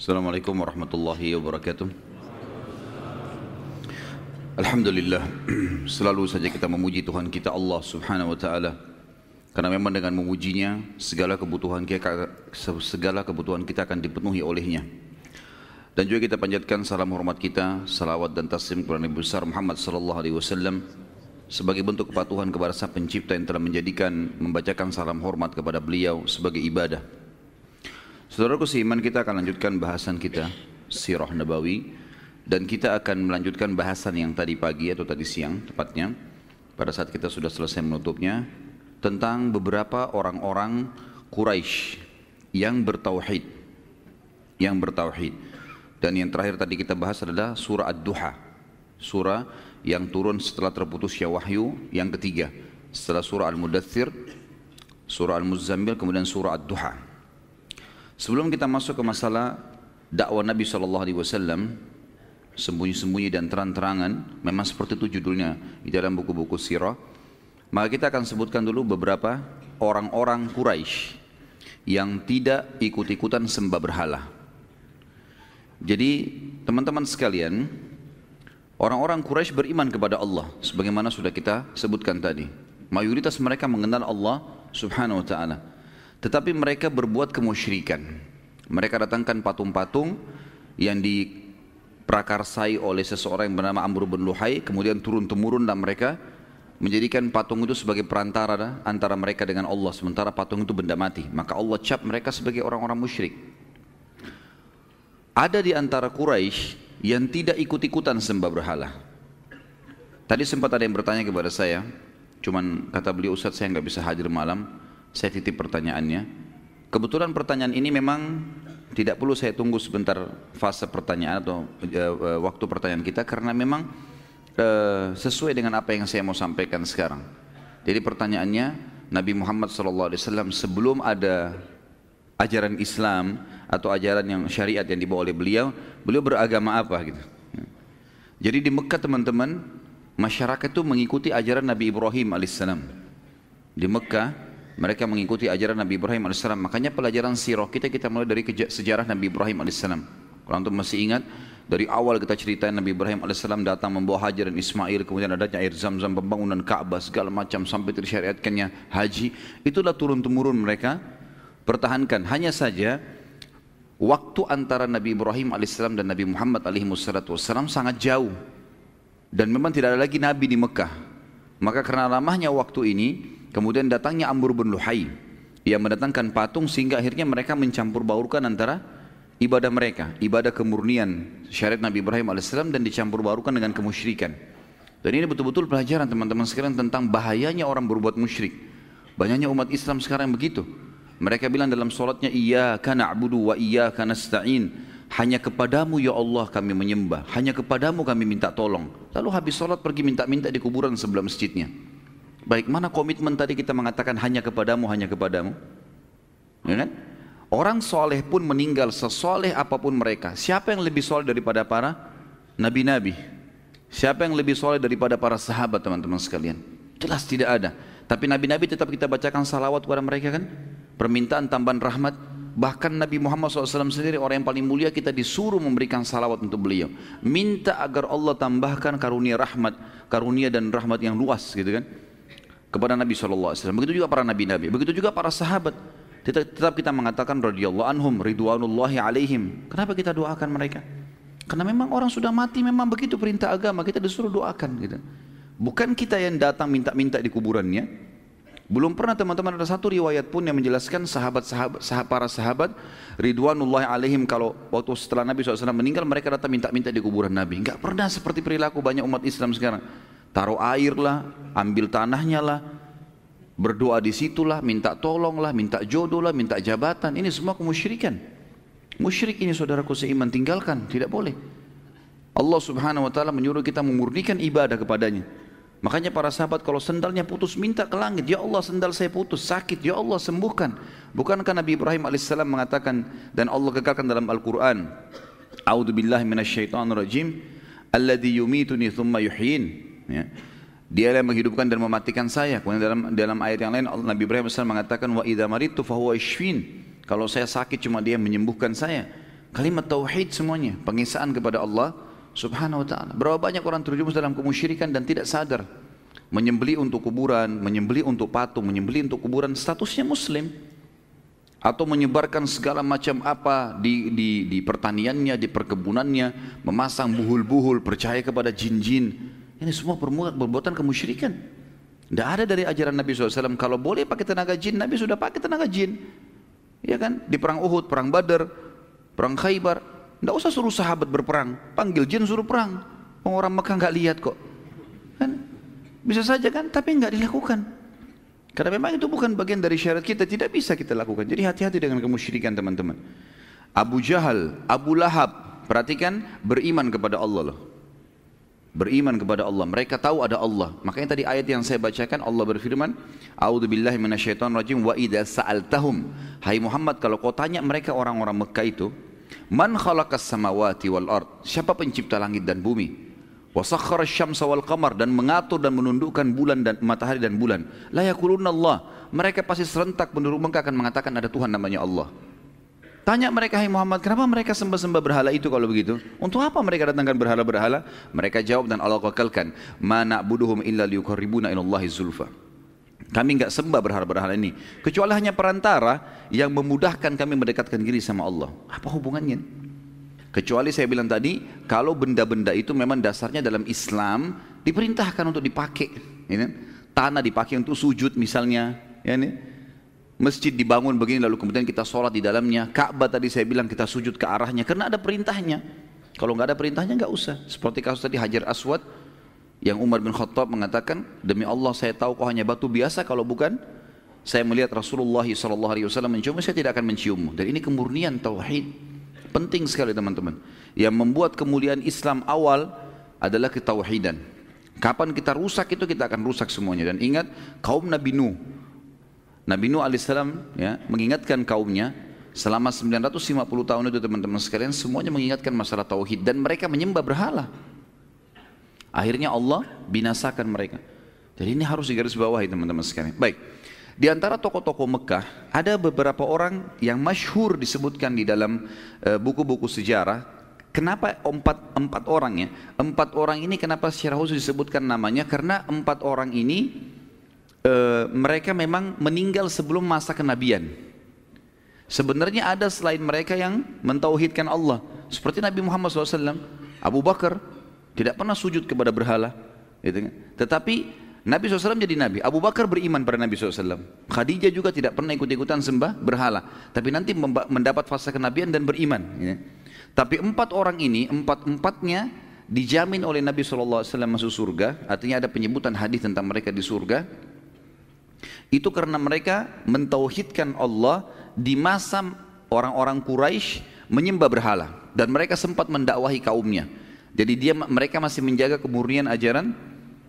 Assalamualaikum warahmatullahi wabarakatuh. Alhamdulillah, selalu saja kita memuji Tuhan kita Allah subhanahu wa ta'ala. Karena memang dengan memujinya, segala kebutuhan kita, segala kebutuhan kita akan dipenuhi olehnya. Dan juga kita panjatkan salam hormat kita, salawat dan taslim kepada Nabi besar Muhammad sallallahu alaihi wasallam sebagai bentuk kepatuhan kepada Sang Pencipta yang telah menjadikan membacakan salam hormat kepada beliau sebagai ibadah. Saudaraku seiman kita akan lanjutkan bahasan kita Sirah Nabawi. Dan kita akan melanjutkan bahasan yang tadi pagi atau tadi siang tepatnya. Pada saat kita sudah selesai menutupnya tentang beberapa orang-orang Quraisy yang bertauhid. Yang bertauhid. Dan yang terakhir tadi kita bahas adalah surah Ad-Duha. Surah yang turun setelah terputusnya wahyu yang ketiga. Setelah surah Al-Mudathir surah Al-Muzammil kemudian surah Ad-Duha Sebelum kita masuk ke masalah dakwah Nabi SAW sembunyi-sembunyi dan terang-terangan, memang seperti itu judulnya di dalam buku-buku sirah. Maka kita akan sebutkan dulu beberapa orang-orang Quraisy yang tidak ikut-ikutan sembah berhala. Jadi teman-teman sekalian, orang-orang Quraisy beriman kepada Allah sebagaimana sudah kita sebutkan tadi. Mayoritas mereka mengenal Allah Subhanahu wa taala. Tetapi mereka berbuat kemusyrikan. Mereka datangkan patung-patung yang diprakarsai oleh seseorang yang bernama Amr bin Luhai, kemudian turun-temurun dan mereka menjadikan patung itu sebagai perantara antara mereka dengan Allah, sementara patung itu benda mati. Maka Allah cap mereka sebagai orang-orang musyrik. Ada di antara Quraisy yang tidak ikut-ikutan sembah berhala. Tadi sempat ada yang bertanya kepada saya, cuman kata beliau Ustaz saya nggak bisa hadir malam, saya titip pertanyaannya. Kebetulan pertanyaan ini memang tidak perlu saya tunggu sebentar fase pertanyaan atau uh, waktu pertanyaan kita karena memang uh, sesuai dengan apa yang saya mau sampaikan sekarang. Jadi pertanyaannya Nabi Muhammad SAW sebelum ada ajaran Islam atau ajaran yang syariat yang dibawa oleh beliau, beliau beragama apa gitu. Jadi di Mekah teman-teman masyarakat itu mengikuti ajaran Nabi Ibrahim alaihissalam. Di Mekah mereka mengikuti ajaran Nabi Ibrahim AS. Makanya pelajaran sirah kita kita mulai dari sejarah Nabi Ibrahim AS. Kalau antum masih ingat, dari awal kita cerita Nabi Ibrahim AS datang membawa Hajar dan Ismail, kemudian adanya air zam-zam, pembangunan Ka'bah, segala macam sampai tersyariatkannya haji. Itulah turun-temurun mereka pertahankan. Hanya saja waktu antara Nabi Ibrahim AS dan Nabi Muhammad AS sangat jauh. Dan memang tidak ada lagi Nabi di Mekah. Maka karena lamanya waktu ini, Kemudian datangnya Amr bin Luhai yang mendatangkan patung sehingga akhirnya mereka mencampur baurkan antara ibadah mereka, ibadah kemurnian syariat Nabi Ibrahim AS dan dicampur baurkan dengan kemusyrikan. Dan ini betul-betul pelajaran teman-teman sekalian tentang bahayanya orang berbuat musyrik. Banyaknya umat Islam sekarang begitu. Mereka bilang dalam solatnya, Iyaka na'budu wa iyaka nasta'in. Hanya kepadamu ya Allah kami menyembah. Hanya kepadamu kami minta tolong. Lalu habis solat pergi minta-minta di kuburan sebelah masjidnya. Baik, mana komitmen tadi kita mengatakan hanya kepadamu, hanya kepadamu? Ya kan? Orang soleh pun meninggal sesoleh apa pun mereka. Siapa yang lebih soleh daripada para nabi-nabi? Siapa yang lebih soleh daripada para sahabat teman-teman sekalian? Jelas tidak ada. Tapi nabi-nabi tetap kita bacakan salawat kepada mereka kan? Permintaan tambahan rahmat. Bahkan Nabi Muhammad SAW sendiri orang yang paling mulia kita disuruh memberikan salawat untuk beliau. Minta agar Allah tambahkan karunia rahmat, karunia dan rahmat yang luas gitu kan kepada Nabi SAW. Begitu juga para nabi-nabi, begitu juga para sahabat. Tetap, tetap kita mengatakan radhiyallahu anhum ridwanullahi alaihim. Kenapa kita doakan mereka? Karena memang orang sudah mati memang begitu perintah agama kita disuruh doakan gitu. Bukan kita yang datang minta-minta di kuburannya. Belum pernah teman-teman ada satu riwayat pun yang menjelaskan sahabat-sahabat sahabat, para sahabat ridwanullahi alaihim kalau waktu setelah Nabi SAW meninggal mereka datang minta-minta di kuburan Nabi. Enggak pernah seperti perilaku banyak umat Islam sekarang. Taruh air lah, ambil tanahnya lah, berdoa di situlah, minta tolong lah, minta jodoh lah, minta jabatan. Ini semua kemusyrikan. Musyrik ini saudaraku seiman tinggalkan, tidak boleh. Allah subhanahu wa ta'ala menyuruh kita memurnikan ibadah kepadanya. Makanya para sahabat kalau sendalnya putus minta ke langit, ya Allah sendal saya putus, sakit, ya Allah sembuhkan. Bukankah Nabi Ibrahim alaihissalam mengatakan dan Allah kekalkan dalam Al-Quran, A'udhu billahi minasyaitanir rajim, alladhi yumituni thumma yuhyin. Ya. Dia yang menghidupkan dan mematikan saya. Kemudian dalam dalam ayat yang lain Nabi Ibrahim AS mengatakan wa idza maritu fahuwa ishfin. Kalau saya sakit cuma dia menyembuhkan saya. Kalimat tauhid semuanya, pengisaan kepada Allah Subhanahu wa taala. Berapa banyak orang terjerumus dalam kemusyrikan dan tidak sadar. Menyembeli untuk kuburan, menyembeli untuk patung, menyembeli untuk kuburan statusnya muslim. Atau menyebarkan segala macam apa di, di, di pertaniannya, di perkebunannya, memasang buhul-buhul, percaya kepada jin-jin. Ini semua perbuatan kemusyrikan. Tidak ada dari ajaran Nabi SAW, kalau boleh pakai tenaga jin, Nabi sudah pakai tenaga jin. Ya kan? Di perang Uhud, perang Badar, perang Khaybar, tidak usah suruh sahabat berperang, panggil jin suruh perang. Orang Mekah nggak lihat kok. Kan? Bisa saja kan, tapi nggak dilakukan. Karena memang itu bukan bagian dari syarat kita, tidak bisa kita lakukan. Jadi hati-hati dengan kemusyrikan teman-teman. Abu Jahal, Abu Lahab, perhatikan beriman kepada Allah loh. Beriman kepada Allah. Mereka tahu ada Allah. Makanya tadi ayat yang saya bacakan Allah berfirman, "A'udzu billahi minasyaitonir rajim wa idza sa'altahum." Hai Muhammad, kalau kau tanya mereka orang-orang Mekah itu, Man khalaqas samawati wal ard? Siapa pencipta langit dan bumi? Wa sakhkhara syamsa wal qamar dan mengatur dan menundukkan bulan dan matahari dan bulan. La yaquluna Allah. Mereka pasti serentak penduduk Mekah akan mengatakan ada Tuhan namanya Allah. Tanya mereka, hai Muhammad, kenapa mereka sembah-sembah berhala itu kalau begitu? Untuk apa mereka datangkan berhala-berhala? Mereka jawab dan Allah kakalkan, Mana buduhum illa liyukarribuna ilallahi zulfa. Kami enggak sembah berhala-berhala ini. Kecuali hanya perantara yang memudahkan kami mendekatkan diri sama Allah. Apa hubungannya? Kecuali saya bilang tadi, kalau benda-benda itu memang dasarnya dalam Islam diperintahkan untuk dipakai. Ya, kan? tanah dipakai untuk sujud misalnya. Ya, nih. Masjid dibangun begini lalu kemudian kita sholat di dalamnya. Ka'bah tadi saya bilang kita sujud ke arahnya karena ada perintahnya. Kalau nggak ada perintahnya nggak usah. Seperti kasus tadi Hajar Aswad yang Umar bin Khattab mengatakan, demi Allah saya tahu kau hanya batu biasa kalau bukan saya melihat Rasulullah SAW menciummu, saya tidak akan menciummu. Dan ini kemurnian tauhid. Penting sekali teman-teman. Yang membuat kemuliaan Islam awal adalah ketauhidan. Kapan kita rusak itu kita akan rusak semuanya. Dan ingat kaum Nabi Nuh. Nabi Nuh AS ya, mengingatkan kaumnya selama 950 tahun itu teman-teman sekalian semuanya mengingatkan masalah tauhid dan mereka menyembah berhala. Akhirnya Allah binasakan mereka. Jadi ini harus digarisbawahi teman-teman sekalian. Baik. Di antara tokoh-tokoh Mekah ada beberapa orang yang masyhur disebutkan di dalam eh, buku-buku uh, sejarah. Kenapa empat, empat orang ya? Empat orang ini kenapa secara khusus disebutkan namanya? Karena empat orang ini uh, mereka memang meninggal sebelum masa kenabian. Sebenarnya ada selain mereka yang mentauhidkan Allah. Seperti Nabi Muhammad SAW, Abu Bakar, tidak pernah sujud kepada berhala. Gitu kan? Tetapi Nabi SAW jadi Nabi. Abu Bakar beriman pada Nabi SAW. Khadijah juga tidak pernah ikut-ikutan sembah berhala. Tapi nanti mendapat fase kenabian dan beriman. Ya. Tapi empat orang ini, empat-empatnya dijamin oleh Nabi SAW masuk surga. Artinya ada penyebutan hadis tentang mereka di surga. Itu karena mereka mentauhidkan Allah di masa orang-orang Quraisy menyembah berhala. Dan mereka sempat mendakwahi kaumnya. Jadi dia mereka masih menjaga kemurnian ajaran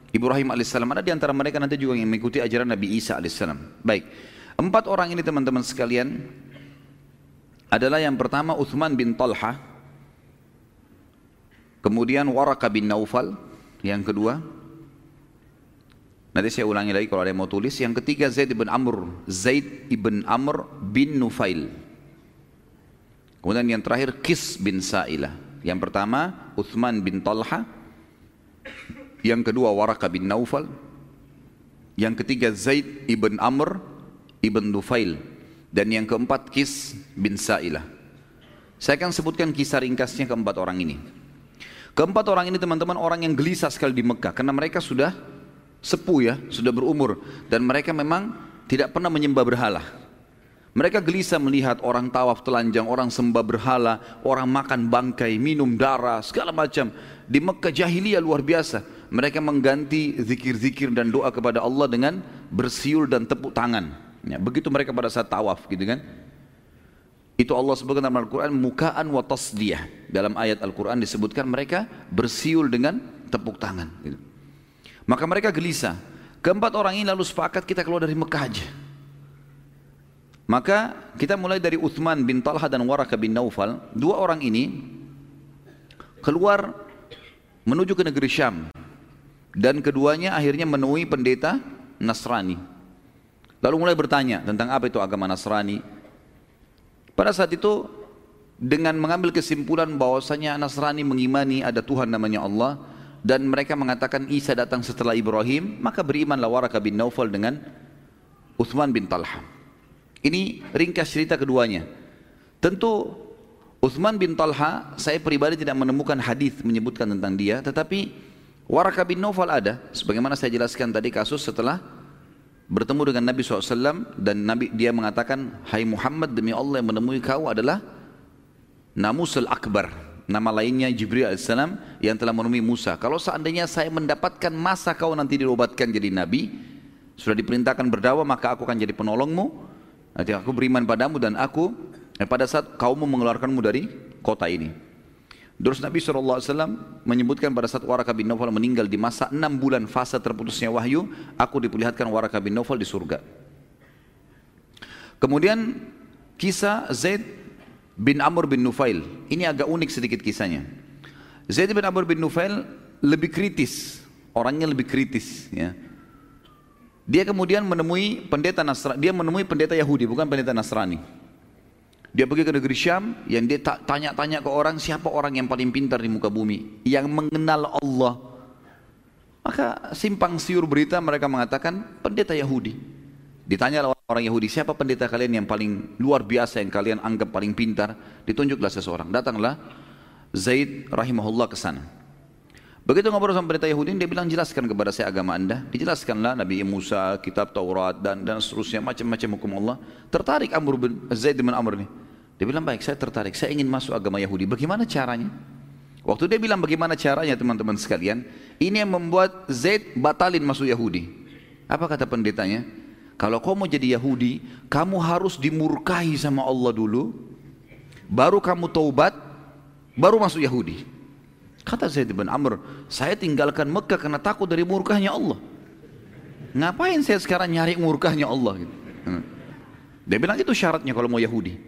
Ibrahim alaihissalam. Ada di antara mereka nanti juga yang mengikuti ajaran Nabi Isa alaihissalam. Baik, empat orang ini teman-teman sekalian adalah yang pertama Uthman bin Talha, kemudian Waraka bin Naufal, yang kedua Nanti saya ulangi lagi kalau ada yang mau tulis. Yang ketiga Zaid ibn Amr, Zaid ibn Amr bin Nufail. Kemudian yang terakhir Kis bin Sa'ilah. Yang pertama Uthman bin Talha, yang kedua Waraka bin Naufal, yang ketiga Zaid ibn Amr ibn Nufail, dan yang keempat Kis bin Sa'ilah. Saya akan sebutkan kisah ringkasnya keempat orang ini. Keempat orang ini teman-teman orang yang gelisah sekali di Mekah karena mereka sudah sepuh ya, sudah berumur dan mereka memang tidak pernah menyembah berhala. Mereka gelisah melihat orang tawaf telanjang, orang sembah berhala, orang makan bangkai, minum darah, segala macam. Di Mekah jahiliyah luar biasa. Mereka mengganti zikir-zikir dan doa kepada Allah dengan bersiul dan tepuk tangan. Ya, begitu mereka pada saat tawaf gitu kan. Itu Allah sebutkan dalam Al-Quran mukaan wa tasdiyah. Dalam ayat Al-Quran disebutkan mereka bersiul dengan tepuk tangan. Gitu. Maka mereka gelisah. Keempat orang ini lalu sepakat kita keluar dari Mekah aja. Maka kita mulai dari Uthman bin Talha dan Waraka bin Naufal. Dua orang ini keluar menuju ke negeri Syam. Dan keduanya akhirnya menemui pendeta Nasrani. Lalu mulai bertanya tentang apa itu agama Nasrani. Pada saat itu dengan mengambil kesimpulan bahwasanya Nasrani mengimani ada Tuhan namanya Allah dan mereka mengatakan Isa datang setelah Ibrahim, maka berimanlah Waraka bin Naufal dengan Uthman bin Talha. Ini ringkas cerita keduanya. Tentu Uthman bin Talha, saya pribadi tidak menemukan hadis menyebutkan tentang dia, tetapi Waraka bin Naufal ada, sebagaimana saya jelaskan tadi kasus setelah bertemu dengan Nabi SAW dan Nabi dia mengatakan, Hai Muhammad demi Allah yang menemui kau adalah Namusul Akbar, nama lainnya Jibril AS yang telah menemui Musa. Kalau seandainya saya mendapatkan masa kau nanti diobatkan jadi Nabi, sudah diperintahkan berdakwah maka aku akan jadi penolongmu. Nanti aku beriman padamu dan aku dan pada saat kaum mengeluarkanmu dari kota ini. Terus Nabi SAW menyebutkan pada saat Waraka bin Nawfal meninggal di masa enam bulan fase terputusnya wahyu, aku diperlihatkan Waraka bin Nawfal di surga. Kemudian kisah Zaid bin Amr bin Nufail, ini agak unik sedikit kisahnya. Zaid bin Amr bin Nufail lebih kritis, orangnya lebih kritis. Ya. Dia kemudian menemui pendeta Nasrani, dia menemui pendeta Yahudi, bukan pendeta Nasrani. Dia pergi ke negeri Syam yang dia tanya-tanya ke orang siapa orang yang paling pintar di muka bumi yang mengenal Allah. Maka simpang siur berita mereka mengatakan pendeta Yahudi. Ditanya orang Yahudi siapa pendeta kalian yang paling luar biasa yang kalian anggap paling pintar. Ditunjuklah seseorang. Datanglah Zaid rahimahullah ke sana. Begitu ngobrol sama pendeta Yahudi, dia bilang jelaskan kepada saya agama anda. Dijelaskanlah Nabi Musa, kitab Taurat dan dan seterusnya macam-macam hukum Allah. Tertarik Amr bin Zaid bin Amr ini. Dia bilang baik, saya tertarik, saya ingin masuk agama Yahudi. Bagaimana caranya? Waktu dia bilang bagaimana caranya teman-teman sekalian, ini yang membuat Zaid batalin masuk Yahudi. Apa kata pendetanya? Kalau kau mau jadi Yahudi, kamu harus dimurkahi sama Allah dulu, baru kamu taubat, baru masuk Yahudi. Kata Zaid bin Amr, saya tinggalkan Mekah karena takut dari murkahnya Allah. Ngapain saya sekarang nyari murkahnya Allah? Gitu. Hmm. Dia bilang itu syaratnya kalau mau Yahudi.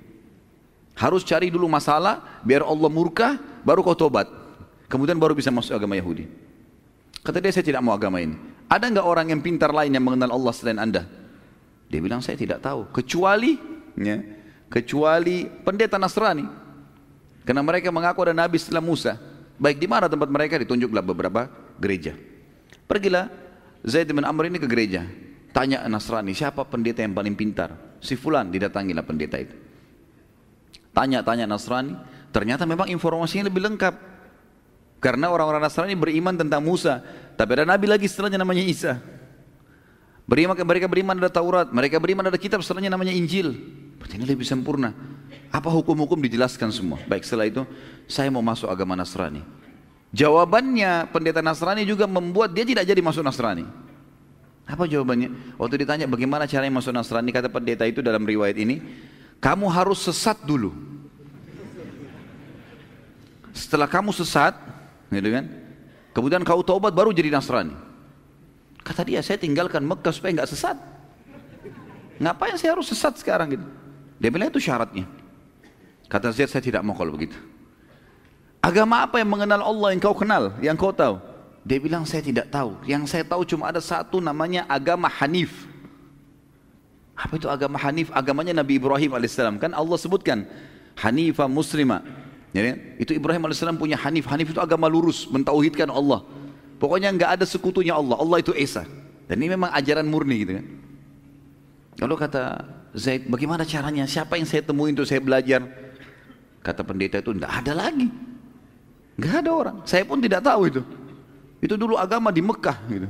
Harus cari dulu masalah, biar Allah murkah, baru kau tobat. Kemudian baru bisa masuk agama Yahudi. Kata dia, saya tidak mau agama ini. Ada nggak orang yang pintar lain yang mengenal Allah selain anda? Dia bilang, saya tidak tahu. Kecuali, ya, kecuali pendeta Nasrani. Karena mereka mengaku ada Nabi setelah Musa. Baik di mana tempat mereka ditunjuklah beberapa gereja. Pergilah Zaid bin Amr ini ke gereja. Tanya Nasrani, siapa pendeta yang paling pintar? Si Fulan didatangilah pendeta itu. Tanya-tanya Nasrani, ternyata memang informasinya lebih lengkap. Karena orang-orang Nasrani beriman tentang Musa, tapi ada nabi lagi setelahnya namanya Isa. Beriman mereka beriman ada Taurat, mereka beriman ada kitab setelahnya namanya Injil. Berarti ini lebih sempurna. Apa hukum-hukum dijelaskan semua. Baik setelah itu saya mau masuk agama Nasrani. Jawabannya pendeta Nasrani juga membuat dia tidak jadi masuk Nasrani. Apa jawabannya? Waktu ditanya bagaimana caranya masuk Nasrani, kata pendeta itu dalam riwayat ini, kamu harus sesat dulu. Setelah kamu sesat, gitu kan? Kemudian kau taubat baru jadi Nasrani. Kata dia, saya tinggalkan Mekah supaya nggak sesat. Ngapain saya harus sesat sekarang gitu? Dia bilang itu syaratnya. Kata Zaid, saya tidak mau kalau begitu. Agama apa yang mengenal Allah yang kau kenal, yang kau tahu? Dia bilang, saya tidak tahu. Yang saya tahu cuma ada satu namanya agama Hanif. Apa itu agama Hanif? Agamanya Nabi Ibrahim AS. Kan Allah sebutkan, Hanifah Muslimah. Ya, itu Ibrahim AS punya Hanif. Hanif itu agama lurus, mentauhidkan Allah. Pokoknya nggak ada sekutunya Allah. Allah itu Esa. Dan ini memang ajaran murni gitu kan. Lalu kata Zaid, bagaimana caranya? Siapa yang saya temui untuk saya belajar? Kata pendeta itu tidak ada lagi. Nggak ada orang. Saya pun tidak tahu itu. Itu dulu agama di Mekah gitu.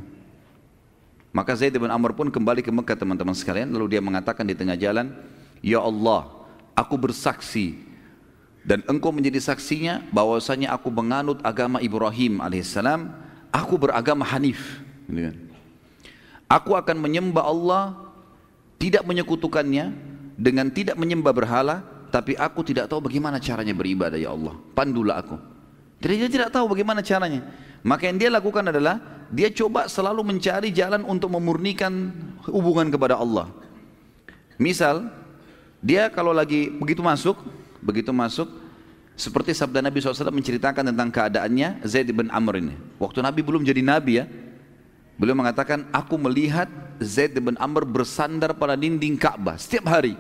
Maka Zaid bin Amr pun kembali ke Mekah teman-teman sekalian. Lalu dia mengatakan di tengah jalan, Ya Allah, aku bersaksi dan engkau menjadi saksinya bahwasanya aku menganut agama Ibrahim alaihissalam, aku beragama Hanif. Gitu kan. Aku akan menyembah Allah, tidak menyekutukannya, dengan tidak menyembah berhala, tapi aku tidak tahu bagaimana caranya beribadah ya Allah. Pandulah aku. Jadi dia tidak tahu bagaimana caranya. Maka yang dia lakukan adalah dia coba selalu mencari jalan untuk memurnikan hubungan kepada Allah. Misal, dia kalau lagi begitu masuk, begitu masuk, seperti sabda Nabi SAW menceritakan tentang keadaannya Zaid bin Amr ini. Waktu Nabi belum jadi Nabi ya, beliau mengatakan, aku melihat Zaid bin Amr bersandar pada dinding Ka'bah setiap hari.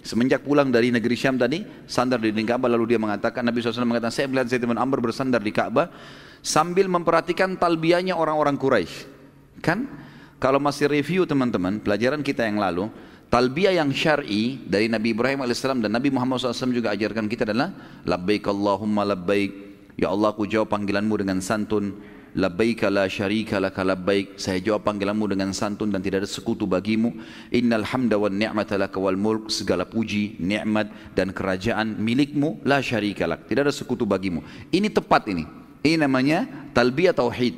Semenjak pulang dari negeri Syam tadi, sandar di dinding Ka'bah lalu dia mengatakan, Nabi SAW mengatakan, saya melihat Zaid bin Amr bersandar di Ka'bah sambil memperhatikan talbiyahnya orang-orang Quraisy. Kan kalau masih review teman-teman, pelajaran kita yang lalu, talbiyah yang syar'i dari Nabi Ibrahim AS dan Nabi Muhammad SAW juga ajarkan kita adalah labbaik Allahumma labbaik, ya Allah aku jawab panggilanmu dengan santun, labbaika la syarika laka labbaik. Saya jawab panggilanmu dengan santun dan tidak ada sekutu bagimu. Innal hamda wan ni'mata laka wal mulk. Segala puji nikmat dan kerajaan milikmu la syarika lak. Tidak ada sekutu bagimu. Ini tepat ini. Ini namanya talbiyah tauhid.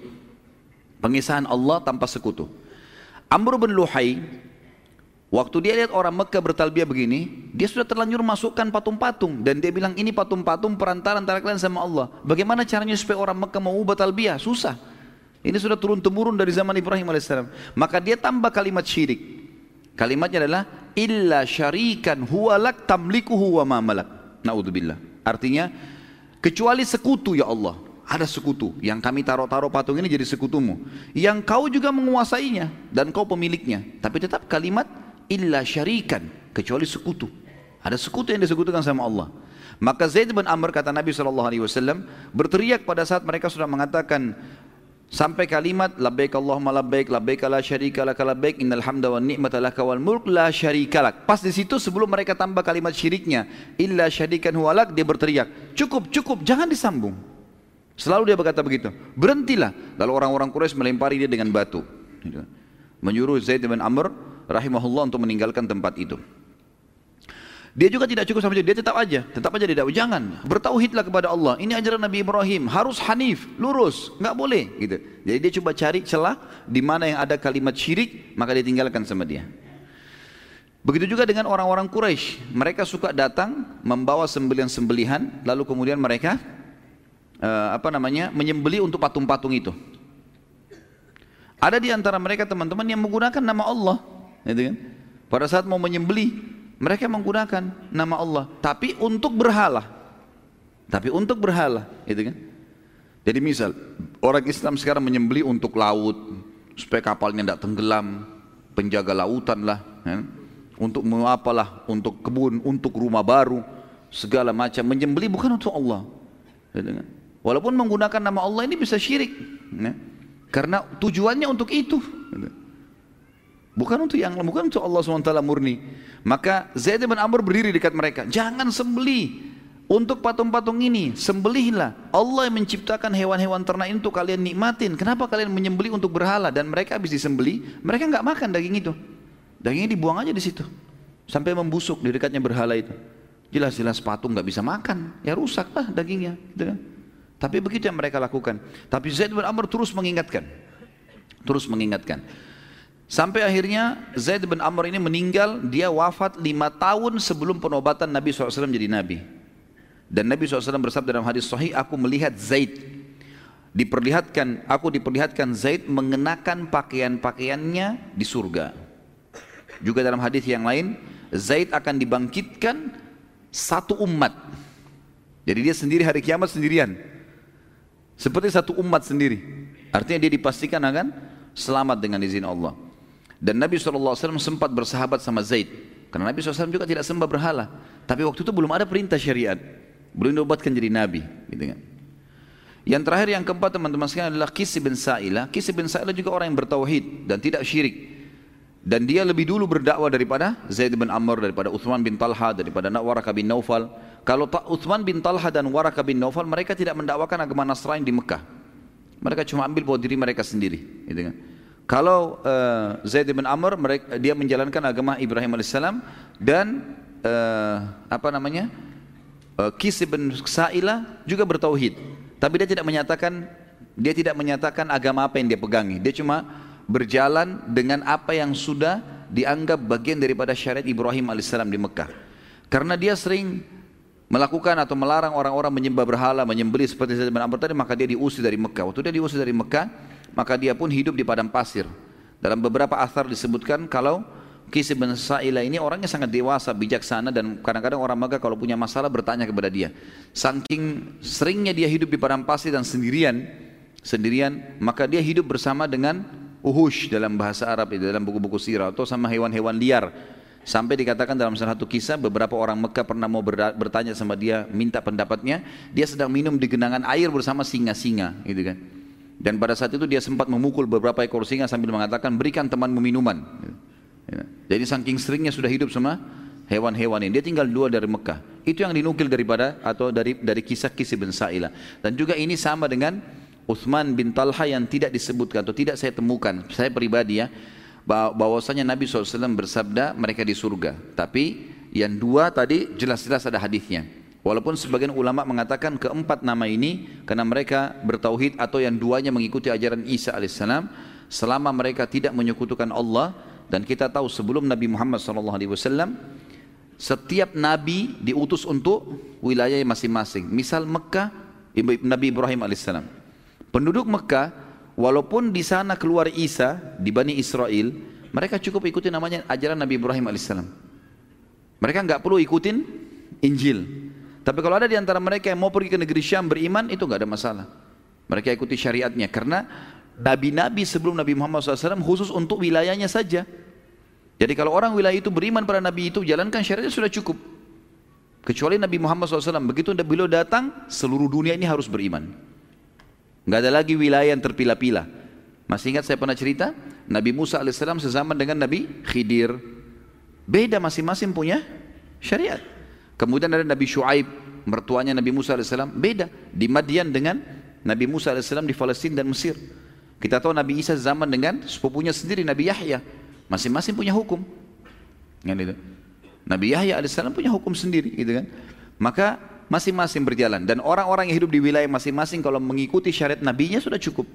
Pengisahan Allah tanpa sekutu. Amr bin Luhai Waktu dia lihat orang Mekah bertalbiah begini, dia sudah terlanjur masukkan patung-patung dan dia bilang ini patung-patung perantara antara kalian sama Allah. Bagaimana caranya supaya orang Mekah mau ubah talbiah? Susah. Ini sudah turun temurun dari zaman Ibrahim alaihissalam. Maka dia tambah kalimat syirik. Kalimatnya adalah illa syarikan huwalak tamlikuhu wa ma malak. Naudzubillah. Artinya kecuali sekutu ya Allah. Ada sekutu yang kami taruh-taruh patung ini jadi sekutumu. Yang kau juga menguasainya dan kau pemiliknya. Tapi tetap kalimat illa syarikan kecuali sekutu. Ada sekutu yang disekutukan sama Allah. Maka Zaid bin Amr kata Nabi SAW berteriak pada saat mereka sudah mengatakan sampai kalimat labbaik Allahumma labbaik labbaik la syarika lak labbaik innal hamda wan ni'mata lak wal mulk la syarika lak. Pas di situ sebelum mereka tambah kalimat syiriknya illa syarikan huwalak dia berteriak cukup cukup jangan disambung. Selalu dia berkata begitu. Berhentilah. Lalu orang-orang Quraisy melempari dia dengan batu. Menyuruh Zaid bin Amr rahimahullah untuk meninggalkan tempat itu. Dia juga tidak cukup sampai dia tetap aja, tetap aja tidak jangan bertauhidlah kepada Allah. Ini ajaran Nabi Ibrahim, harus hanif, lurus, nggak boleh gitu. Jadi dia coba cari celah di mana yang ada kalimat syirik, maka dia tinggalkan sama dia. Begitu juga dengan orang-orang Quraisy, mereka suka datang membawa sembelihan-sembelihan, lalu kemudian mereka uh, apa namanya menyembeli untuk patung-patung itu. Ada di antara mereka teman-teman yang menggunakan nama Allah gitu kan? Pada saat mau menyembeli, mereka menggunakan nama Allah, tapi untuk berhala. Tapi untuk berhala, gitu kan? Jadi misal orang Islam sekarang menyembeli untuk laut supaya kapalnya tidak tenggelam, penjaga lautan lah, kan? untuk apalah, untuk kebun, untuk rumah baru, segala macam menyembeli bukan untuk Allah. Gitu kan? Walaupun menggunakan nama Allah ini bisa syirik, ya? karena tujuannya untuk itu. Gitu. Bukan untuk yang bukan untuk Allah SWT murni. Maka Zaid bin Amr berdiri dekat mereka. Jangan sembeli untuk patung-patung ini. Sembelihlah. Allah yang menciptakan hewan-hewan ternak itu kalian nikmatin. Kenapa kalian menyembeli untuk berhala? Dan mereka habis disembeli, mereka nggak makan daging itu. Dagingnya dibuang aja di situ. Sampai membusuk di dekatnya berhala itu. Jelas-jelas patung nggak bisa makan. Ya rusak lah dagingnya. Gitu kan? Tapi begitu yang mereka lakukan. Tapi Zaid bin Amr terus mengingatkan. Terus mengingatkan. Sampai akhirnya Zaid bin Amr ini meninggal, dia wafat lima tahun sebelum penobatan Nabi SAW jadi Nabi. Dan Nabi SAW bersabda dalam hadis sahih, aku melihat Zaid diperlihatkan, aku diperlihatkan Zaid mengenakan pakaian-pakaiannya di surga. Juga dalam hadis yang lain, Zaid akan dibangkitkan satu umat. Jadi dia sendiri hari kiamat sendirian. Seperti satu umat sendiri. Artinya dia dipastikan akan selamat dengan izin Allah. Dan Nabi SAW sempat bersahabat sama Zaid. Karena Nabi SAW juga tidak sembah berhala. Tapi waktu itu belum ada perintah syariat. Belum diobatkan jadi Nabi. Gitu kan. Yang terakhir yang keempat teman-teman sekalian adalah Kisi bin Sa'ilah. Kisi bin Sa'ilah juga orang yang bertauhid dan tidak syirik. Dan dia lebih dulu berdakwah daripada Zaid bin Amr, daripada Uthman bin Talha, daripada Waraka bin Naufal. Kalau Uthman bin Talha dan Waraka bin Naufal, mereka tidak mendakwakan agama Nasrani di Mekah. Mereka cuma ambil buat diri mereka sendiri. Gitu kan. Kalau uh, Zaid bin Amr mereka, dia menjalankan agama Ibrahim alaihissalam dan uh, apa namanya uh, Kis bin Sa'ilah juga bertauhid. Tapi dia tidak menyatakan dia tidak menyatakan agama apa yang dia pegangi. Dia cuma berjalan dengan apa yang sudah dianggap bagian daripada syariat Ibrahim alaihissalam di Mekah. Karena dia sering melakukan atau melarang orang-orang menyembah berhala, menyembelih seperti Zaid bin Amr tadi, maka dia diusir dari Mekah. Waktu dia diusir dari Mekah, maka dia pun hidup di padang pasir. Dalam beberapa asar disebutkan kalau Kisi bin Sa'ila ini orangnya sangat dewasa, bijaksana dan kadang-kadang orang Makkah kalau punya masalah bertanya kepada dia. Saking seringnya dia hidup di padang pasir dan sendirian, sendirian, maka dia hidup bersama dengan uhush dalam bahasa Arab dalam buku-buku sirah atau sama hewan-hewan liar. Sampai dikatakan dalam salah satu kisah beberapa orang Mekah pernah mau bertanya sama dia minta pendapatnya, dia sedang minum di genangan air bersama singa-singa, gitu kan. Dan pada saat itu dia sempat memukul beberapa ekor singa sambil mengatakan berikan temanmu minuman. Ya. Jadi saking seringnya sudah hidup sama hewan-hewan ini. Dia tinggal dua dari Mekah. Itu yang dinukil daripada atau dari dari kisah-kisah bin Sa'ilah. Dan juga ini sama dengan Uthman bin Talha yang tidak disebutkan atau tidak saya temukan. Saya pribadi ya bahwasanya Nabi SAW bersabda mereka di surga. Tapi yang dua tadi jelas-jelas ada hadisnya. Walaupun sebagian ulama mengatakan keempat nama ini karena mereka bertauhid atau yang duanya mengikuti ajaran Isa alaihissalam selama mereka tidak menyekutukan Allah dan kita tahu sebelum Nabi Muhammad SAW setiap nabi diutus untuk wilayah masing-masing. Misal Mekah Nabi Ibrahim alaihissalam. Penduduk Mekah walaupun di sana keluar Isa di Bani Israel, mereka cukup ikuti namanya ajaran Nabi Ibrahim alaihissalam. Mereka nggak perlu ikutin Injil. Tapi kalau ada di antara mereka yang mau pergi ke negeri Syam beriman, itu nggak ada masalah. Mereka ikuti syariatnya karena nabi-nabi sebelum Nabi Muhammad SAW khusus untuk wilayahnya saja. Jadi kalau orang wilayah itu beriman pada nabi itu, jalankan syariatnya sudah cukup. Kecuali Nabi Muhammad SAW, begitu beliau datang, seluruh dunia ini harus beriman. Nggak ada lagi wilayah yang terpilah-pilah. Masih ingat saya pernah cerita? Nabi Musa AS sezaman dengan Nabi Khidir. Beda masing-masing punya syariat. Kemudian ada Nabi Shu'aib, mertuanya Nabi Musa AS. Beda. Di Madian dengan Nabi Musa AS di Palestina dan Mesir. Kita tahu Nabi Isa zaman dengan sepupunya sendiri Nabi Yahya. Masing-masing punya hukum. Kan itu. Nabi Yahya AS punya hukum sendiri gitu kan. Maka masing-masing berjalan dan orang-orang yang hidup di wilayah masing-masing kalau mengikuti syariat nabinya sudah cukup.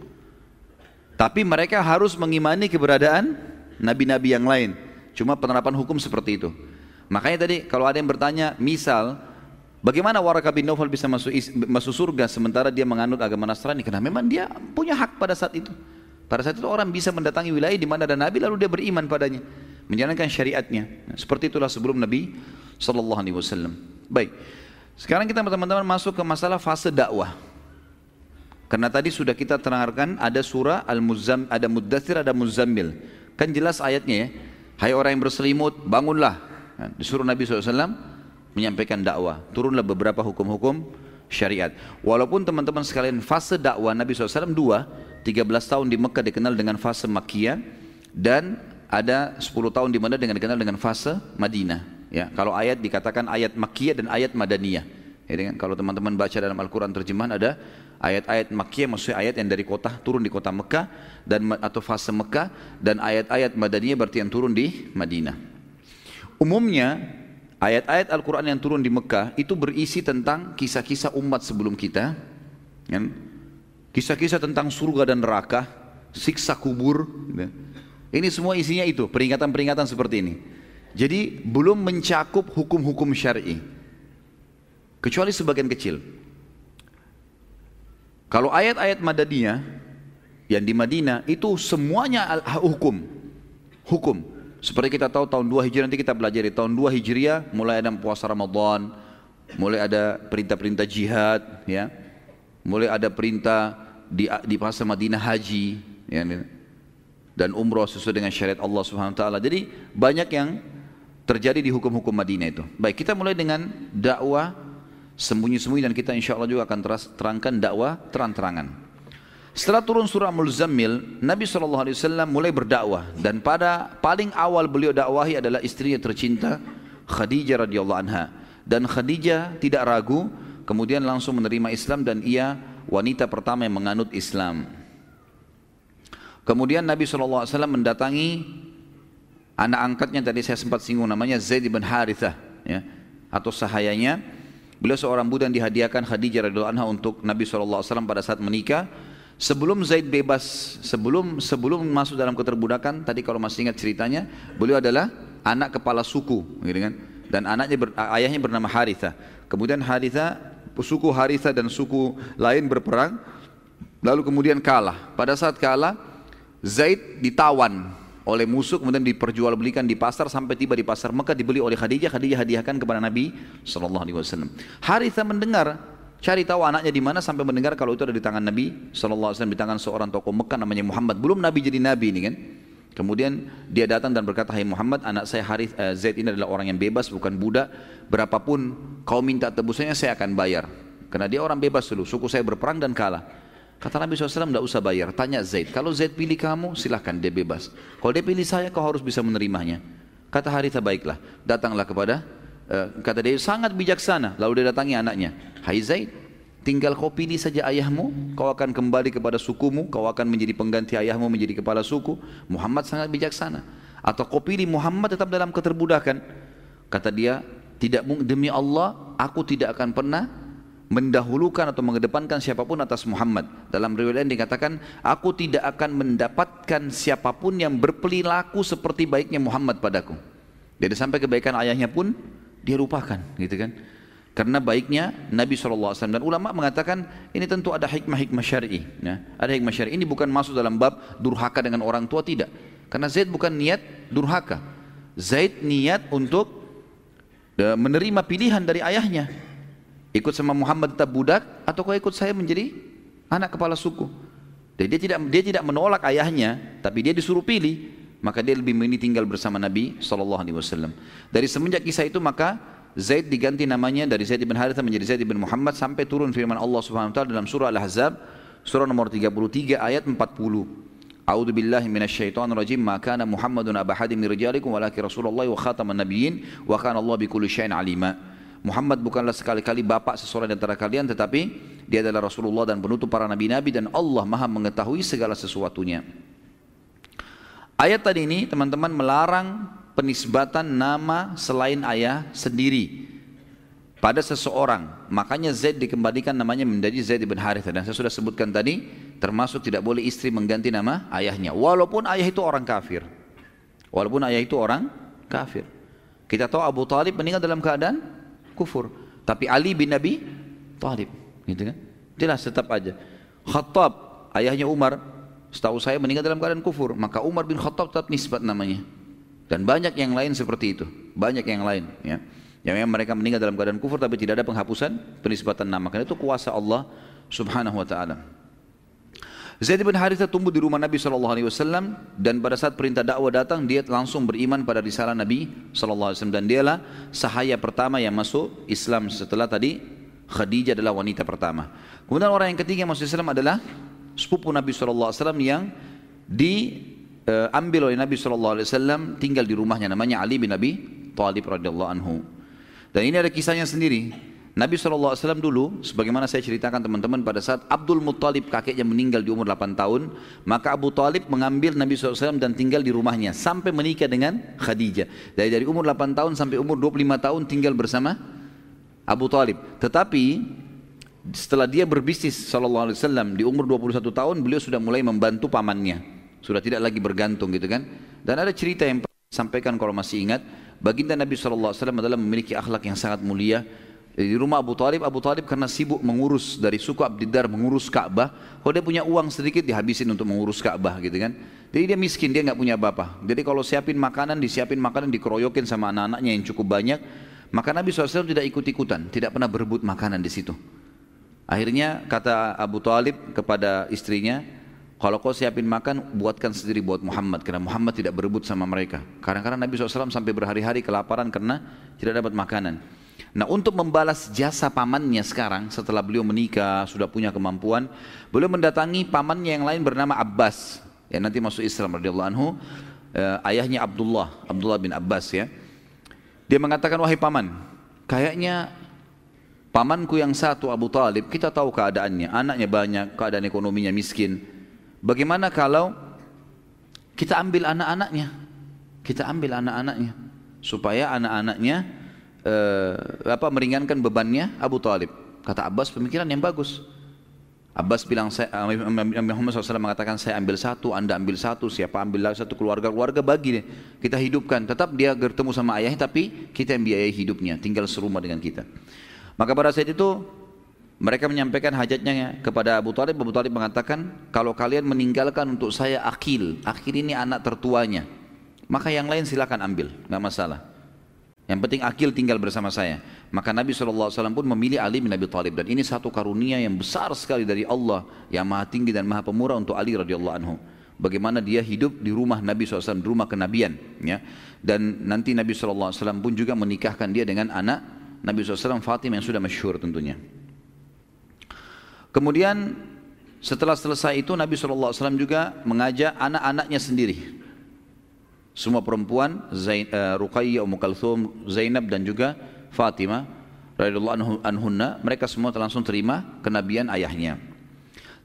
Tapi mereka harus mengimani keberadaan nabi-nabi yang lain. Cuma penerapan hukum seperti itu. Makanya tadi kalau ada yang bertanya, misal bagaimana Waraka bin Nawfal bisa masuk masuk surga sementara dia menganut agama Nasrani? Karena memang dia punya hak pada saat itu. Pada saat itu orang bisa mendatangi wilayah di mana ada nabi lalu dia beriman padanya, menjalankan syariatnya. Nah, seperti itulah sebelum Nabi sallallahu alaihi wasallam. Baik. Sekarang kita teman-teman masuk ke masalah fase dakwah. Karena tadi sudah kita terangkan ada surah Al-Muzzam, ada Muddathir, ada Muzammil. Kan jelas ayatnya ya. Hai orang yang berselimut, bangunlah. Nah, disuruh Nabi SAW menyampaikan dakwah. Turunlah beberapa hukum-hukum syariat. Walaupun teman-teman sekalian fase dakwah Nabi SAW dua, 13 tahun di Mekah dikenal dengan fase Makkiyah dan ada 10 tahun di mana dengan dikenal dengan fase Madinah. Ya, kalau ayat dikatakan ayat Makkiyah dan ayat Madaniyah. Ya? Kalau teman-teman baca dalam Al-Quran terjemahan ada ayat-ayat Makkiyah maksudnya ayat yang dari kota turun di kota Mekah dan atau fase Mekah dan ayat-ayat Madaniyah berarti yang turun di Madinah. Umumnya ayat-ayat Al-Quran yang turun di Mekah itu berisi tentang kisah-kisah umat sebelum kita. Kan? Kisah-kisah tentang surga dan neraka, siksa kubur. Ya. Ini semua isinya itu, peringatan-peringatan seperti ini. Jadi belum mencakup hukum-hukum syar'i. Kecuali sebagian kecil. Kalau ayat-ayat Madaniyah yang di Madinah itu semuanya hukum. Hukum. Seperti kita tahu tahun 2 Hijriah nanti kita belajar di tahun 2 Hijriah mulai ada puasa Ramadan, mulai ada perintah-perintah jihad, ya. Mulai ada perintah di di pasar Madinah haji, ya, dan umroh sesuai dengan syariat Allah Subhanahu wa taala. Jadi banyak yang terjadi di hukum-hukum Madinah itu. Baik, kita mulai dengan dakwah sembunyi-sembunyi dan kita insya Allah juga akan terangkan dakwah terang-terangan. Setelah turun surah Muzammil, Nabi SAW mulai berdakwah dan pada paling awal beliau dakwahi adalah istrinya tercinta Khadijah radhiyallahu anha dan Khadijah tidak ragu kemudian langsung menerima Islam dan ia wanita pertama yang menganut Islam. Kemudian Nabi SAW mendatangi Anak angkatnya tadi saya sempat singgung namanya Zaid bin Harithah ya, atau sahayanya. Beliau seorang budak yang dihadiahkan Khadijah radhiyallahu anha untuk Nabi SAW pada saat menikah. Sebelum Zaid bebas, sebelum sebelum masuk dalam keterbudakan, tadi kalau masih ingat ceritanya, beliau adalah anak kepala suku, gitu kan? Dan anaknya ber, ayahnya bernama Haritha. Kemudian Haritha, suku Haritha dan suku lain berperang, lalu kemudian kalah. Pada saat kalah, Zaid ditawan oleh musuh kemudian diperjualbelikan di pasar sampai tiba di pasar Mekah dibeli oleh Khadijah Khadijah hadiahkan kepada Nabi Shallallahu Alaihi Wasallam Haritha mendengar cari tahu anaknya di mana sampai mendengar kalau itu ada di tangan Nabi Wasallam di tangan seorang tokoh Mekah namanya Muhammad belum Nabi jadi Nabi ini kan Kemudian dia datang dan berkata, Hai Muhammad, anak saya Harith, uh, Zaid ini adalah orang yang bebas, bukan budak. Berapapun kau minta tebusannya, saya akan bayar. Karena dia orang bebas dulu, suku saya berperang dan kalah. Kata Nabi SAW, tidak usah bayar. Tanya Zaid, kalau Zaid pilih kamu, silahkan dia bebas. Kalau dia pilih saya, kau harus bisa menerimanya. Kata Haritha, baiklah. Datanglah kepada, uh, kata dia, sangat bijaksana. Lalu dia datangi anaknya. Hai Zaid, Tinggal kau pilih saja ayahmu, kau akan kembali kepada sukumu, kau akan menjadi pengganti ayahmu menjadi kepala suku. Muhammad sangat bijaksana. Atau kau pilih Muhammad tetap dalam keterbudakan. Kata dia, tidak demi Allah, aku tidak akan pernah mendahulukan atau mengedepankan siapa pun atas Muhammad. Dalam riwayat dikatakan, aku tidak akan mendapatkan siapa pun yang berperilaku seperti baiknya Muhammad padaku. Jadi sampai kebaikan ayahnya pun dia lupakan, gitu kan? Karena baiknya Nabi SAW dan ulama mengatakan ini tentu ada hikmah-hikmah syar'i. Ya. Ada hikmah syar'i. Ini bukan masuk dalam bab durhaka dengan orang tua tidak. Karena Zaid bukan niat durhaka. Zaid niat untuk uh, menerima pilihan dari ayahnya. Ikut sama Muhammad tetap budak atau kau ikut saya menjadi anak kepala suku. Jadi dia tidak dia tidak menolak ayahnya, tapi dia disuruh pilih. Maka dia lebih memilih tinggal bersama Nabi SAW. Dari semenjak kisah itu maka Zaid diganti namanya dari Zaid bin Haritha menjadi Zaid bin Muhammad sampai turun firman Allah Subhanahu wa taala dalam surah Al-Ahzab surah nomor 33 ayat 40. A'udzu billahi minasyaitonir rajim. Ma kana Muhammadun aba hadin min rijalikum walakin Rasulullah wa khataman nabiyyin wa kana Allah bikulli syai'in alima. Muhammad bukanlah sekali-kali bapak seseorang di antara kalian tetapi dia adalah Rasulullah dan penutup para nabi-nabi dan Allah Maha mengetahui segala sesuatunya. Ayat tadi ini teman-teman melarang penisbatan nama selain ayah sendiri pada seseorang. Makanya Zaid dikembalikan namanya menjadi Zaid bin Harithah dan saya sudah sebutkan tadi termasuk tidak boleh istri mengganti nama ayahnya walaupun ayah itu orang kafir. Walaupun ayah itu orang kafir. Kita tahu Abu Talib meninggal dalam keadaan kufur, tapi Ali bin Nabi Talib, gitu kan? Jelas tetap aja. Khattab ayahnya Umar, setahu saya meninggal dalam keadaan kufur, maka Umar bin Khattab tetap nisbat namanya. Dan banyak yang lain seperti itu, banyak yang lain ya. Yang memang mereka meninggal dalam keadaan kufur tapi tidak ada penghapusan penisbatan nama. Karena itu kuasa Allah Subhanahu wa taala. Zaid bin Haritha tumbuh di rumah Nabi SAW dan pada saat perintah dakwah datang dia langsung beriman pada risalah Nabi SAW dan dialah sahaya pertama yang masuk Islam setelah tadi Khadijah adalah wanita pertama. Kemudian orang yang ketiga yang masuk Islam adalah sepupu Nabi SAW yang di uh, ambil oleh Nabi SAW tinggal di rumahnya namanya Ali bin Abi Thalib radhiyallahu anhu. Dan ini ada kisahnya sendiri. Nabi SAW dulu, sebagaimana saya ceritakan teman-teman pada saat Abdul Muttalib kakeknya meninggal di umur 8 tahun, maka Abu Talib mengambil Nabi SAW dan tinggal di rumahnya sampai menikah dengan Khadijah. Dari dari umur 8 tahun sampai umur 25 tahun tinggal bersama Abu Talib. Tetapi setelah dia berbisnis SAW di umur 21 tahun, beliau sudah mulai membantu pamannya. Sudah tidak lagi bergantung gitu kan. Dan ada cerita yang sampaikan kalau masih ingat, baginda Nabi SAW adalah memiliki akhlak yang sangat mulia. Di rumah Abu Talib, Abu Talib karena sibuk mengurus dari suku Abdiddar mengurus Ka'bah, kalau dia punya uang sedikit dihabisin untuk mengurus Ka'bah gitu kan. Jadi dia miskin, dia nggak punya apa-apa. Jadi kalau siapin makanan, disiapin makanan, dikeroyokin sama anak-anaknya yang cukup banyak, maka Nabi SAW tidak ikut-ikutan, tidak pernah berebut makanan di situ. Akhirnya kata Abu Talib kepada istrinya, kalau kau siapin makan, buatkan sendiri buat Muhammad. Karena Muhammad tidak berebut sama mereka. Kadang-kadang Nabi SAW sampai berhari-hari kelaparan karena tidak dapat makanan. Nah untuk membalas jasa pamannya sekarang setelah beliau menikah, sudah punya kemampuan. Beliau mendatangi pamannya yang lain bernama Abbas. Yang nanti masuk Islam radhiyallahu anhu. Eh, ayahnya Abdullah, Abdullah bin Abbas ya. Dia mengatakan, wahai paman, kayaknya pamanku yang satu Abu Talib, kita tahu keadaannya. Anaknya banyak, keadaan ekonominya miskin Bagaimana kalau kita ambil anak-anaknya? Kita ambil anak-anaknya supaya anak-anaknya eh, apa meringankan bebannya Abu Talib. Kata Abbas pemikiran yang bagus. Abbas bilang saya Muhammad SAW mengatakan saya ambil satu, anda ambil satu, siapa ambil satu keluarga keluarga bagi deh. Kita hidupkan. Tetap dia bertemu sama ayahnya tapi kita yang biayai hidupnya, tinggal serumah dengan kita. Maka pada saat itu mereka menyampaikan hajatnya kepada Abu Talib. Abu Talib mengatakan, kalau kalian meninggalkan untuk saya akil, akil ini anak tertuanya, maka yang lain silakan ambil, nggak masalah. Yang penting akil tinggal bersama saya. Maka Nabi SAW pun memilih Ali bin Abi Talib. Dan ini satu karunia yang besar sekali dari Allah yang maha tinggi dan maha pemurah untuk Ali radhiyallahu anhu. bagaimana dia hidup di rumah Nabi SAW, di rumah kenabian. Ya. Dan nanti Nabi SAW pun juga menikahkan dia dengan anak Nabi SAW Fatimah yang sudah masyhur tentunya. Kemudian setelah selesai itu Nabi SAW juga mengajak anak-anaknya sendiri. Semua perempuan, Zain, uh, Ruqayyah, Ummu Kalthum, Zainab dan juga Fatimah anhunna, mereka semua langsung terima kenabian ayahnya.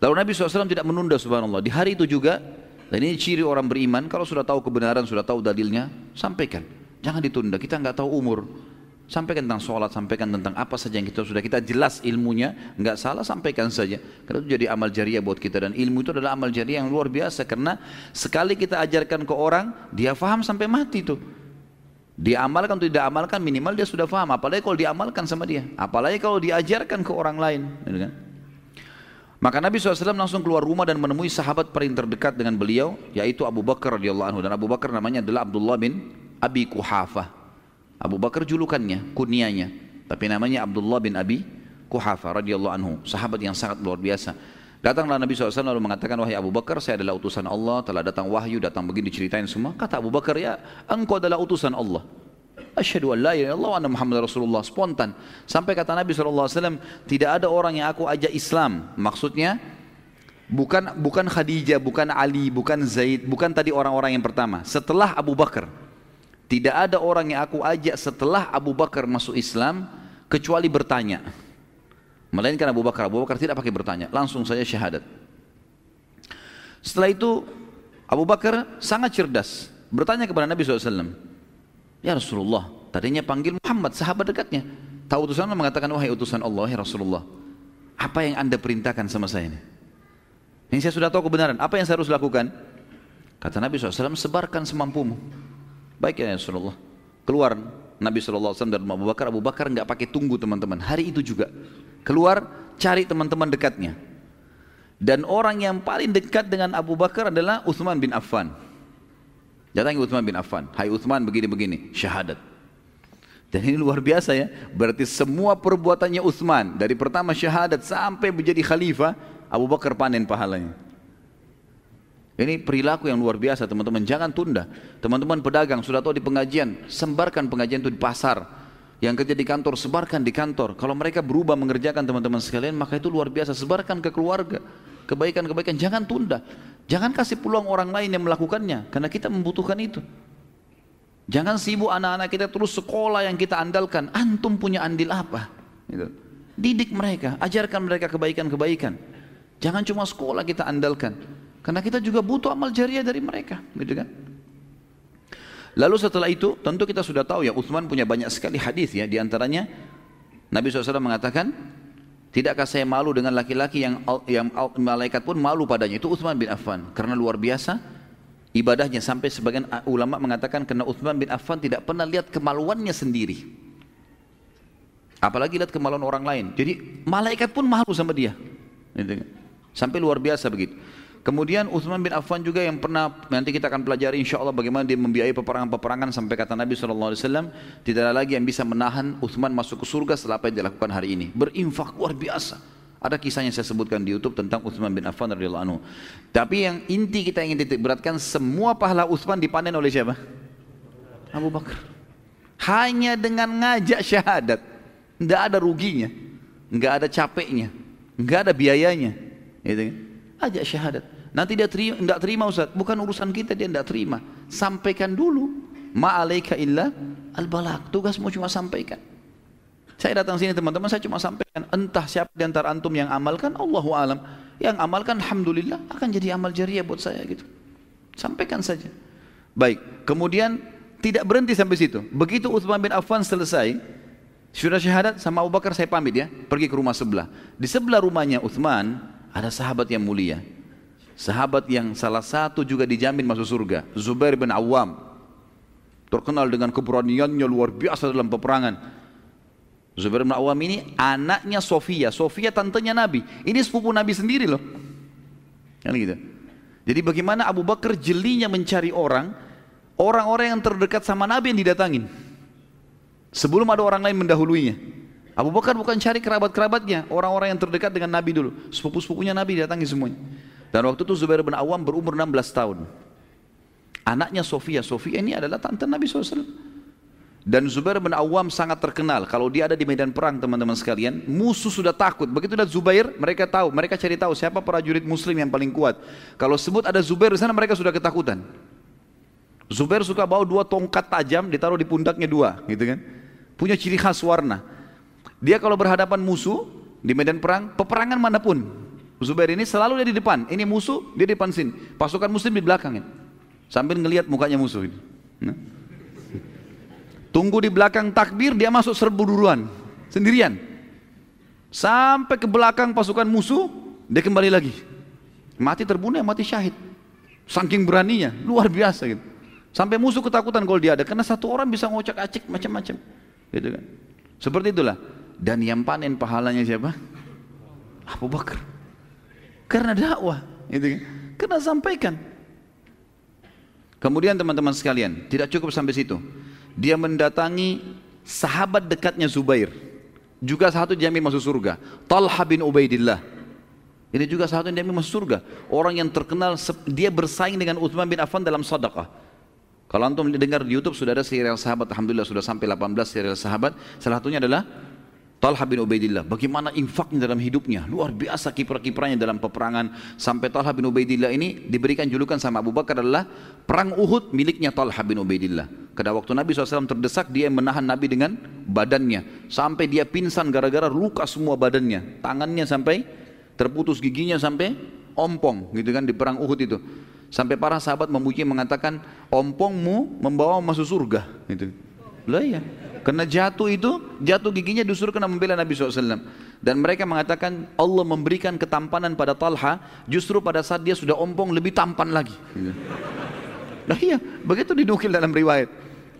Lalu Nabi SAW tidak menunda subhanallah. Di hari itu juga, dan ini ciri orang beriman, kalau sudah tahu kebenaran, sudah tahu dalilnya, sampaikan. Jangan ditunda, kita nggak tahu umur. Sampaikan tentang sholat, sampaikan tentang apa saja yang kita sudah kita jelas ilmunya, nggak salah sampaikan saja. Karena itu jadi amal jariah buat kita dan ilmu itu adalah amal jariah yang luar biasa karena sekali kita ajarkan ke orang, dia faham sampai mati tuh. Dia amalkan atau tidak amalkan minimal dia sudah faham. Apalagi kalau diamalkan sama dia. Apalagi kalau diajarkan ke orang lain. Kan? Maka Nabi SAW langsung keluar rumah dan menemui sahabat paling terdekat dengan beliau, yaitu Abu Bakar radhiyallahu anhu. Dan Abu Bakar namanya adalah Abdullah bin Abi Kuhafah. Abu Bakar julukannya, kunianya, tapi namanya Abdullah bin Abi Kuhafa radhiyallahu anhu, sahabat yang sangat luar biasa. Datanglah Nabi SAW lalu mengatakan, wahai Abu Bakar, saya adalah utusan Allah, telah datang wahyu, datang begini diceritain semua. Kata Abu Bakar, ya engkau adalah utusan Allah. Asyhadu an la ilaha Muhammad Rasulullah. Spontan. Sampai kata Nabi SAW, tidak ada orang yang aku ajak Islam. Maksudnya, bukan bukan Khadijah, bukan Ali, bukan Zaid, bukan tadi orang-orang yang pertama. Setelah Abu Bakar. Tidak ada orang yang aku ajak setelah Abu Bakar masuk Islam kecuali bertanya. Melainkan Abu Bakar. Abu Bakar tidak pakai bertanya, langsung saja syahadat. Setelah itu Abu Bakar sangat cerdas, bertanya kepada Nabi SAW. Ya Rasulullah, tadinya panggil Muhammad, sahabat dekatnya. Tahu utusan Allah mengatakan, wahai utusan Allah, ya Rasulullah. Apa yang anda perintahkan sama saya ini? Ini saya sudah tahu kebenaran, apa yang saya harus lakukan? Kata Nabi SAW, sebarkan semampumu. Baik ya Rasulullah. Keluar Nabi SAW dan Abu Bakar. Abu Bakar nggak pakai tunggu teman-teman. Hari itu juga. Keluar cari teman-teman dekatnya. Dan orang yang paling dekat dengan Abu Bakar adalah Uthman bin Affan. Datangi Uthman bin Affan. Hai Uthman begini-begini. Syahadat. Dan ini luar biasa ya. Berarti semua perbuatannya Uthman. Dari pertama syahadat sampai menjadi khalifah. Abu Bakar panen pahalanya. Ini perilaku yang luar biasa teman-teman, jangan tunda. Teman-teman pedagang sudah tahu di pengajian, sembarkan pengajian itu di pasar. Yang kerja di kantor, sebarkan di kantor. Kalau mereka berubah mengerjakan teman-teman sekalian, maka itu luar biasa. Sebarkan ke keluarga. Kebaikan-kebaikan, jangan tunda. Jangan kasih peluang orang lain yang melakukannya, karena kita membutuhkan itu. Jangan sibuk anak-anak kita terus sekolah yang kita andalkan. Antum punya andil apa? Gitu. Didik mereka, ajarkan mereka kebaikan-kebaikan. Jangan cuma sekolah kita andalkan. Karena kita juga butuh amal jariah dari mereka, gitu kan? Lalu setelah itu, tentu kita sudah tahu ya Uthman punya banyak sekali hadis ya, di antaranya Nabi SAW mengatakan, Tidakkah saya malu dengan laki-laki yang, yang malaikat pun malu padanya? Itu Uthman bin Affan. Karena luar biasa ibadahnya sampai sebagian ulama mengatakan karena Uthman bin Affan tidak pernah lihat kemaluannya sendiri. Apalagi lihat kemaluan orang lain. Jadi malaikat pun malu sama dia. Gitu kan? Sampai luar biasa begitu. Kemudian Uthman bin Affan juga yang pernah nanti kita akan pelajari insya Allah bagaimana dia membiayai peperangan-peperangan sampai kata Nabi SAW tidak ada lagi yang bisa menahan Uthman masuk ke surga setelah apa yang dilakukan hari ini. Berinfak luar biasa. Ada kisahnya saya sebutkan di YouTube tentang Uthman bin Affan radhiyallahu anhu. Tapi yang inti kita ingin titik beratkan semua pahala Uthman dipanen oleh siapa? Abu Bakar. Hanya dengan ngajak syahadat. Tidak ada ruginya. Tidak ada capeknya. Tidak ada biayanya. Gitu kan? Ajak syahadat. Nanti dia terima, tidak terima Ustaz. Bukan urusan kita dia tidak terima. Sampaikan dulu. Ma'alaika illa al-balak. Tugasmu cuma sampaikan. Saya datang sini teman-teman, saya cuma sampaikan. Entah siapa di antara antum yang amalkan, Allahu alam. Yang amalkan, Alhamdulillah, akan jadi amal jariah buat saya gitu. Sampaikan saja. Baik, kemudian tidak berhenti sampai situ. Begitu Uthman bin Affan selesai, sudah syahadat sama Abu Bakar saya pamit ya, pergi ke rumah sebelah. Di sebelah rumahnya Uthman, ada sahabat yang mulia. Sahabat yang salah satu juga dijamin masuk surga. Zubair bin Awam. Terkenal dengan keberaniannya luar biasa dalam peperangan. Zubair bin Awam ini anaknya Sofia. Sofia tantenya Nabi. Ini sepupu Nabi sendiri loh. Kan gitu. Jadi bagaimana Abu Bakar jelinya mencari orang, orang-orang yang terdekat sama Nabi yang didatangin. Sebelum ada orang lain mendahuluinya. Abu Bakar bukan cari kerabat-kerabatnya, orang-orang yang terdekat dengan Nabi dulu. Sepupu-sepupunya Nabi datangi semuanya. Dan waktu itu Zubair bin Awam berumur 16 tahun. Anaknya Sofia, Sofia ini adalah tante Nabi SAW. Dan Zubair bin Awam sangat terkenal. Kalau dia ada di medan perang teman-teman sekalian, musuh sudah takut. Begitu ada Zubair, mereka tahu, mereka cari tahu siapa prajurit muslim yang paling kuat. Kalau sebut ada Zubair di sana mereka sudah ketakutan. Zubair suka bawa dua tongkat tajam ditaruh di pundaknya dua, gitu kan. Punya ciri khas warna. Dia kalau berhadapan musuh di medan perang, peperangan mana pun, Zubair ini selalu dia di depan. Ini musuh, dia di depan sini. Pasukan muslim di belakang. Ya sambil ngelihat mukanya musuh ini. Nah. Tunggu di belakang takbir dia masuk serbu duluan sendirian. Sampai ke belakang pasukan musuh dia kembali lagi. Mati terbunuh ya mati syahid. Saking beraninya, luar biasa gitu. Sampai musuh ketakutan kalau dia ada karena satu orang bisa ngocak acik macam-macam. Gitu kan. Seperti itulah. Dan yang panen pahalanya siapa? Abu Bakar. Karena dakwah, gitu kan. Karena sampaikan. Kemudian teman-teman sekalian, tidak cukup sampai situ. Dia mendatangi sahabat dekatnya Zubair. Juga satu jamin masuk surga. Talha bin Ubaidillah. Ini juga satu yang masuk surga. Orang yang terkenal, dia bersaing dengan Uthman bin Affan dalam sadaqah. Kalau antum dengar di YouTube sudah ada serial sahabat, Alhamdulillah sudah sampai 18 serial sahabat. Salah satunya adalah Talha bin Ubaidillah, bagaimana infaknya dalam hidupnya, luar biasa kiprah-kiprahnya dalam peperangan. Sampai Talha bin Ubaidillah ini diberikan julukan sama Abu Bakar adalah perang Uhud miliknya Talha bin Ubaidillah. Karena waktu Nabi SAW terdesak, dia menahan Nabi dengan badannya. Sampai dia pingsan gara-gara luka semua badannya. Tangannya sampai terputus giginya sampai ompong gitu kan di perang Uhud itu. Sampai para sahabat memuji mengatakan, ompongmu membawa masuk surga. Gitu. Lah ya. Karena jatuh itu, jatuh giginya justru kena membela Nabi SAW. Dan mereka mengatakan Allah memberikan ketampanan pada Talha justru pada saat dia sudah ompong lebih tampan lagi. Nah iya, begitu dinukil dalam riwayat.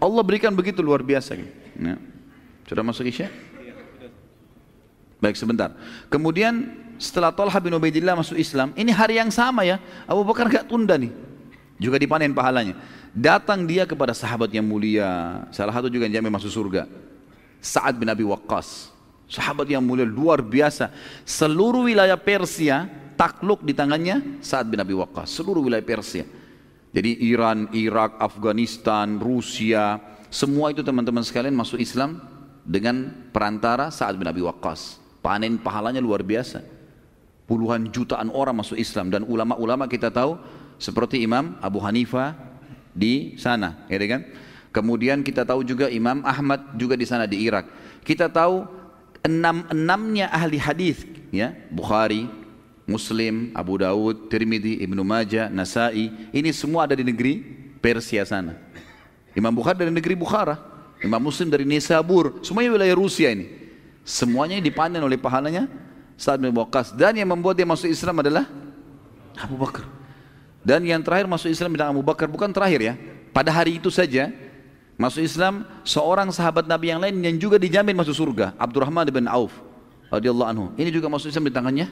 Allah berikan begitu luar biasa. Ya. Sudah masuk Isya? Baik sebentar. Kemudian setelah Talha bin Ubaidillah masuk Islam, ini hari yang sama ya. Abu Bakar gak tunda nih. Juga dipanen pahalanya. Datang dia kepada sahabat yang mulia, salah satu juga yang jamin masuk surga. Sa'ad bin Abi Waqqas. Sahabat yang mulia luar biasa. Seluruh wilayah Persia takluk di tangannya Sa'ad bin Abi Waqqas. Seluruh wilayah Persia. Jadi Iran, Irak, Afghanistan, Rusia, semua itu teman-teman sekalian masuk Islam dengan perantara Sa'ad bin Abi Waqqas. Panen pahalanya luar biasa. Puluhan jutaan orang masuk Islam dan ulama-ulama kita tahu seperti Imam Abu Hanifah, di sana, ya kan? Kemudian kita tahu juga Imam Ahmad juga di sana di Irak. Kita tahu enam-enamnya ahli hadis, ya, Bukhari, Muslim, Abu Daud, Tirmidzi, Ibnu Majah, Nasai, ini semua ada di negeri Persia sana. Imam Bukhari dari negeri Bukhara, Imam Muslim dari Nisabur, semuanya wilayah Rusia ini. Semuanya dipanen oleh pahalanya Sa'ad bin dan yang membuat dia masuk Islam adalah Abu Bakar. Dan yang terakhir masuk Islam bidang Abu Bakar bukan terakhir ya. Pada hari itu saja masuk Islam seorang sahabat Nabi yang lain yang juga dijamin masuk surga, Abdurrahman bin Auf radhiyallahu anhu. Ini juga masuk Islam di tangannya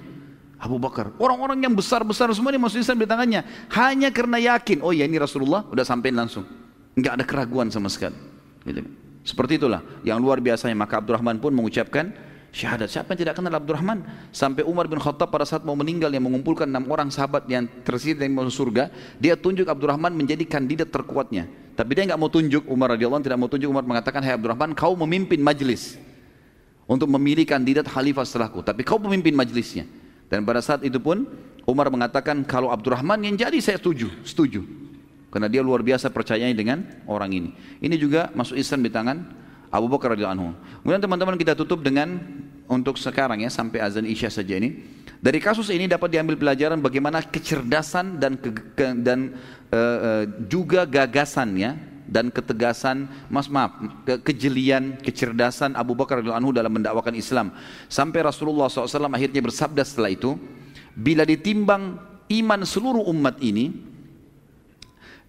Abu Bakar. Orang-orang yang besar-besar semua ini masuk Islam di tangannya hanya karena yakin, oh ya ini Rasulullah udah sampai langsung. Enggak ada keraguan sama sekali. Gitu. Seperti itulah yang luar biasanya maka Abdurrahman pun mengucapkan syahadat. Siapa yang tidak kenal Abdurrahman? Sampai Umar bin Khattab pada saat mau meninggal yang mengumpulkan enam orang sahabat yang tersisa dari masuk surga, dia tunjuk Abdurrahman menjadi kandidat terkuatnya. Tapi dia nggak mau tunjuk Umar radhiyallahu tidak mau tunjuk Umar mengatakan, "Hai Abdurrahman, kau memimpin majlis untuk memilih kandidat khalifah setelahku, tapi kau pemimpin majlisnya." Dan pada saat itu pun Umar mengatakan, "Kalau Abdurrahman yang jadi saya setuju, setuju." Karena dia luar biasa percayanya dengan orang ini. Ini juga masuk Islam di tangan Abu Bakar radhiyallahu anhu. Kemudian teman-teman kita tutup dengan untuk sekarang ya sampai azan Isya saja ini. Dari kasus ini dapat diambil pelajaran bagaimana kecerdasan dan ke, ke, dan uh, uh, juga gagasannya dan ketegasan, mas maaf, ke, kejelian, kecerdasan Abu Bakar radhiyallahu anhu dalam mendakwakan Islam. Sampai Rasulullah SAW akhirnya bersabda setelah itu, bila ditimbang iman seluruh umat ini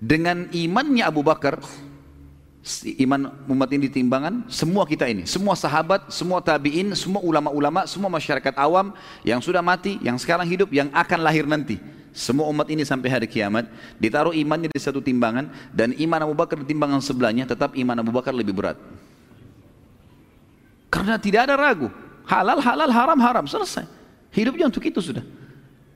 dengan imannya Abu Bakar iman umat ini ditimbangan semua kita ini. Semua sahabat semua tabiin semua ulama-ulama semua masyarakat awam yang sudah mati yang sekarang hidup yang akan lahir nanti. Semua umat ini sampai hari kiamat ditaruh imannya di satu timbangan dan iman Abu Bakar di timbangan sebelahnya tetap iman Abu Bakar lebih berat. Karena tidak ada ragu. Halal halal haram haram. Selesai. Hidupnya untuk itu sudah.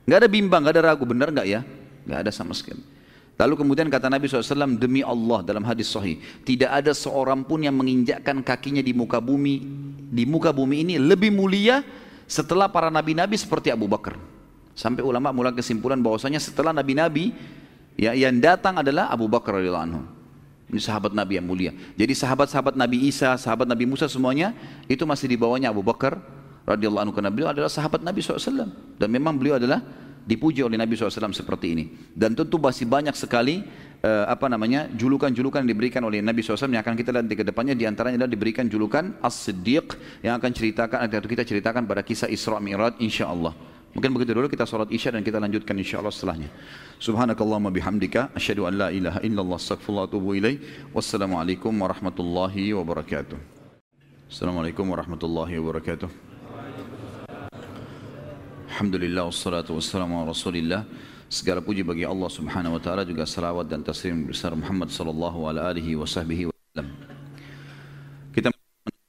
Nggak ada bimbang, nggak ada ragu, benar nggak ya? Nggak ada sama sekali. Lalu kemudian kata Nabi SAW, demi Allah dalam hadis sahih, tidak ada seorang pun yang menginjakkan kakinya di muka bumi, di muka bumi ini lebih mulia setelah para nabi-nabi seperti Abu Bakar. Sampai ulama mulai kesimpulan bahwasanya setelah nabi-nabi ya yang datang adalah Abu Bakar radhiyallahu anhu. Ini sahabat Nabi yang mulia. Jadi sahabat-sahabat Nabi Isa, sahabat Nabi Musa semuanya itu masih di bawahnya Abu Bakar radhiyallahu anhu karena beliau adalah sahabat Nabi SAW dan memang beliau adalah dipuji oleh Nabi SAW seperti ini. Dan tentu masih banyak sekali uh, apa namanya julukan-julukan yang diberikan oleh Nabi SAW yang akan kita lihat di ke depannya di antaranya adalah diberikan julukan As-Siddiq yang akan ceritakan atau kita ceritakan pada kisah Isra Mi'raj insya Allah. Mungkin begitu dulu kita sholat isya dan kita lanjutkan insya Allah setelahnya. Subhanakallahumma bihamdika asyhadu an la ilaha illallah astaghfirullah wa atubu ilaih. Wassalamualaikum warahmatullahi wabarakatuh. Assalamualaikum warahmatullahi wabarakatuh. Alhamdulillah wassalatu wassalamu ala rasulillah. Segala puji bagi Allah subhanahu wa ta'ala juga salawat dan taslim besar Muhammad sallallahu alaihi wa sahbihi. Kita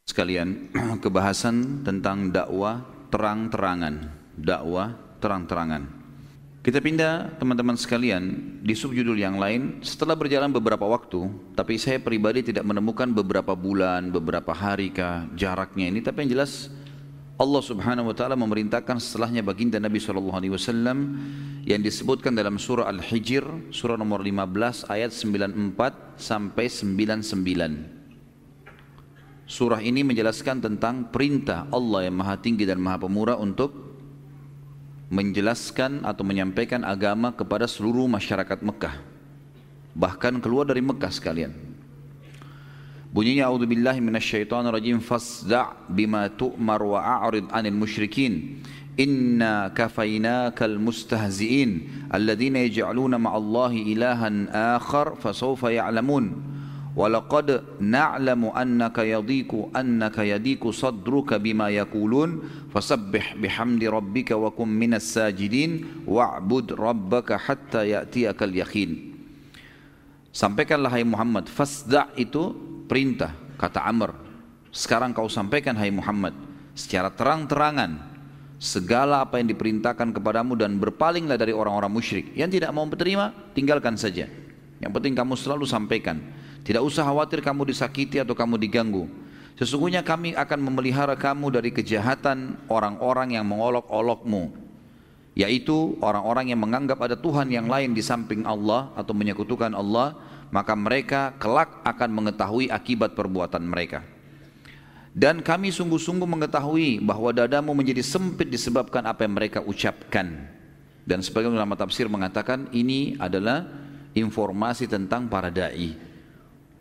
sekalian kebahasan tentang dakwah terang-terangan dakwah terang-terangan. Kita pindah teman-teman sekalian di subjudul yang lain setelah berjalan beberapa waktu, tapi saya pribadi tidak menemukan beberapa bulan, beberapa hari kah jaraknya ini, tapi yang jelas Allah Subhanahu wa taala memerintahkan setelahnya baginda Nabi sallallahu alaihi wasallam yang disebutkan dalam surah Al-Hijr surah nomor 15 ayat 94 sampai 99. Surah ini menjelaskan tentang perintah Allah yang Maha Tinggi dan Maha Pemurah untuk menjelaskan atau menyampaikan agama kepada seluruh masyarakat Mekah bahkan keluar dari Mekah sekalian bunyinya a'udzubillahi minasyaitonirrajim fasda' bima tu'mar wa a'rid 'anil musyrikin inna kafainakal mustahzi'in alladhina yaj'aluna ma'allahi ilahan akhar fasawfa ya'lamun ولقد نعلم أنك يضيق أنك يضيق صدرك بما يقولون فسبح بحمد ربك وكن من الساجدين واعبد ربك حتى يأتيك اليقين Sampaikanlah hai Muhammad Fasda' itu perintah Kata Amr Sekarang kau sampaikan hai Muhammad Secara terang-terangan Segala apa yang diperintahkan kepadamu Dan berpalinglah dari orang-orang musyrik Yang tidak mau menerima Tinggalkan saja Yang penting kamu selalu sampaikan tidak usah khawatir kamu disakiti atau kamu diganggu. Sesungguhnya kami akan memelihara kamu dari kejahatan orang-orang yang mengolok-olokmu. Yaitu orang-orang yang menganggap ada Tuhan yang lain di samping Allah atau menyekutukan Allah. Maka mereka kelak akan mengetahui akibat perbuatan mereka. Dan kami sungguh-sungguh mengetahui bahwa dadamu menjadi sempit disebabkan apa yang mereka ucapkan. Dan sebagian ulama tafsir mengatakan ini adalah informasi tentang para da'i.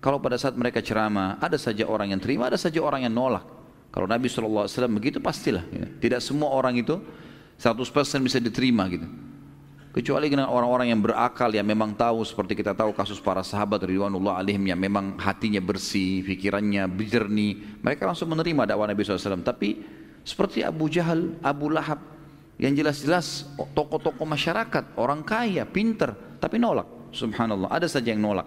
Kalau pada saat mereka ceramah, ada saja orang yang terima, ada saja orang yang nolak. Kalau Nabi SAW begitu pastilah. Ya. Tidak semua orang itu 100% bisa diterima gitu. Kecuali dengan orang-orang yang berakal yang memang tahu seperti kita tahu kasus para sahabat Ridwanullah alaihim yang memang hatinya bersih, pikirannya jernih. Mereka langsung menerima dakwah Nabi SAW. Tapi seperti Abu Jahal, Abu Lahab yang jelas-jelas tokoh-tokoh masyarakat, orang kaya, pinter, tapi nolak. Subhanallah, ada saja yang nolak.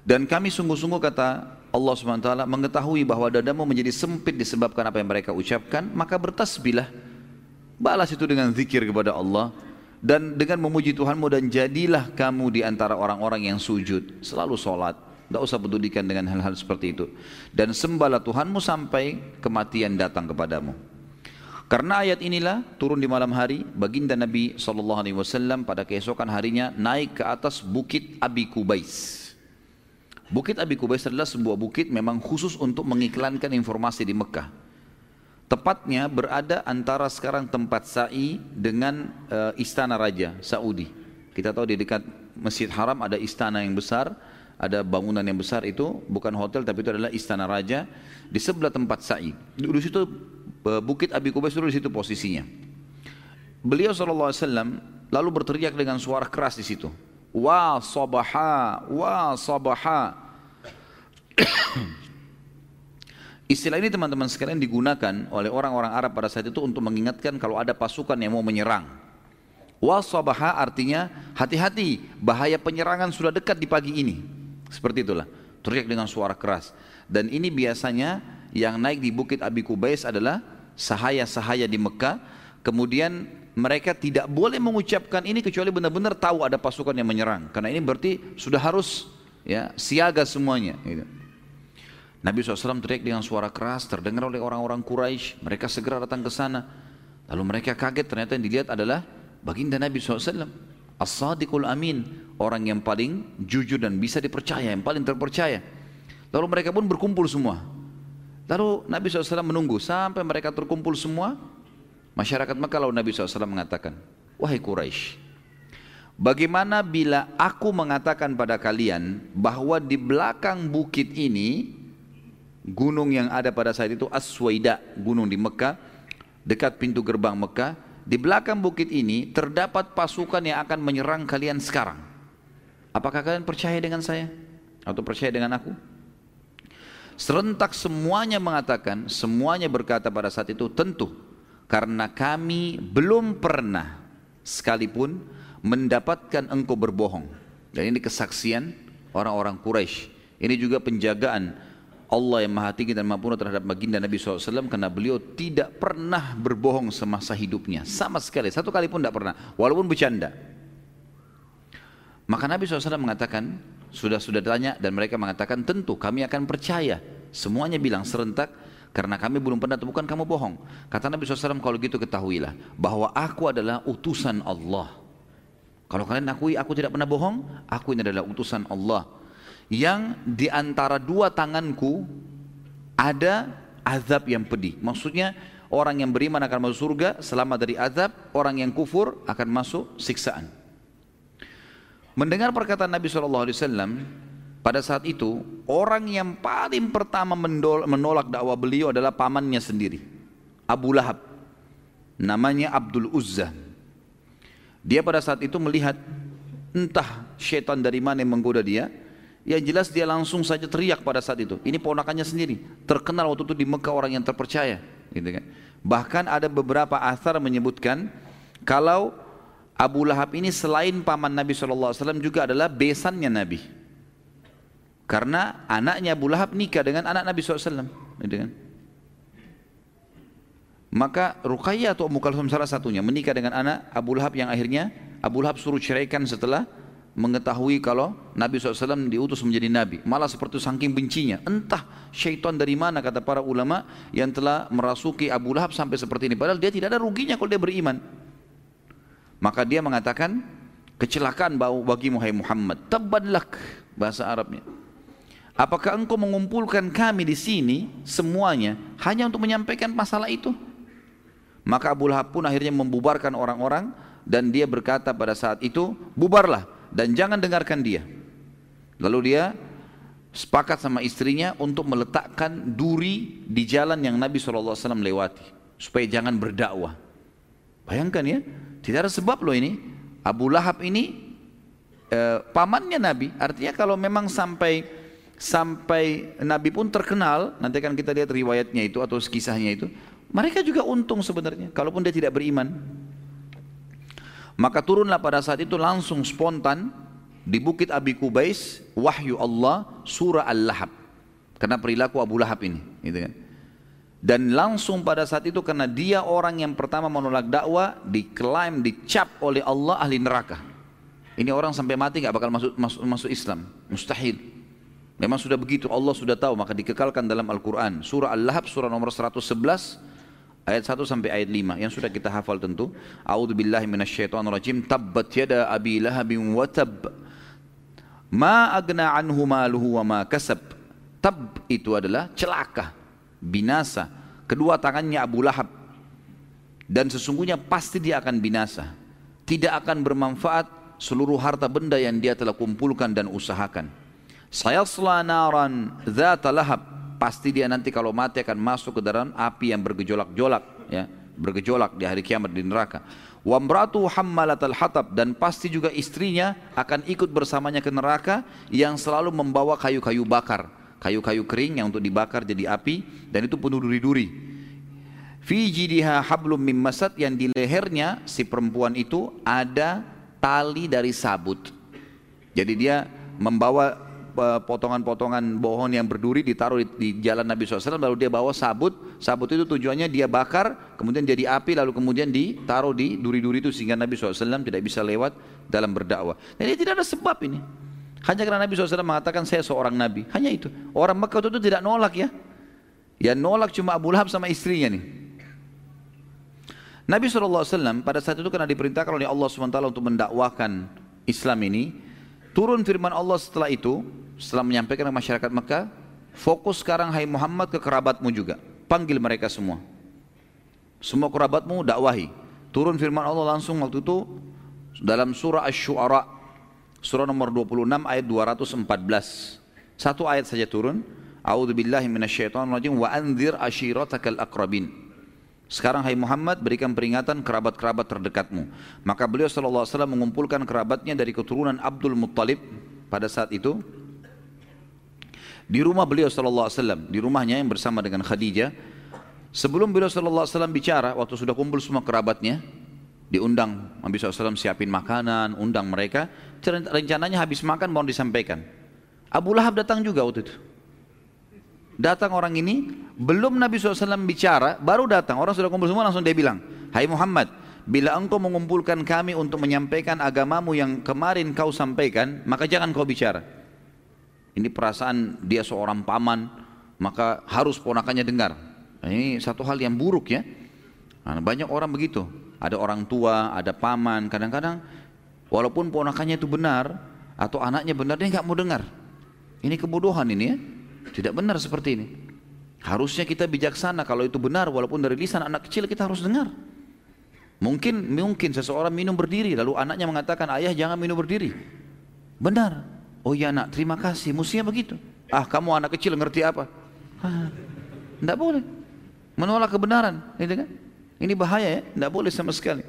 Dan kami sungguh-sungguh kata Allah SWT mengetahui bahwa dadamu menjadi sempit disebabkan apa yang mereka ucapkan, maka bertasbihlah. Balas itu dengan zikir kepada Allah dan dengan memuji Tuhanmu dan jadilah kamu di antara orang-orang yang sujud, selalu sholat. Tidak usah pedulikan dengan hal-hal seperti itu. Dan sembahlah Tuhanmu sampai kematian datang kepadamu. Karena ayat inilah turun di malam hari, baginda Nabi SAW pada keesokan harinya naik ke atas bukit Abi Kubais. Bukit Abi Kubais adalah sebuah bukit memang khusus untuk mengiklankan informasi di Mekah. Tepatnya berada antara sekarang tempat sa'i dengan uh, istana raja Saudi. Kita tahu di dekat Masjid Haram ada istana yang besar, ada bangunan yang besar itu bukan hotel tapi itu adalah istana raja di sebelah tempat sa'i. Di situ uh, Bukit Abi Kubais dulu di situ posisinya. Beliau SAW lalu berteriak dengan suara keras di situ wa sabaha wa sabaha Istilah ini teman-teman sekalian digunakan oleh orang-orang Arab pada saat itu untuk mengingatkan kalau ada pasukan yang mau menyerang. Wasabaha artinya hati-hati, bahaya penyerangan sudah dekat di pagi ini. Seperti itulah, teriak dengan suara keras. Dan ini biasanya yang naik di bukit Abi Kubais adalah sahaya-sahaya di Mekah. Kemudian mereka tidak boleh mengucapkan ini kecuali benar-benar tahu ada pasukan yang menyerang. Karena ini berarti sudah harus ya siaga semuanya. Gitu. Nabi SAW teriak dengan suara keras, terdengar oleh orang-orang Quraisy. Mereka segera datang ke sana. Lalu mereka kaget, ternyata yang dilihat adalah baginda Nabi SAW. As-sadiqul amin, orang yang paling jujur dan bisa dipercaya, yang paling terpercaya. Lalu mereka pun berkumpul semua. Lalu Nabi SAW menunggu sampai mereka terkumpul semua. Masyarakat Mekah lalu Nabi SAW mengatakan, Wahai Quraisy, bagaimana bila aku mengatakan pada kalian bahwa di belakang bukit ini gunung yang ada pada saat itu Aswaida, gunung di Mekah, dekat pintu gerbang Mekah. Di belakang bukit ini terdapat pasukan yang akan menyerang kalian sekarang. Apakah kalian percaya dengan saya? Atau percaya dengan aku? Serentak semuanya mengatakan, semuanya berkata pada saat itu, tentu. Karena kami belum pernah sekalipun mendapatkan engkau berbohong. Dan ini kesaksian orang-orang Quraisy. Ini juga penjagaan Allah yang maha tinggi dan maha terhadap baginda Nabi SAW karena beliau tidak pernah berbohong semasa hidupnya. Sama sekali satu kali pun tidak pernah walaupun bercanda. Maka Nabi SAW mengatakan sudah sudah tanya dan mereka mengatakan tentu kami akan percaya. Semuanya bilang serentak karena kami belum pernah temukan kamu bohong. Kata Nabi SAW kalau gitu ketahuilah bahwa aku adalah utusan Allah. Kalau kalian akui aku tidak pernah bohong aku ini adalah utusan Allah yang di antara dua tanganku ada azab yang pedih. Maksudnya orang yang beriman akan masuk surga selama dari azab, orang yang kufur akan masuk siksaan. Mendengar perkataan Nabi SAW, pada saat itu orang yang paling pertama menolak dakwah beliau adalah pamannya sendiri, Abu Lahab. Namanya Abdul Uzza. Dia pada saat itu melihat entah syaitan dari mana yang menggoda dia, yang jelas dia langsung saja teriak pada saat itu. Ini ponakannya sendiri. Terkenal waktu itu di Mekah orang yang terpercaya. Gitu kan. Bahkan ada beberapa asar menyebutkan kalau Abu Lahab ini selain paman Nabi SAW juga adalah besannya Nabi. Karena anaknya Abu Lahab nikah dengan anak Nabi SAW. Gitu kan. Maka Ruqayyah atau Ummu Kalsum salah satunya menikah dengan anak Abu Lahab yang akhirnya Abu Lahab suruh ceraikan setelah mengetahui kalau Nabi SAW diutus menjadi Nabi. Malah seperti saking bencinya. Entah syaitan dari mana kata para ulama yang telah merasuki Abu Lahab sampai seperti ini. Padahal dia tidak ada ruginya kalau dia beriman. Maka dia mengatakan, kecelakaan bagi Muhammad. Tabadlak bahasa Arabnya. Apakah engkau mengumpulkan kami di sini semuanya hanya untuk menyampaikan masalah itu? Maka Abu Lahab pun akhirnya membubarkan orang-orang dan dia berkata pada saat itu, bubarlah dan jangan dengarkan dia. Lalu dia sepakat sama istrinya untuk meletakkan duri di jalan yang Nabi SAW lewati supaya jangan berdakwah. Bayangkan ya, tidak ada sebab loh ini. Abu Lahab ini eh, pamannya Nabi. Artinya kalau memang sampai sampai Nabi pun terkenal, nanti akan kita lihat riwayatnya itu atau kisahnya itu, mereka juga untung sebenarnya, kalaupun dia tidak beriman. Maka turunlah pada saat itu langsung spontan di bukit Abi Kubais wahyu Allah surah Al-Lahab. Karena perilaku Abu Lahab ini, gitu kan. Dan langsung pada saat itu karena dia orang yang pertama menolak dakwah, diklaim, dicap oleh Allah ahli neraka. Ini orang sampai mati nggak bakal masuk, masuk masuk Islam, mustahil. Memang sudah begitu, Allah sudah tahu maka dikekalkan dalam Al-Quran. Surah Al-Lahab, surah nomor 111, ayat 1 sampai ayat 5 yang sudah kita hafal tentu. A'udzu billahi minasyaitonir rajim tabbat yada abi lahabin wa tab. Ma agna anhu maluhu wa ma kasab. Tab itu adalah celaka binasa. Kedua tangannya Abu Lahab. Dan sesungguhnya pasti dia akan binasa. Tidak akan bermanfaat seluruh harta benda yang dia telah kumpulkan dan usahakan. Sayasla naran dzata lahab pasti dia nanti kalau mati akan masuk ke dalam api yang bergejolak-jolak ya. Bergejolak di hari kiamat di neraka. Wamratu hammalatal hatab dan pasti juga istrinya akan ikut bersamanya ke neraka yang selalu membawa kayu-kayu bakar. Kayu-kayu kering yang untuk dibakar jadi api dan itu penuh duri-duri. Fi jidiha hablum mim masad yang di lehernya si perempuan itu ada tali dari sabut. Jadi dia membawa potongan-potongan pohon yang berduri ditaruh di, di jalan Nabi SAW lalu dia bawa sabut sabut itu tujuannya dia bakar, kemudian jadi api, lalu kemudian ditaruh di duri-duri itu sehingga Nabi SAW tidak bisa lewat dalam berdakwah. Jadi tidak ada sebab ini. Hanya karena Nabi SAW mengatakan saya seorang Nabi. Hanya itu. Orang Mekah itu tidak nolak ya. Ya nolak cuma Abu Lahab sama istrinya nih. Nabi SAW pada saat itu karena diperintahkan oleh Allah SWT untuk mendakwakan Islam ini, turun firman Allah setelah itu, setelah menyampaikan ke masyarakat Mekah, fokus sekarang hai Muhammad ke kerabatmu juga. Panggil mereka semua. Semua kerabatmu dakwahi. Turun firman Allah langsung waktu itu dalam surah Asy-Syu'ara surah nomor 26 ayat 214. Satu ayat saja turun. A'udzubillahi minasyaitonirrajim wa anzir ashiratakal aqrabin. Sekarang hai Muhammad berikan peringatan kerabat-kerabat terdekatmu. Maka beliau wasallam mengumpulkan kerabatnya dari keturunan Abdul Muttalib pada saat itu di rumah beliau sallallahu alaihi wasallam, di rumahnya yang bersama dengan Khadijah. Sebelum beliau sallallahu alaihi wasallam bicara waktu sudah kumpul semua kerabatnya, diundang Nabi SAW siapin makanan, undang mereka. Rencananya habis makan baru disampaikan. Abu Lahab datang juga waktu itu. Datang orang ini, belum Nabi SAW bicara, baru datang. Orang sudah kumpul semua langsung dia bilang, Hai Muhammad, bila engkau mengumpulkan kami untuk menyampaikan agamamu yang kemarin kau sampaikan, maka jangan kau bicara. Ini perasaan dia seorang paman, maka harus ponakannya dengar. Ini satu hal yang buruk ya. Nah, banyak orang begitu. Ada orang tua, ada paman. Kadang-kadang walaupun ponakannya itu benar atau anaknya benar, dia nggak mau dengar. Ini kebodohan ini ya. Tidak benar seperti ini. Harusnya kita bijaksana kalau itu benar walaupun dari lisan anak kecil kita harus dengar. Mungkin mungkin seseorang minum berdiri lalu anaknya mengatakan ayah jangan minum berdiri. Benar. Oh ya nak terima kasih. Mestinya begitu. Ah kamu anak kecil ngerti apa? Tidak boleh. Menolak kebenaran. Gitu kan? Ini bahaya ya. Tidak boleh sama sekali.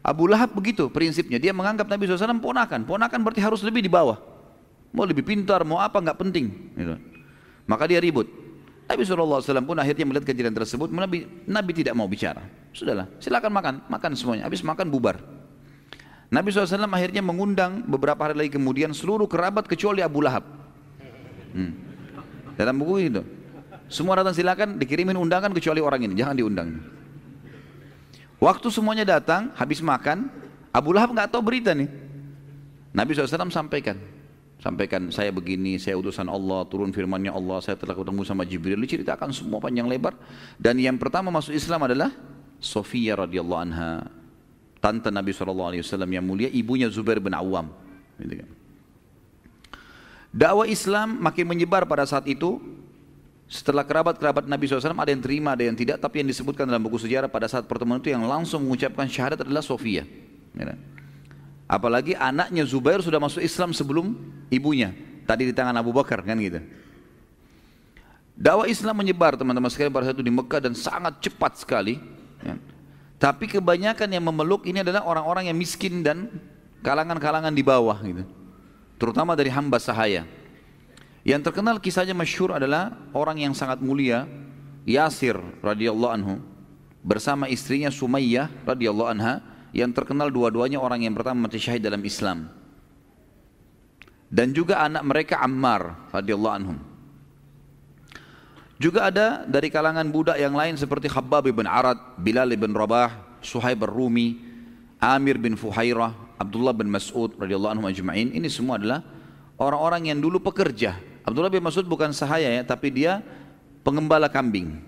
Abu Lahab begitu prinsipnya. Dia menganggap Nabi SAW ponakan. Ponakan berarti harus lebih di bawah. Mau lebih pintar, mau apa nggak penting. Gitu. Maka dia ribut. Nabi SAW pun akhirnya melihat kejadian tersebut, Nabi, Nabi tidak mau bicara. Sudahlah, silakan makan, makan semuanya. Habis makan bubar. Nabi SAW akhirnya mengundang beberapa hari lagi kemudian seluruh kerabat kecuali Abu Lahab. Hmm. Dalam buku itu. Semua datang silakan dikirimin undangan kecuali orang ini, jangan diundang. Waktu semuanya datang, habis makan, Abu Lahab nggak tahu berita nih. Nabi SAW sampaikan, sampaikan saya begini, saya utusan Allah, turun firmannya Allah, saya telah ketemu sama Jibril, diceritakan semua panjang lebar. Dan yang pertama masuk Islam adalah Sofia radhiyallahu anha, tante Nabi SAW yang mulia, ibunya Zubair bin Awam. Gitu kan. Dakwah Islam makin menyebar pada saat itu. Setelah kerabat-kerabat Nabi SAW ada yang terima, ada yang tidak. Tapi yang disebutkan dalam buku sejarah pada saat pertemuan itu yang langsung mengucapkan syahadat adalah Sofia. Ya kan? Apalagi anaknya Zubair sudah masuk Islam sebelum ibunya. Tadi di tangan Abu Bakar kan gitu. Dakwah Islam menyebar teman-teman sekalian pada saat itu di Mekah dan sangat cepat sekali. Tapi kebanyakan yang memeluk ini adalah orang-orang yang miskin dan kalangan-kalangan di bawah gitu. Terutama dari hamba sahaya. Yang terkenal kisahnya masyhur adalah orang yang sangat mulia Yasir radhiyallahu anhu bersama istrinya Sumayyah radhiyallahu anha yang terkenal dua-duanya orang yang pertama mati syahid dalam Islam. Dan juga anak mereka Ammar radhiyallahu anhum. Juga ada dari kalangan budak yang lain seperti Khabbab bin Arad, Bilal bin Rabah, Suhaib bin-Rumi, Amir bin Fuhairah, Abdullah bin Mas'ud radhiyallahu anhum ajma'in. Ini semua adalah orang-orang yang dulu pekerja. Abdullah bin Mas'ud bukan sahaya ya, tapi dia pengembala kambing.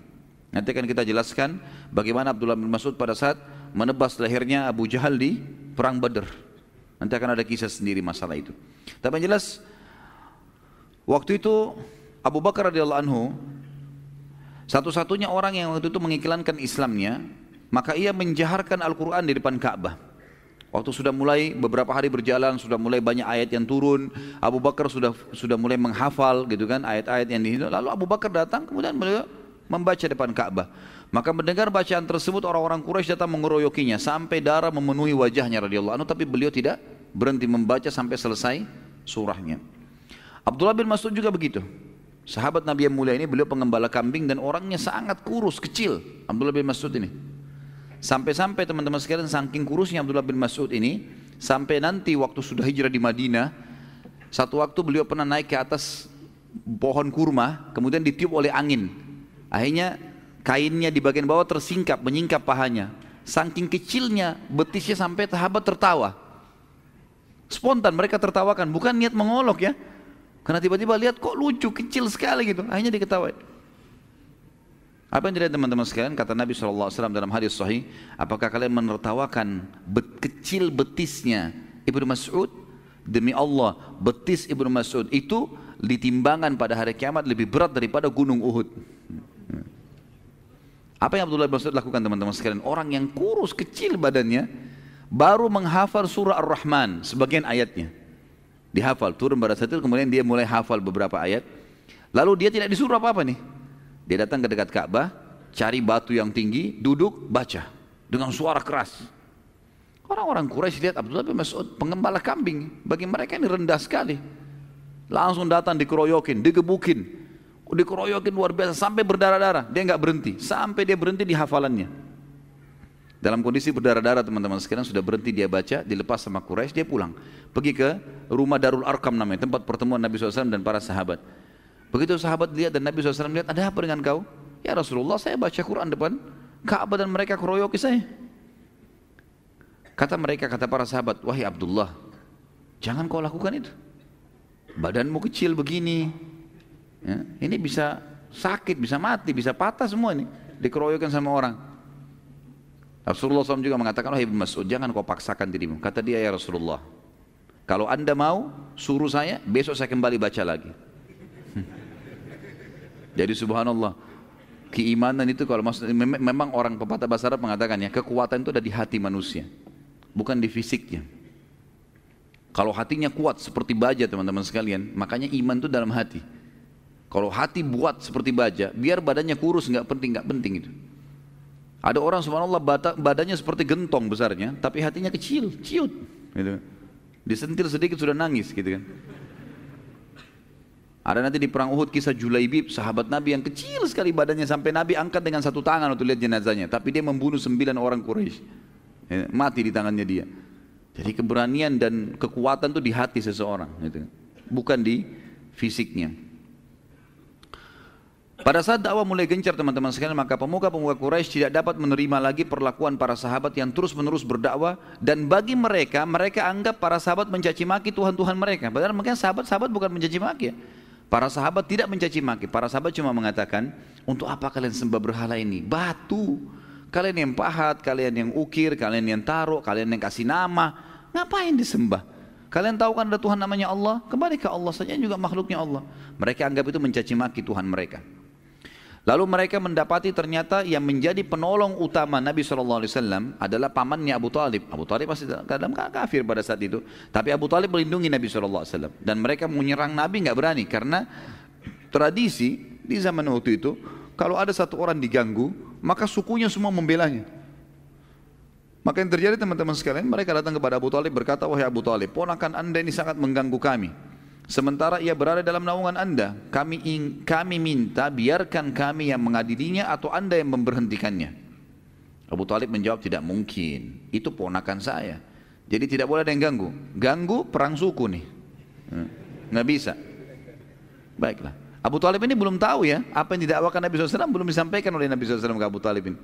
Nanti akan kita jelaskan bagaimana Abdullah bin Mas'ud pada saat menebas lehernya Abu Jahal di perang Badr. Nanti akan ada kisah sendiri masalah itu. Tapi yang jelas waktu itu Abu Bakar radhiyallahu anhu satu-satunya orang yang waktu itu mengiklankan Islamnya, maka ia menjaharkan Al-Qur'an di depan Ka'bah. Waktu sudah mulai beberapa hari berjalan, sudah mulai banyak ayat yang turun, Abu Bakar sudah sudah mulai menghafal gitu kan ayat-ayat yang di Lalu Abu Bakar datang kemudian beliau membaca depan Ka'bah. Maka mendengar bacaan tersebut orang-orang Quraisy datang mengeroyokinya sampai darah memenuhi wajahnya radhiyallahu anhu tapi beliau tidak berhenti membaca sampai selesai surahnya. Abdullah bin Mas'ud juga begitu. Sahabat Nabi yang mulia ini beliau pengembala kambing dan orangnya sangat kurus, kecil. Abdullah bin Mas'ud ini. Sampai-sampai teman-teman sekalian saking kurusnya Abdullah bin Mas'ud ini sampai nanti waktu sudah hijrah di Madinah satu waktu beliau pernah naik ke atas pohon kurma kemudian ditiup oleh angin. Akhirnya kainnya di bagian bawah tersingkap, menyingkap pahanya. Saking kecilnya betisnya sampai sahabat tertawa. Spontan mereka tertawakan, bukan niat mengolok ya. Karena tiba-tiba lihat kok lucu, kecil sekali gitu. Akhirnya diketawain. Apa yang dilihat teman-teman sekalian? Kata Nabi SAW dalam hadis sahih, apakah kalian menertawakan bet kecil betisnya Ibnu Mas'ud? Demi Allah, betis Ibnu Mas'ud itu ditimbangan pada hari kiamat lebih berat daripada gunung Uhud. Apa yang Abdullah bin Mas'ud lakukan teman-teman sekalian? Orang yang kurus kecil badannya baru menghafal surah Ar-Rahman sebagian ayatnya. Dihafal, turun pada saat kemudian dia mulai hafal beberapa ayat. Lalu dia tidak disuruh apa-apa nih. Dia datang ke dekat Ka'bah, cari batu yang tinggi, duduk, baca dengan suara keras. Orang-orang Quraisy lihat Abdullah bin Mas'ud pengembala kambing. Bagi mereka ini rendah sekali. Langsung datang dikeroyokin, digebukin, dikeroyokin luar biasa sampai berdarah-darah. Dia nggak berhenti, sampai dia berhenti di hafalannya. Dalam kondisi berdarah-darah teman-teman sekarang sudah berhenti dia baca, dilepas sama Quraisy, dia pulang. Pergi ke rumah Darul Arkam namanya, tempat pertemuan Nabi SAW dan para sahabat. Begitu sahabat lihat dan Nabi SAW lihat, ada apa dengan kau? Ya Rasulullah, saya baca Quran depan Ka'bah dan mereka keroyoki saya. Kata mereka, kata para sahabat, wahai Abdullah, jangan kau lakukan itu. Badanmu kecil begini, Ya, ini bisa sakit, bisa mati, bisa patah semua ini. Dikeroyokan sama orang. Rasulullah SAW juga mengatakan, oh Ibn Mas'ud, jangan kau paksakan dirimu. Kata dia, ya Rasulullah, kalau anda mau, suruh saya, besok saya kembali baca lagi. Jadi subhanallah, keimanan itu kalau maksud, memang orang pepatah bahasa Arab mengatakan ya, kekuatan itu ada di hati manusia, bukan di fisiknya. Kalau hatinya kuat seperti baja teman-teman sekalian, makanya iman itu dalam hati. Kalau hati buat seperti baja, biar badannya kurus nggak penting nggak penting itu. Ada orang subhanallah badannya seperti gentong besarnya, tapi hatinya kecil, ciut. Gitu. Disentil sedikit sudah nangis gitu kan. Ada nanti di perang Uhud kisah Julaibib, sahabat Nabi yang kecil sekali badannya sampai Nabi angkat dengan satu tangan untuk lihat jenazahnya. Tapi dia membunuh sembilan orang Quraisy. Ya, mati di tangannya dia. Jadi keberanian dan kekuatan itu di hati seseorang. Gitu. Bukan di fisiknya. Pada saat dakwah mulai gencar teman-teman sekalian, maka pemuka-pemuka Quraisy tidak dapat menerima lagi perlakuan para sahabat yang terus-menerus berdakwah dan bagi mereka, mereka anggap para sahabat mencaci maki Tuhan-Tuhan mereka. Padahal mungkin sahabat-sahabat bukan mencaci maki ya. Para sahabat tidak mencaci maki, para sahabat cuma mengatakan, untuk apa kalian sembah berhala ini? Batu. Kalian yang pahat, kalian yang ukir, kalian yang taruh, kalian yang kasih nama. Ngapain disembah? Kalian tahu kan ada Tuhan namanya Allah? Kembali ke Allah saja juga makhluknya Allah. Mereka anggap itu mencaci maki Tuhan mereka. Lalu mereka mendapati ternyata yang menjadi penolong utama Nabi SAW adalah pamannya Abu Talib. Abu Talib pasti kadang kafir pada saat itu. Tapi Abu Talib melindungi Nabi SAW. Dan mereka menyerang Nabi nggak berani karena tradisi di zaman waktu itu kalau ada satu orang diganggu maka sukunya semua membelanya. Maka yang terjadi teman-teman sekalian mereka datang kepada Abu Talib berkata wahai Abu Talib ponakan anda ini sangat mengganggu kami. Sementara ia berada dalam naungan anda, kami, ing, kami minta biarkan kami yang mengadilinya atau anda yang memberhentikannya. Abu Talib menjawab tidak mungkin, itu ponakan saya. Jadi tidak boleh ada yang ganggu. Ganggu perang suku nih, hmm, nggak bisa. Baiklah. Abu Talib ini belum tahu ya, apa yang didakwakan Nabi SAW belum disampaikan oleh Nabi SAW ke Abu Talib ini.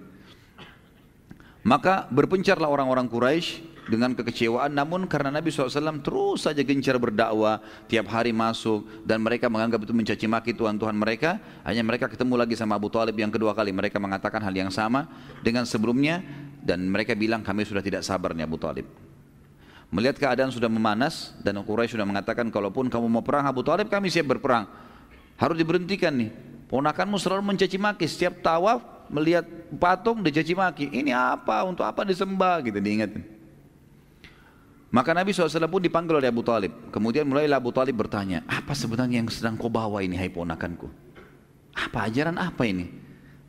Maka berpencarlah orang-orang Quraisy dengan kekecewaan. Namun karena Nabi SAW terus saja gencar berdakwah tiap hari masuk dan mereka menganggap itu mencaci maki Tuhan-Tuhan mereka hanya mereka ketemu lagi sama Abu Talib yang kedua kali. Mereka mengatakan hal yang sama dengan sebelumnya dan mereka bilang kami sudah tidak sabar nih Abu Talib. Melihat keadaan sudah memanas dan Quraisy sudah mengatakan kalaupun kamu mau perang Abu Talib kami siap berperang. Harus diberhentikan nih. Ponakanmu selalu mencaci maki. Setiap tawaf melihat patung dicaci maki. Ini apa? Untuk apa disembah? Gitu diingatin maka Nabi SAW pun dipanggil oleh Abu Talib. Kemudian mulailah Abu Talib bertanya, apa sebenarnya yang sedang kau bawa ini hai ponakanku? Apa ajaran apa ini?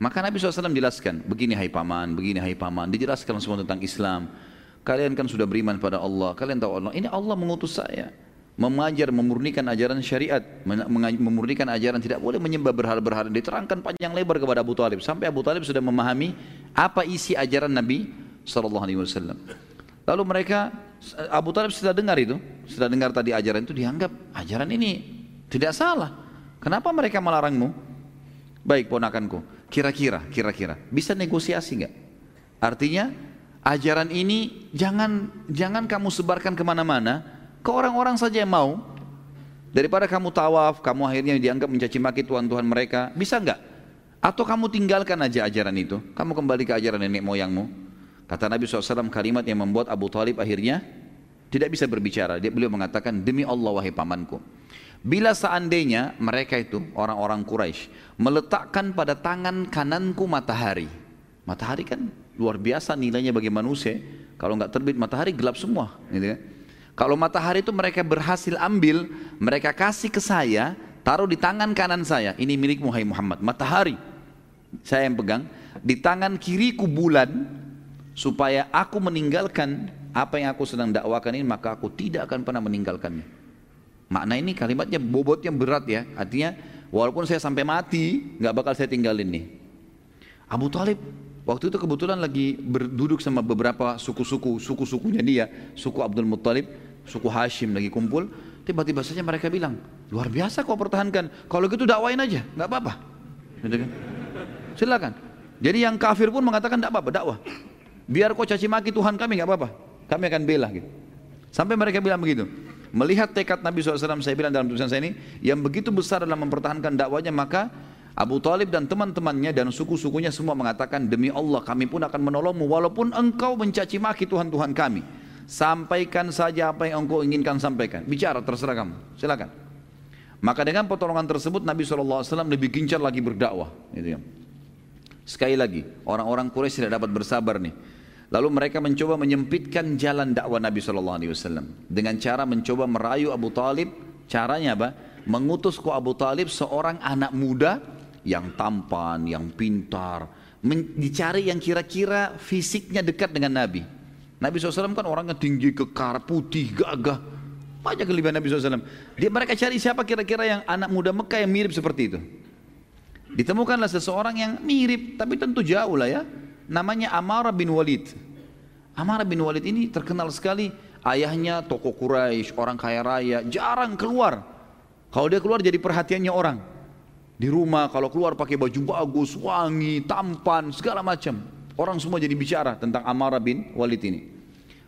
Maka Nabi SAW jelaskan, begini hai paman, begini hai paman. Dijelaskan semua tentang Islam. Kalian kan sudah beriman pada Allah. Kalian tahu Allah. Ini Allah mengutus saya. Mengajar, memurnikan ajaran syariat. Memurnikan ajaran tidak boleh menyembah berhala-berhala. Diterangkan panjang lebar kepada Abu Talib. Sampai Abu Talib sudah memahami apa isi ajaran Nabi SAW. Lalu mereka Abu Talib sudah dengar itu, sudah dengar tadi ajaran itu dianggap ajaran ini tidak salah. Kenapa mereka melarangmu? Baik ponakanku, kira-kira, kira-kira bisa negosiasi nggak? Artinya ajaran ini jangan jangan kamu sebarkan ke mana-mana, ke orang-orang saja yang mau. Daripada kamu tawaf, kamu akhirnya dianggap mencaci maki Tuhan-Tuhan mereka, bisa nggak? Atau kamu tinggalkan aja ajaran itu, kamu kembali ke ajaran nenek moyangmu. Kata Nabi SAW kalimat yang membuat Abu Talib akhirnya tidak bisa berbicara. Dia beliau mengatakan, demi Allah wahai pamanku. Bila seandainya mereka itu, orang-orang Quraisy meletakkan pada tangan kananku matahari. Matahari kan luar biasa nilainya bagi manusia. Kalau nggak terbit matahari gelap semua. Gitu kan? Kalau matahari itu mereka berhasil ambil, mereka kasih ke saya, taruh di tangan kanan saya. Ini milik Muhammad Muhammad. Matahari, saya yang pegang. Di tangan kiriku bulan, supaya aku meninggalkan apa yang aku sedang dakwakan ini, maka aku tidak akan pernah meninggalkannya. Makna ini kalimatnya bobotnya berat ya. Artinya walaupun saya sampai mati, nggak bakal saya tinggalin nih. Abu Talib waktu itu kebetulan lagi berduduk sama beberapa suku-suku, suku-sukunya dia, suku Abdul Muttalib suku Hashim lagi kumpul, tiba-tiba saja mereka bilang, luar biasa kau pertahankan, kalau gitu dakwain aja, nggak apa-apa. Gitu kan? Silakan. Jadi yang kafir pun mengatakan tidak apa-apa, dakwah. Biar kau caci maki Tuhan kami nggak apa-apa, kami akan bela gitu. Sampai mereka bilang begitu. Melihat tekad Nabi SAW, saya bilang dalam tulisan saya ini, yang begitu besar dalam mempertahankan dakwanya, maka Abu Talib dan teman-temannya dan suku-sukunya semua mengatakan, demi Allah kami pun akan menolongmu, walaupun engkau mencaci maki Tuhan-Tuhan kami. Sampaikan saja apa yang engkau inginkan sampaikan. Bicara terserah kamu. Silakan. Maka dengan pertolongan tersebut Nabi SAW lebih gencar lagi berdakwah. Gitu ya. Sekali lagi, orang-orang Quraisy tidak dapat bersabar nih. Lalu mereka mencoba menyempitkan jalan dakwah Nabi SAW dengan cara mencoba merayu Abu Talib. Caranya apa? Mengutus ke Abu Talib seorang anak muda yang tampan, yang pintar, dicari yang kira-kira fisiknya dekat dengan Nabi. Nabi SAW kan orangnya tinggi, kekar, putih, gagah. Banyak kelebihan Nabi SAW. Dia mereka cari siapa kira-kira yang anak muda Mekah yang mirip seperti itu. Ditemukanlah seseorang yang mirip, tapi tentu jauh lah ya. Namanya Amara bin Walid. Amara bin Walid ini terkenal sekali. Ayahnya tokoh Quraisy, orang kaya raya, jarang keluar. Kalau dia keluar jadi perhatiannya orang. Di rumah kalau keluar pakai baju bagus, wangi, tampan, segala macam. Orang semua jadi bicara tentang Amara bin Walid ini.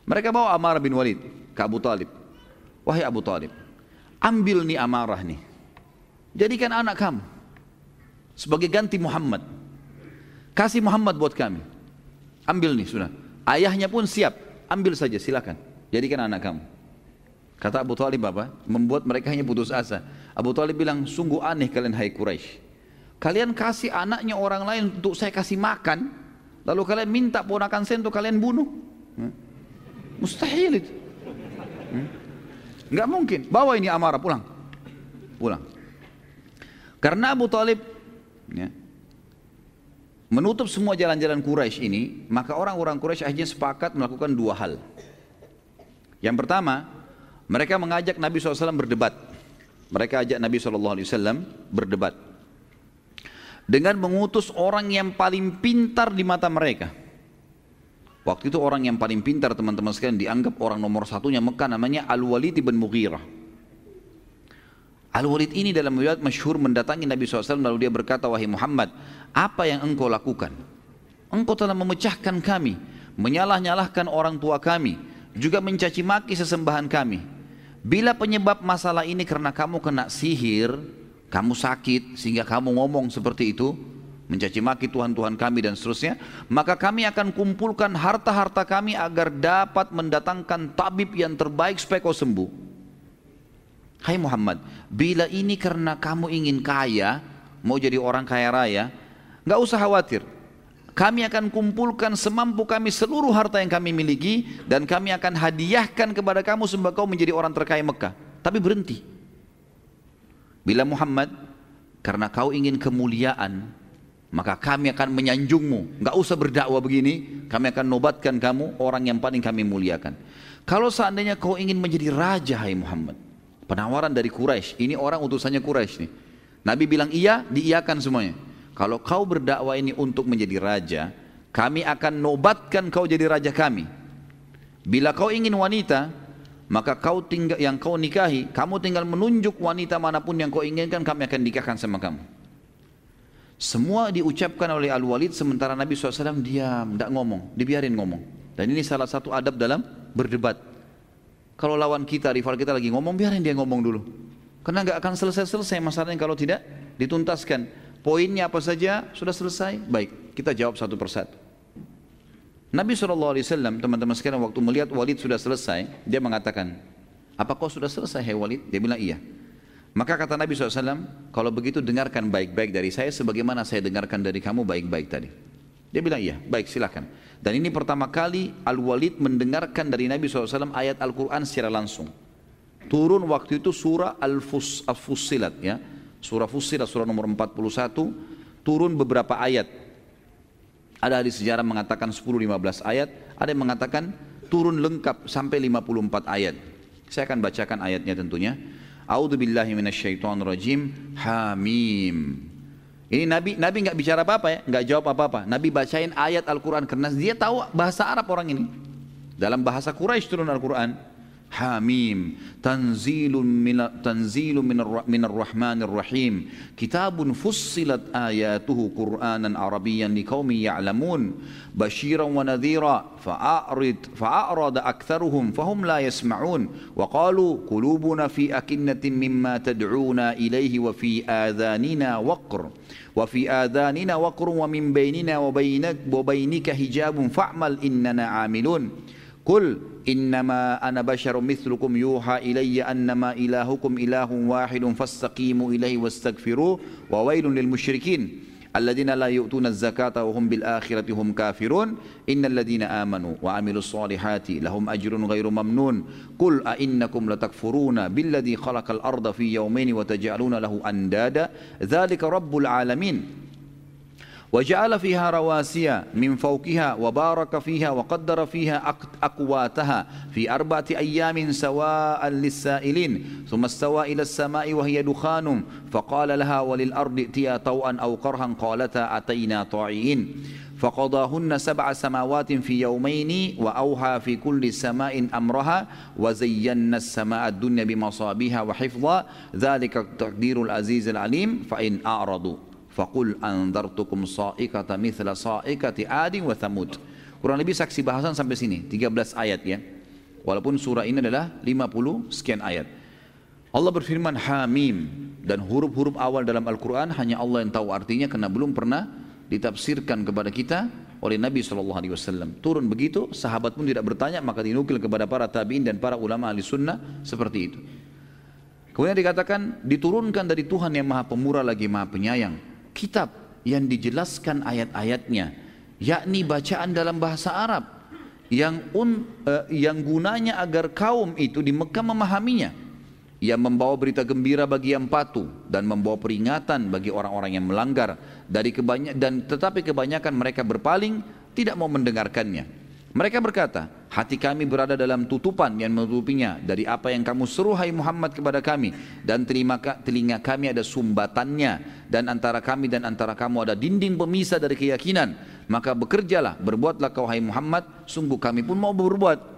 Mereka bawa Amara bin Walid ke Abu Talib. Wahai Abu Talib, ambil nih Amarah nih. Jadikan anak kamu sebagai ganti Muhammad. Kasih Muhammad buat kami. Ambil nih sudah. Ayahnya pun siap. Ambil saja silakan. Jadikan anak kamu. Kata Abu Talib apa? Membuat mereka hanya putus asa. Abu Talib bilang, sungguh aneh kalian hai Quraisy. Kalian kasih anaknya orang lain untuk saya kasih makan, Lalu kalian minta ponakan saya untuk kalian bunuh. Mustahil itu. Hmm? Mungkin. Bawa ini amarah pulang. Pulang. Karena Abu Talib ya, menutup semua jalan-jalan Quraisy ini, maka orang-orang Quraisy akhirnya sepakat melakukan dua hal. Yang pertama, mereka mengajak Nabi SAW berdebat. Mereka ajak Nabi SAW berdebat dengan mengutus orang yang paling pintar di mata mereka. Waktu itu orang yang paling pintar teman-teman sekalian dianggap orang nomor satunya Mekah namanya Al-Walid bin Mughirah. Al-Walid ini dalam riwayat masyhur mendatangi Nabi SAW lalu dia berkata, Wahai Muhammad, apa yang engkau lakukan? Engkau telah memecahkan kami, menyalah-nyalahkan orang tua kami, juga mencaci maki sesembahan kami. Bila penyebab masalah ini karena kamu kena sihir, kamu sakit sehingga kamu ngomong seperti itu, mencaci maki Tuhan-Tuhan kami dan seterusnya, maka kami akan kumpulkan harta-harta kami agar dapat mendatangkan tabib yang terbaik supaya kau sembuh. Hai Muhammad, bila ini karena kamu ingin kaya, mau jadi orang kaya raya, nggak usah khawatir. Kami akan kumpulkan semampu kami seluruh harta yang kami miliki dan kami akan hadiahkan kepada kamu sebab kau menjadi orang terkaya Mekah. Tapi berhenti. Bila Muhammad karena kau ingin kemuliaan maka kami akan menyanjungmu Gak usah berdakwah begini kami akan nobatkan kamu orang yang paling kami muliakan kalau seandainya kau ingin menjadi raja hai Muhammad penawaran dari Quraisy ini orang utusannya Quraisy nih Nabi bilang iya diiakan semuanya kalau kau berdakwah ini untuk menjadi raja kami akan nobatkan kau jadi raja kami bila kau ingin wanita maka kau tinggal yang kau nikahi, kamu tinggal menunjuk wanita mana pun yang kau inginkan, kami akan nikahkan sama kamu. Semua diucapkan oleh Al-Walid sementara Nabi SAW diam, tidak ngomong, dibiarin ngomong. Dan ini salah satu adab dalam berdebat. Kalau lawan kita, rival kita lagi ngomong, biarin dia ngomong dulu. Karena nggak akan selesai-selesai masalahnya kalau tidak dituntaskan. Poinnya apa saja sudah selesai, baik kita jawab satu persatu. Nabi SAW teman-teman sekalian waktu melihat Walid sudah selesai, dia mengatakan, apa kau sudah selesai hai Walid? Dia bilang iya. Maka kata Nabi SAW, kalau begitu dengarkan baik-baik dari saya sebagaimana saya dengarkan dari kamu baik-baik tadi. Dia bilang iya, baik silakan. Dan ini pertama kali Al-Walid mendengarkan dari Nabi SAW ayat Al-Quran secara langsung. Turun waktu itu surah Al-Fussilat ya. Surah Fussilat, surah nomor 41. Turun beberapa ayat. Ada di sejarah mengatakan 10-15 ayat. Ada yang mengatakan turun lengkap sampai 54 ayat. Saya akan bacakan ayatnya tentunya. A'udzu billahi minasyaitonir rajim. Hamim. Ini Nabi Nabi nggak bicara apa-apa ya, nggak jawab apa-apa. Nabi bacain ayat Al-Qur'an karena dia tahu bahasa Arab orang ini. Dalam bahasa Quraisy turun Al-Qur'an. حاميم تنزيل من تنزيل من من الرحمن الرحيم. كتاب فصلت آياته قرآنا عربيا لقوم يعلمون. بشيرا ونذيرا فأعرض فأعرض أكثرهم فهم لا يسمعون. وقالوا قلوبنا في أكنة مما تدعونا إليه وفي آذاننا وقر. وفي آذاننا وقر ومن بيننا وبينك وبينك حجاب فاعمل إننا عاملون. قل إنما أنا بشر مثلكم يوحى إلي أنما إلهكم إله واحد فاستقيموا إليه واستغفروه وويل للمشركين الذين لا يؤتون الزكاة وهم بالآخرة هم كافرون. إن الذين آمنوا وعملوا الصالحات لهم أجر غير ممنون. قل أئنكم لتكفرون بالذي خلق الأرض في يومين وتجعلون له أندادا. ذلك رب العالمين. وجعل فيها رواسي من فوقها وبارك فيها وقدر فيها أقواتها في أربعة أيام سواء للسائلين. ثم استوى إلى السماء وهي دخان. فقال لها وللأرض ائتيا طوءا أو كرها. قالتا أتينا طاعين. فقضاهن سبع سماوات في يومين وأوحى في كل سماء أمرها وزينا السماء الدنيا بمصابيها وحفظا. ذلك تقدير العزيز العليم. فإن أعرضوا. Fakul andartukum sa'ikata mithla sa'ikati adi wa thamud. Kurang lebih saksi bahasan sampai sini, 13 ayat ya. Walaupun surah ini adalah 50 sekian ayat. Allah berfirman Hamim dan huruf-huruf awal dalam Al-Quran hanya Allah yang tahu artinya karena belum pernah ditafsirkan kepada kita oleh Nabi SAW. Turun begitu, sahabat pun tidak bertanya, maka dinukil kepada para tabi'in dan para ulama ahli sunnah seperti itu. Kemudian dikatakan diturunkan dari Tuhan yang maha pemurah lagi maha penyayang kitab yang dijelaskan ayat-ayatnya yakni bacaan dalam bahasa Arab yang un, uh, yang gunanya agar kaum itu di Mekah memahaminya. Yang membawa berita gembira bagi yang patuh dan membawa peringatan bagi orang-orang yang melanggar. Dari kebanyak dan tetapi kebanyakan mereka berpaling tidak mau mendengarkannya. Mereka berkata, hati kami berada dalam tutupan yang menutupinya dari apa yang kamu seru hai Muhammad kepada kami dan telinga, telinga kami ada sumbatannya dan antara kami dan antara kamu ada dinding pemisah dari keyakinan. Maka bekerjalah, berbuatlah kau hai Muhammad, sungguh kami pun mau berbuat.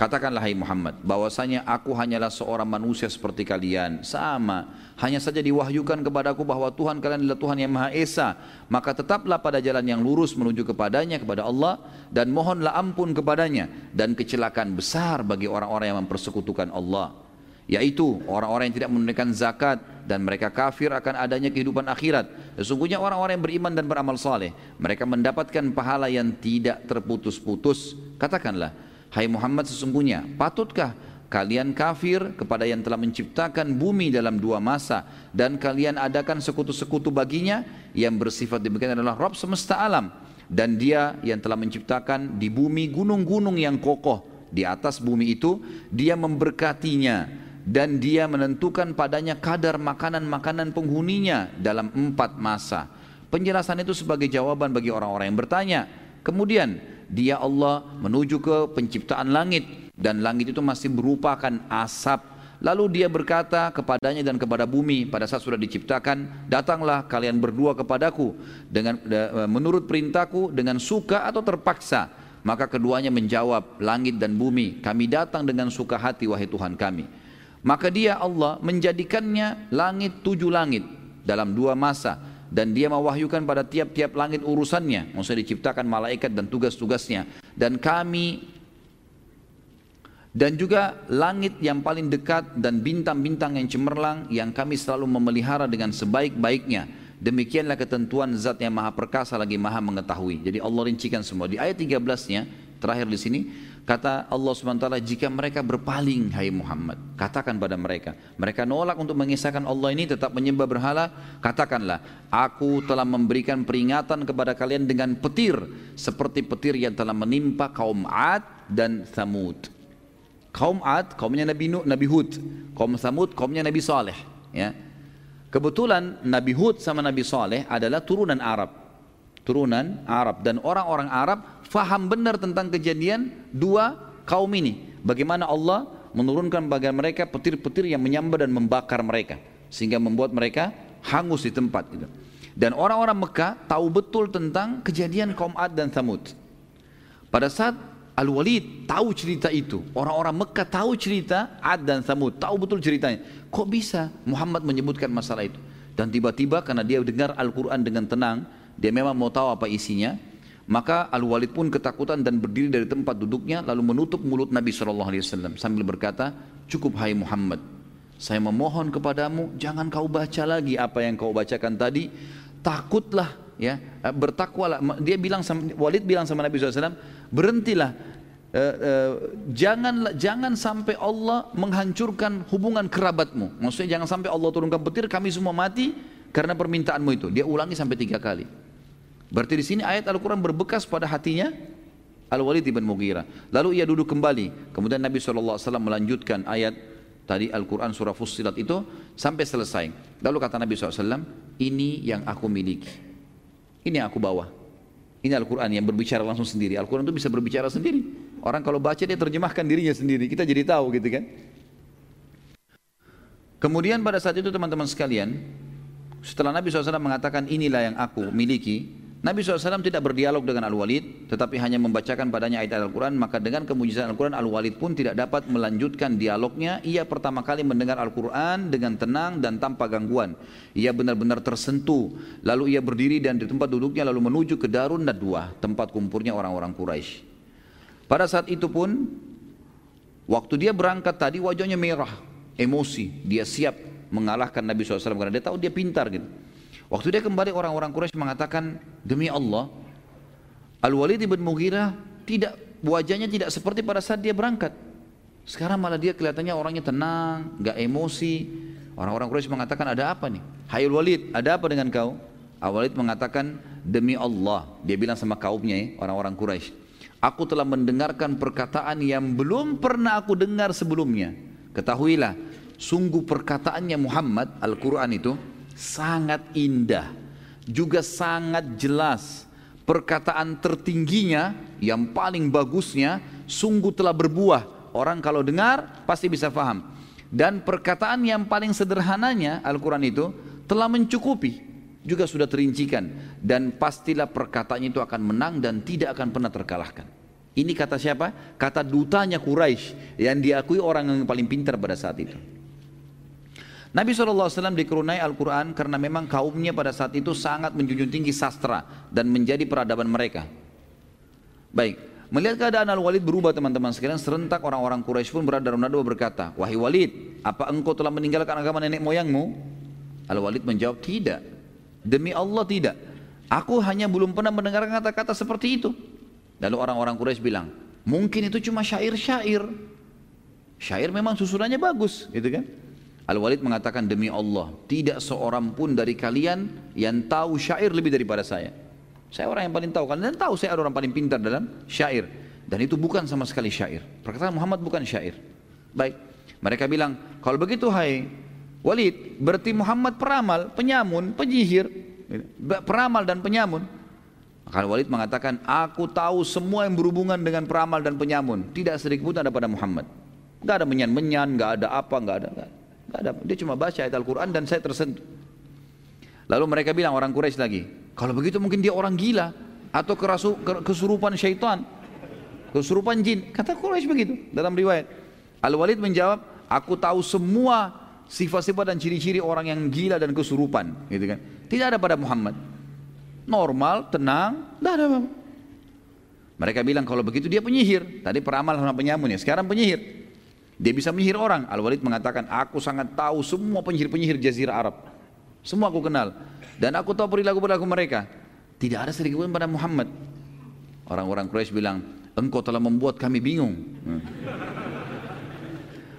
Katakanlah hai Muhammad, bahwasanya aku hanyalah seorang manusia seperti kalian, sama. Hanya saja diwahyukan kepadaku bahwa Tuhan kalian adalah Tuhan yang Maha Esa. Maka tetaplah pada jalan yang lurus menuju kepadanya, kepada Allah. Dan mohonlah ampun kepadanya. Dan kecelakaan besar bagi orang-orang yang mempersekutukan Allah. Yaitu orang-orang yang tidak menunaikan zakat dan mereka kafir akan adanya kehidupan akhirat. Sesungguhnya orang-orang yang beriman dan beramal saleh, mereka mendapatkan pahala yang tidak terputus-putus. Katakanlah, Hai Muhammad sesungguhnya patutkah kalian kafir kepada yang telah menciptakan bumi dalam dua masa? Dan kalian adakan sekutu-sekutu baginya? Yang bersifat demikian adalah Rabb semesta alam. Dan dia yang telah menciptakan di bumi gunung-gunung yang kokoh di atas bumi itu dia memberkatinya. Dan dia menentukan padanya kadar makanan-makanan penghuninya dalam empat masa. Penjelasan itu sebagai jawaban bagi orang-orang yang bertanya kemudian dia Allah menuju ke penciptaan langit. Dan langit itu masih berupakan asap. Lalu dia berkata kepadanya dan kepada bumi pada saat sudah diciptakan datanglah kalian berdua kepadaku dengan menurut perintahku dengan suka atau terpaksa. Maka keduanya menjawab langit dan bumi kami datang dengan suka hati wahai Tuhan kami. Maka dia Allah menjadikannya langit tujuh langit dalam dua masa dan dia mewahyukan pada tiap-tiap langit urusannya. Maksudnya diciptakan malaikat dan tugas-tugasnya. Dan kami dan juga langit yang paling dekat dan bintang-bintang yang cemerlang yang kami selalu memelihara dengan sebaik-baiknya. Demikianlah ketentuan zat yang maha perkasa lagi maha mengetahui. Jadi Allah rincikan semua. Di ayat 13 nya terakhir di sini kata Allah SWT jika mereka berpaling hai Muhammad katakan pada mereka mereka nolak untuk mengisahkan Allah ini tetap menyembah berhala katakanlah aku telah memberikan peringatan kepada kalian dengan petir seperti petir yang telah menimpa kaum Ad dan Thamud Kaum Ad, kaumnya Nabi Nuh, Nabi Hud. Kaum Samud, kaumnya Nabi Saleh. Ya. Kebetulan Nabi Hud sama Nabi Saleh adalah turunan Arab. Turunan Arab. Dan orang-orang Arab faham benar tentang kejadian dua kaum ini. Bagaimana Allah menurunkan bagi mereka petir-petir yang menyambar dan membakar mereka. Sehingga membuat mereka hangus di tempat. Gitu. Dan orang-orang Mekah tahu betul tentang kejadian kaum Ad dan Samud. Pada saat Al-Walid tahu cerita itu. Orang-orang Mekah tahu cerita Ad dan Samud. Tahu betul ceritanya. Kok bisa Muhammad menyebutkan masalah itu? Dan tiba-tiba karena dia dengar Al-Quran dengan tenang. Dia memang mau tahu apa isinya. Maka Al-Walid pun ketakutan dan berdiri dari tempat duduknya. Lalu menutup mulut Nabi SAW. Sambil berkata, cukup hai Muhammad. Saya memohon kepadamu, jangan kau baca lagi apa yang kau bacakan tadi. Takutlah ya bertakwalah dia bilang sama, Walid bilang sama Nabi SAW berhentilah uh, uh, jangan jangan sampai Allah menghancurkan hubungan kerabatmu. Maksudnya jangan sampai Allah turunkan petir kami semua mati karena permintaanmu itu. Dia ulangi sampai tiga kali. Berarti di sini ayat Al-Quran berbekas pada hatinya Al-Walid ibn Mughirah. Lalu ia duduk kembali. Kemudian Nabi SAW melanjutkan ayat tadi Al-Quran surah Fussilat itu sampai selesai. Lalu kata Nabi SAW, ini yang aku miliki. Ini yang aku bawa. Ini Al-Quran yang berbicara langsung sendiri. Al-Quran itu bisa berbicara sendiri. Orang kalau baca dia terjemahkan dirinya sendiri. Kita jadi tahu gitu kan. Kemudian pada saat itu teman-teman sekalian, setelah Nabi SAW mengatakan inilah yang aku miliki, Nabi SAW tidak berdialog dengan Al-Walid, tetapi hanya membacakan padanya ayat Al-Quran, maka dengan kemujizatan Al-Quran, Al-Walid pun tidak dapat melanjutkan dialognya. Ia pertama kali mendengar Al-Quran dengan tenang dan tanpa gangguan. Ia benar-benar tersentuh. Lalu ia berdiri dan di tempat duduknya lalu menuju ke Darun Nadwa, tempat kumpulnya orang-orang Quraisy. Pada saat itu pun, waktu dia berangkat tadi wajahnya merah, emosi. Dia siap mengalahkan Nabi SAW karena dia tahu dia pintar gitu. Waktu dia kembali orang-orang Quraisy mengatakan demi Allah Al-Walid bin Mughirah tidak wajahnya tidak seperti pada saat dia berangkat. Sekarang malah dia kelihatannya orangnya tenang, nggak emosi. Orang-orang Quraisy mengatakan ada apa nih? Hai Al-Walid, ada apa dengan kau? Al-Walid mengatakan demi Allah. Dia bilang sama kaumnya ya, orang-orang Quraisy. Aku telah mendengarkan perkataan yang belum pernah aku dengar sebelumnya. Ketahuilah, sungguh perkataannya Muhammad Al-Quran itu sangat indah, juga sangat jelas. Perkataan tertingginya yang paling bagusnya sungguh telah berbuah. Orang kalau dengar pasti bisa faham. Dan perkataan yang paling sederhananya Al-Quran itu telah mencukupi. Juga sudah terincikan. Dan pastilah perkataannya itu akan menang dan tidak akan pernah terkalahkan. Ini kata siapa? Kata dutanya Quraisy yang diakui orang yang paling pintar pada saat itu. Nabi SAW dikerunai Al-Quran karena memang kaumnya pada saat itu sangat menjunjung tinggi sastra dan menjadi peradaban mereka. Baik, melihat keadaan Al-Walid berubah teman-teman sekalian, serentak orang-orang Quraisy pun berada dalam nado berkata, Wahai Walid, apa engkau telah meninggalkan agama nenek moyangmu? Al-Walid menjawab, tidak. Demi Allah tidak. Aku hanya belum pernah mendengar kata-kata seperti itu. Lalu orang-orang Quraisy bilang, mungkin itu cuma syair-syair. Syair memang susunannya bagus, gitu kan? Al-Walid mengatakan demi Allah, tidak seorang pun dari kalian yang tahu syair lebih daripada saya. Saya orang yang paling tahu, kalian tahu saya orang paling pintar dalam syair. Dan itu bukan sama sekali syair. Perkataan Muhammad bukan syair. Baik, mereka bilang, kalau begitu hai Walid, berarti Muhammad peramal, penyamun, penyihir, peramal dan penyamun. Maka Walid mengatakan, aku tahu semua yang berhubungan dengan peramal dan penyamun. Tidak sedikit pun ada pada Muhammad. Gak ada menyan-menyan, gak ada apa, gak ada. Gak ada. Gak ada. Dia cuma baca ayat Al-Quran dan saya tersentuh. Lalu mereka bilang orang Quraisy lagi, kalau begitu mungkin dia orang gila atau kerasu, kesurupan syaitan, kesurupan jin. Kata Quraisy begitu dalam riwayat. Al-Walid menjawab, aku tahu semua sifat-sifat dan ciri-ciri orang yang gila dan kesurupan, gitu kan. Tidak ada pada Muhammad. Normal, tenang, tidak ada apa-apa. Mereka bilang kalau begitu dia penyihir. Tadi peramal sama penyamun ya, sekarang penyihir. Dia bisa menyihir orang. Al-Walid mengatakan, aku sangat tahu semua penyihir-penyihir jazirah Arab. Semua aku kenal. Dan aku tahu perilaku-perilaku mereka. Tidak ada sedikit pun pada Muhammad. Orang-orang Quraisy bilang, engkau telah membuat kami bingung. Hmm.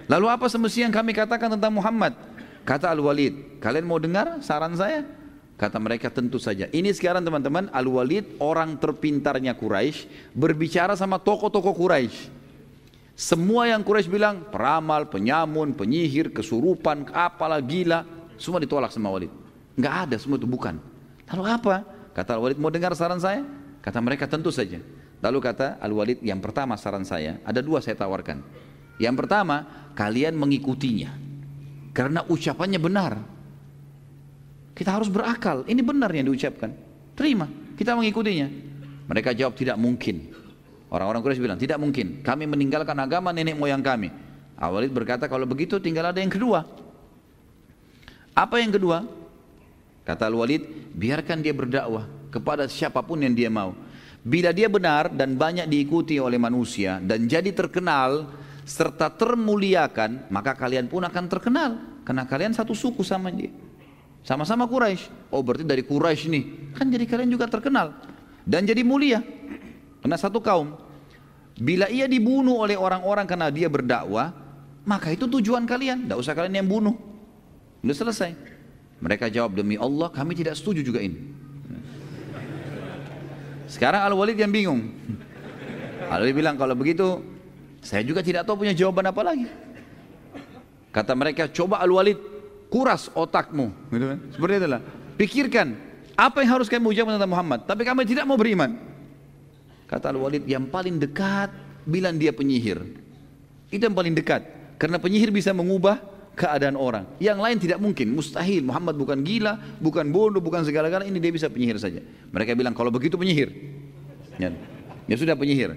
Lalu apa semestinya yang kami katakan tentang Muhammad? Kata Al-Walid, kalian mau dengar saran saya? Kata mereka tentu saja. Ini sekarang teman-teman Al-Walid orang terpintarnya Quraisy berbicara sama tokoh-tokoh Quraisy. Semua yang Quraisy bilang peramal, penyamun, penyihir, kesurupan, apalah gila, semua ditolak sama Walid. Enggak ada, semua itu bukan. Lalu apa? Kata Al-Walid, mau dengar saran saya? Kata mereka tentu saja. Lalu kata Al-Walid, yang pertama saran saya, ada dua saya tawarkan. Yang pertama, kalian mengikutinya. Karena ucapannya benar. Kita harus berakal. Ini benar yang diucapkan. Terima. Kita mengikutinya. Mereka jawab tidak mungkin. Orang-orang Quraisy bilang tidak mungkin. Kami meninggalkan agama nenek moyang kami. Awalid berkata kalau begitu tinggal ada yang kedua. Apa yang kedua? Kata Al-Walid, biarkan dia berdakwah kepada siapa pun yang dia mau. Bila dia benar dan banyak diikuti oleh manusia dan jadi terkenal serta termuliakan, maka kalian pun akan terkenal karena kalian satu suku sama dia. Sama-sama Quraisy. Oh berarti dari Quraisy nih. Kan jadi kalian juga terkenal. Dan jadi mulia. Karena satu kaum. Bila ia dibunuh oleh orang-orang karena dia berdakwah. Maka itu tujuan kalian. Tidak usah kalian yang bunuh. Sudah selesai. Mereka jawab demi Allah kami tidak setuju juga ini. Sekarang Al-Walid yang bingung. Al-Walid bilang kalau begitu saya juga tidak tahu punya jawaban apa lagi. Kata mereka coba Al-Walid kuras otakmu gitu kan seperti itulah pikirkan apa yang harus kamu ucapkan tentang Muhammad tapi kami tidak mau beriman kata Al-Walid yang paling dekat bilang dia penyihir. Itu yang paling dekat. Karena penyihir bisa mengubah keadaan orang. Yang lain tidak mungkin. Mustahil. Muhammad bukan gila bukan bodoh bukan segala-galanya ini dia bisa penyihir saja. Mereka bilang kalau begitu penyihir. Ya, ya sudah penyihir.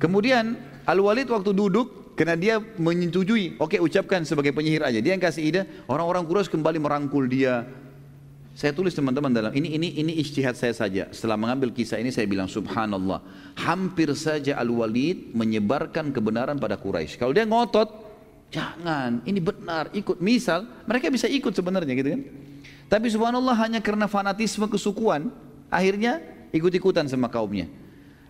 Kemudian Al-Walid waktu duduk karena dia menyetujui, oke okay, ucapkan sebagai penyihir aja. Dia yang kasih ide, orang-orang Quraisy kembali merangkul dia. Saya tulis teman-teman dalam ini ini ini ijtihad saya saja. Setelah mengambil kisah ini saya bilang subhanallah, hampir saja Al-Walid menyebarkan kebenaran pada Quraisy. Kalau dia ngotot, jangan, ini benar, ikut. Misal, mereka bisa ikut sebenarnya gitu kan. Tapi subhanallah hanya karena fanatisme kesukuan, akhirnya ikut-ikutan sama kaumnya.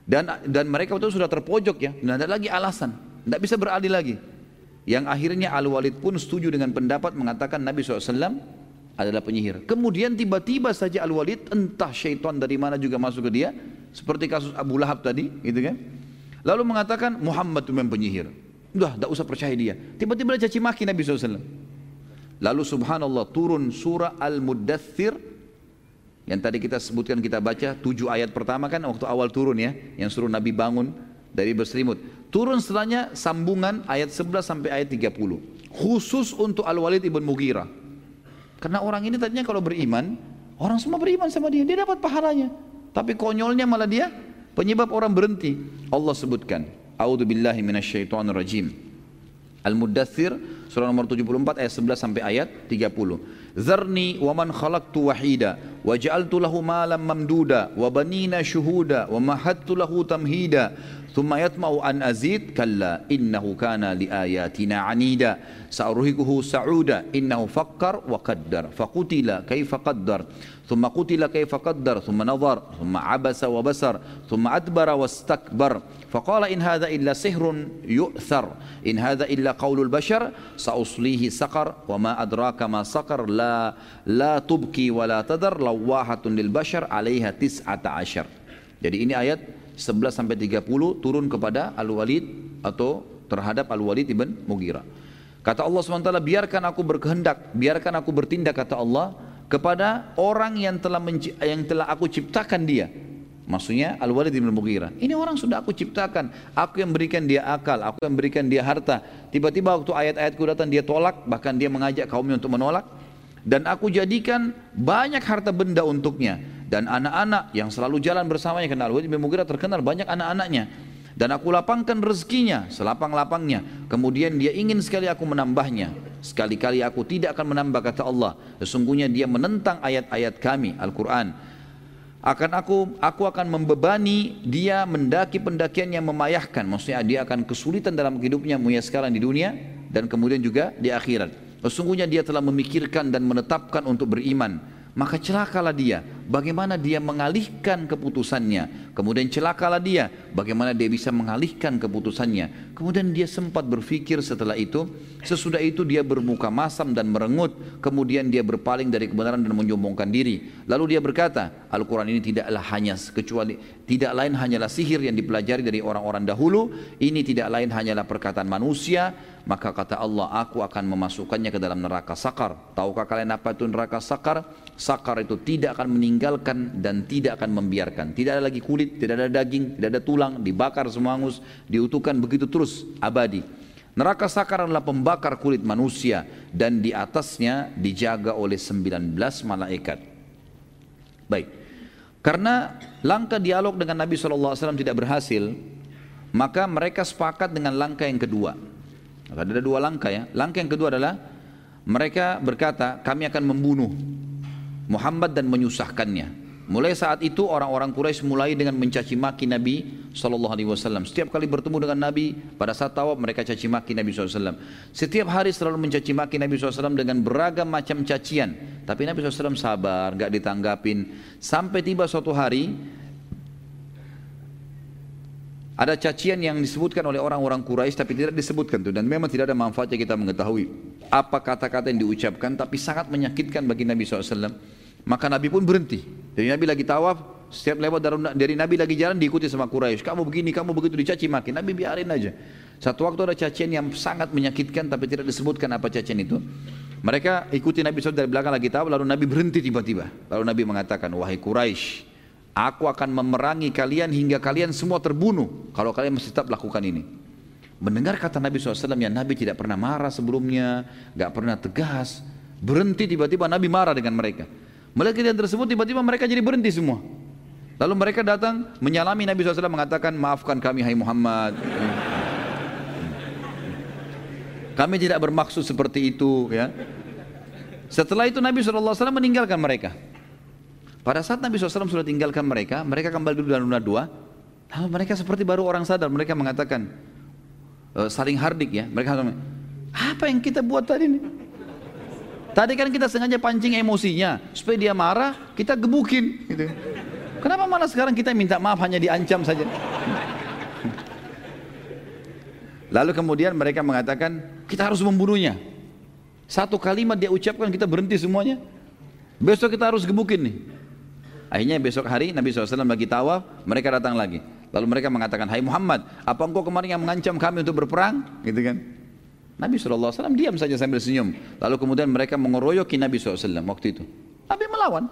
Dan dan mereka itu sudah terpojok ya, tidak ada lagi alasan. Tidak bisa beralih lagi. Yang akhirnya Al-Walid pun setuju dengan pendapat mengatakan Nabi SAW adalah penyihir. Kemudian tiba-tiba saja Al-Walid entah syaitan dari mana juga masuk ke dia. Seperti kasus Abu Lahab tadi gitu kan. Lalu mengatakan Muhammad itu memang penyihir. Udah, tidak usah percaya dia. Tiba-tiba dia caci maki Nabi SAW. Lalu subhanallah turun surah Al-Muddathir yang tadi kita sebutkan kita baca tujuh ayat pertama kan waktu awal turun ya yang suruh Nabi bangun dari berselimut. Turun setelahnya sambungan ayat 11 sampai ayat 30. Khusus untuk Al-Walid ibn Mughirah. Karena orang ini tadinya kalau beriman, orang semua beriman sama dia, dia dapat pahalanya. Tapi konyolnya malah dia penyebab orang berhenti. Allah sebutkan, A'udzu billahi rajim. Al-Muddathir surah nomor 74 ayat 11 sampai ayat 30. Zarni wa man khalaqtu wahida wa ja'altu lahu malam mamduda wa banina syuhuda wa mahattu lahu tamhida ثم يطمع أن أزيد كلا إنه كان لآياتنا عنيدا. سأرهقه سعودا إنه فكر وقدر. فقتل كيف قدر. ثم قتل كيف قدر ثم نظر ثم عبس وبسر ثم أدبر واستكبر. فقال إن هذا إلا سحر يؤثر. إن هذا إلا قول البشر سأصليه سقر. وما أدراك ما سقر لا لا تبكي ولا تذر. لواحة للبشر عليها تسعة عشر. Jadi ini ayat 11 sampai 30 turun kepada Al-Walid atau terhadap Al-Walid ibn Mughirah. Kata Allah SWT, biarkan aku berkehendak, biarkan aku bertindak, kata Allah, kepada orang yang telah yang telah aku ciptakan dia. Maksudnya Al-Walid ibn Mughirah. Ini orang sudah aku ciptakan. Aku yang berikan dia akal, aku yang berikan dia harta. Tiba-tiba waktu ayat-ayatku datang dia tolak, bahkan dia mengajak kaumnya untuk menolak. Dan aku jadikan banyak harta benda untuknya dan anak-anak yang selalu jalan bersamanya karena Al-Walid bin Mughirah terkenal banyak anak-anaknya dan aku lapangkan rezekinya selapang-lapangnya kemudian dia ingin sekali aku menambahnya Sekali-kali aku tidak akan menambah kata Allah. Sesungguhnya dia menentang ayat-ayat kami, Al-Quran. Akan aku, aku akan membebani dia mendaki pendakian yang memayahkan. Maksudnya dia akan kesulitan dalam hidupnya mulai sekarang di dunia dan kemudian juga di akhirat. Sesungguhnya dia telah memikirkan dan menetapkan untuk beriman maka celakalah dia. Bagaimana dia mengalihkan keputusannya. Kemudian celakalah dia. Bagaimana dia bisa mengalihkan keputusannya. Kemudian dia sempat berpikir setelah itu. Sesudah itu dia bermuka masam dan merengut. Kemudian dia berpaling dari kebenaran dan menyombongkan diri. Lalu dia berkata, Al-Quran ini tidaklah hanya kecuali tidak lain hanyalah sihir yang dipelajari dari orang-orang dahulu. Ini tidak lain hanyalah perkataan manusia maka kata Allah aku akan memasukkannya ke dalam neraka sakar tahukah kalian apa itu neraka sakar sakar itu tidak akan meninggalkan dan tidak akan membiarkan. Tidak ada lagi kulit tidak ada daging tidak ada tulang dibakar semua hangus diutuhkan begitu terus abadi. Neraka sakar adalah pembakar kulit manusia dan di atasnya dijaga oleh 19 malaikat. Baik. Karena langkah dialog dengan Nabi SAW tidak berhasil maka mereka sepakat dengan langkah yang kedua. Ada dua langkah ya. Langkah yang kedua adalah mereka berkata, kami akan membunuh Muhammad dan menyusahkannya. Mulai saat itu orang-orang Quraisy mulai dengan mencaci maki Nabi Sallallahu Alaihi Wasallam. Setiap kali bertemu dengan Nabi pada saat tawaf mereka caci maki Nabi SAW. Setiap hari selalu mencaci maki Nabi SAW dengan beragam macam cacian. Tapi Nabi SAW sabar, nggak ditanggapin. Sampai tiba suatu hari ada cacian yang disebutkan oleh orang-orang Quraisy tapi tidak disebutkan tuh dan memang tidak ada manfaatnya kita mengetahui apa kata-kata yang diucapkan tapi sangat menyakitkan bagi Nabi SAW. Maka Nabi pun berhenti. Jadi Nabi lagi tawaf, setiap lewat dari Nabi lagi jalan diikuti sama Quraisy. Kamu begini, kamu begitu dicaci maki. Nabi biarin aja. Satu waktu ada cacian yang sangat menyakitkan tapi tidak disebutkan apa cacian itu. Mereka ikuti Nabi SAW dari belakang lagi tawaf lalu Nabi berhenti tiba-tiba. Lalu Nabi mengatakan, wahai Quraisy, Aku akan memerangi kalian hingga kalian semua terbunuh kalau kalian masih tetap lakukan ini. Mendengar kata Nabi SAW yang Nabi tidak pernah marah sebelumnya, gak pernah tegas, berhenti tiba-tiba Nabi marah dengan mereka. Melihat kejadian tersebut tiba-tiba mereka jadi berhenti semua. Lalu mereka datang menyalami Nabi SAW mengatakan maafkan kami hai Muhammad. Kami tidak bermaksud seperti itu ya. Setelah itu Nabi SAW meninggalkan mereka. Pada saat Nabi SAW sudah tinggalkan mereka, mereka kembali dulu dalam dua. Lalu mereka seperti baru orang sadar, mereka mengatakan e, saling hardik ya. Mereka apa yang kita buat tadi ini? Tadi kan kita sengaja pancing emosinya supaya dia marah, kita gebukin. Gitu. Kenapa malah sekarang kita minta maaf hanya diancam saja? Lalu kemudian mereka mengatakan kita harus membunuhnya. Satu kalimat dia ucapkan kita berhenti semuanya. Besok kita harus gebukin nih. Akhirnya besok hari Nabi SAW bagi tawaf, mereka datang lagi. Lalu mereka mengatakan, Hai Muhammad, apa engkau kemarin yang mengancam kami untuk berperang? Gitu kan. Nabi SAW diam saja sambil senyum. Lalu kemudian mereka mengeroyoki Nabi SAW waktu itu. Nabi melawan.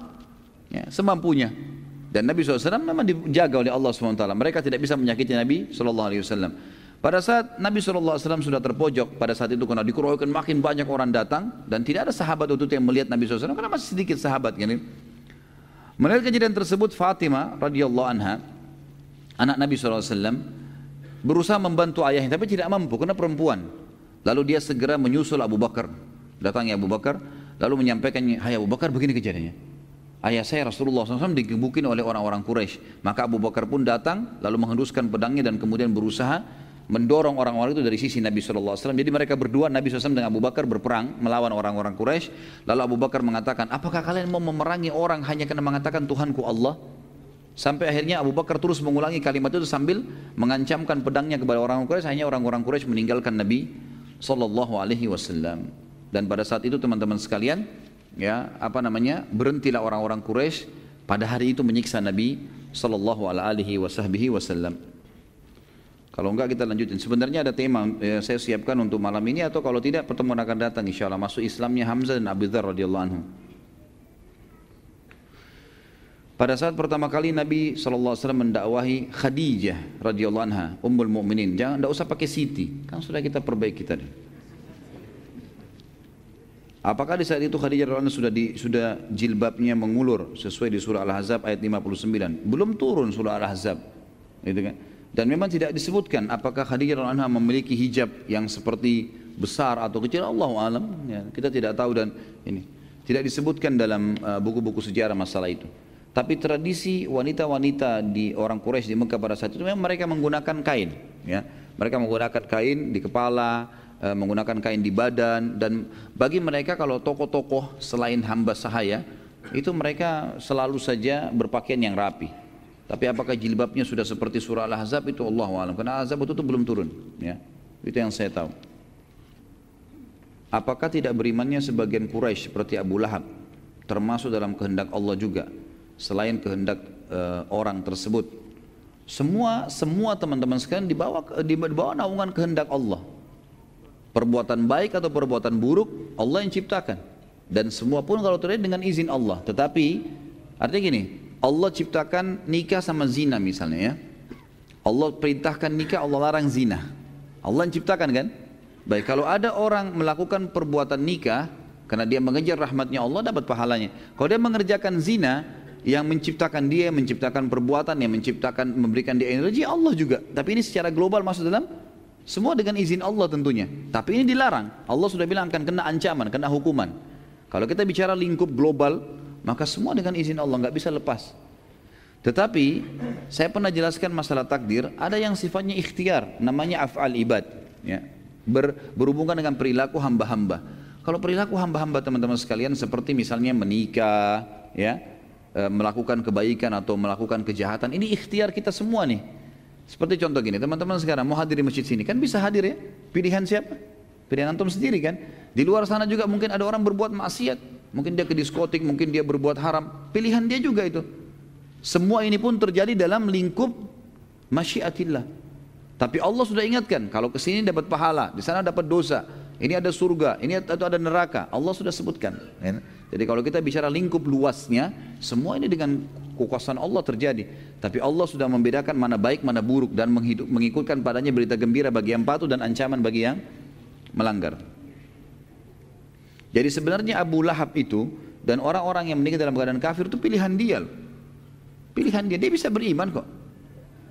Ya, semampunya. Dan Nabi SAW memang dijaga oleh Allah SWT. Mereka tidak bisa menyakiti Nabi SAW. Pada saat Nabi SAW sudah terpojok, pada saat itu karena dikeroyokan makin banyak orang datang. Dan tidak ada sahabat waktu itu yang melihat Nabi SAW. Karena masih sedikit sahabat. Gitu. Melihat kejadian tersebut Fatimah radhiyallahu anha anak Nabi SAW berusaha membantu ayahnya tapi tidak mampu karena perempuan. Lalu dia segera menyusul Abu Bakar. Datangnya Abu Bakar lalu menyampaikan, "Hai Abu Bakar, begini kejadiannya. Ayah saya Rasulullah SAW digebukin oleh orang-orang Quraisy. Maka Abu Bakar pun datang lalu menghenduskan pedangnya dan kemudian berusaha mendorong orang-orang itu dari sisi Nabi SAW. Jadi mereka berdua, Nabi SAW dengan Abu Bakar berperang melawan orang-orang Quraisy. Lalu Abu Bakar mengatakan, apakah kalian mau memerangi orang hanya karena mengatakan Tuhanku Allah? Sampai akhirnya Abu Bakar terus mengulangi kalimat itu sambil mengancamkan pedangnya kepada orang-orang Quraisy. Hanya orang-orang Quraisy meninggalkan Nabi Sallallahu Alaihi Wasallam. Dan pada saat itu teman-teman sekalian, ya apa namanya berhentilah orang-orang Quraisy pada hari itu menyiksa Nabi Sallallahu Alaihi Wasallam. Kalau enggak kita lanjutin. Sebenarnya ada tema yang saya siapkan untuk malam ini atau kalau tidak pertemuan akan datang insya Allah. Masuk Islamnya Hamzah dan Abu Dhar radhiyallahu anhu. Pada saat pertama kali Nabi SAW mendakwahi Khadijah radhiyallahu anha, ummul mu'minin. Jangan enggak usah pakai Siti, kan sudah kita perbaiki tadi. Apakah di saat itu Khadijah radhiyallahu anha sudah di, sudah jilbabnya mengulur sesuai di surah Al-Ahzab ayat 59? Belum turun surah Al-Ahzab. Gitu kan? Dan memang tidak disebutkan apakah Khadijah radhiyallahu anha memiliki hijab yang seperti besar atau kecil Allah alam ya, kita tidak tahu dan ini tidak disebutkan dalam uh, buku-buku uh, sejarah masalah itu tapi tradisi wanita-wanita di orang Quraisy di Mekah pada saat itu memang mereka menggunakan kain ya. Mereka menggunakan kain di kepala uh, menggunakan kain di badan dan bagi mereka kalau tokoh-tokoh selain hamba sahaya itu mereka selalu saja berpakaian yang rapi. Tapi apakah jilbabnya sudah seperti surah Al-Ahzab? Itu Allah alam. Karena Ahzab itu, itu belum turun ya. Itu yang saya tahu. Apakah tidak berimannya sebagian Quraisy seperti Abu Lahab? Termasuk dalam kehendak Allah juga selain kehendak uh, orang tersebut? Semua semua teman-teman sekalian dibawa di bawah naungan kehendak Allah. Perbuatan baik atau perbuatan buruk Allah yang ciptakan dan semua pun kalau terjadi dengan izin Allah. Tetapi artinya gini, Allah ciptakan nikah sama zina misalnya ya. Allah perintahkan nikah, Allah larang zina. Allah yang ciptakan kan? Baik, kalau ada orang melakukan perbuatan nikah karena dia mengejar rahmatnya Allah dapat pahalanya. Kalau dia mengerjakan zina yang menciptakan dia, menciptakan perbuatan, yang menciptakan memberikan dia energi Allah juga. Tapi ini secara global masuk dalam semua dengan izin Allah tentunya. Tapi ini dilarang. Allah sudah bilang akan kena ancaman, kena hukuman. Kalau kita bicara lingkup global, maka semua dengan izin Allah nggak bisa lepas. Tetapi saya pernah jelaskan masalah takdir, ada yang sifatnya ikhtiar, namanya af'al ibad. Ya ber, berhubungan dengan perilaku hamba-hamba. Kalau perilaku hamba-hamba teman-teman sekalian seperti misalnya menikah, ya, melakukan kebaikan atau melakukan kejahatan, ini ikhtiar kita semua nih. Seperti contoh gini, teman-teman sekarang mau hadir di masjid sini, kan bisa hadir ya? Pilihan siapa? Pilihan antum sendiri kan? Di luar sana juga mungkin ada orang berbuat maksiat, mungkin dia ke diskotik, mungkin dia berbuat haram, pilihan dia juga itu. Semua ini pun terjadi dalam lingkup masyiatillah. Tapi Allah sudah ingatkan, kalau ke sini dapat pahala, di sana dapat dosa, ini ada surga, ini atau ada neraka. Allah sudah sebutkan. Jadi kalau kita bicara lingkup luasnya, semua ini dengan kekuasaan Allah terjadi. Tapi Allah sudah membedakan mana baik, mana buruk dan menghidup, mengikutkan padanya berita gembira bagi yang patuh dan ancaman bagi yang melanggar. Jadi sebenarnya Abu Lahab itu dan orang-orang yang meninggal dalam keadaan kafir itu pilihan dia. Pilihan dia, dia bisa beriman kok.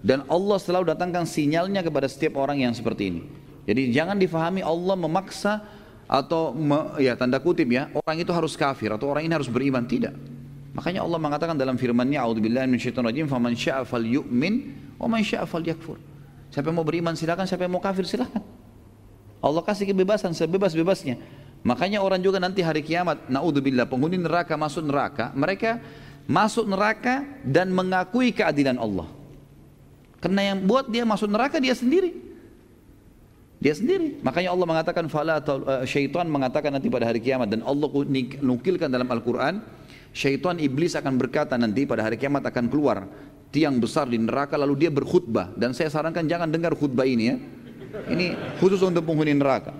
Dan Allah selalu datangkan sinyalnya kepada setiap orang yang seperti ini. Jadi jangan difahami Allah memaksa atau me, ya tanda kutip ya orang itu harus kafir atau orang ini harus beriman tidak. Makanya Allah mengatakan dalam firman-Nya A'udzubillahi minasyaitonirrajim faman syaa'a falyu'min wa man syaa'a falyakfur. Siapa yang mau beriman silakan, siapa yang mau kafir silakan. Allah kasih kebebasan sebebas-bebasnya. Makanya orang juga nanti hari kiamat, naudzubillah, penghuni neraka masuk neraka, mereka masuk neraka dan mengakui keadilan Allah. Karena yang buat dia masuk neraka dia sendiri. Dia sendiri. Makanya Allah mengatakan fala uh, syaitan mengatakan nanti pada hari kiamat dan Allah nukilkan dalam Al-Qur'an syaitan iblis akan berkata nanti pada hari kiamat akan keluar tiang besar di neraka lalu dia berkhutbah dan saya sarankan jangan dengar khutbah ini ya. Ini khusus untuk penghuni neraka.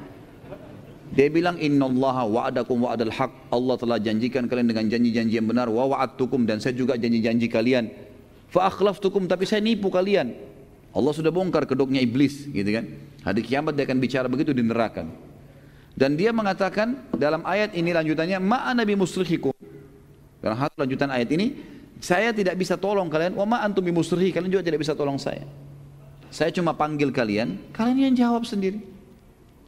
Dia bilang innallaha wa'adakum wa'adal haq. Allah telah janjikan kalian dengan janji-janji yang benar wa wa'adtukum dan saya juga janji-janji kalian Fa'akhlaftukum tapi saya nipu kalian. Allah sudah bongkar kedoknya iblis gitu kan. Hari kiamat dia akan bicara begitu di neraka. Dan dia mengatakan dalam ayat ini lanjutannya ma'ana bi musrihikum. Dalam hal lanjutan ayat ini saya tidak bisa tolong kalian wa ma antum bi musrihi kalian juga tidak bisa tolong saya. Saya cuma panggil kalian, kalian yang jawab sendiri.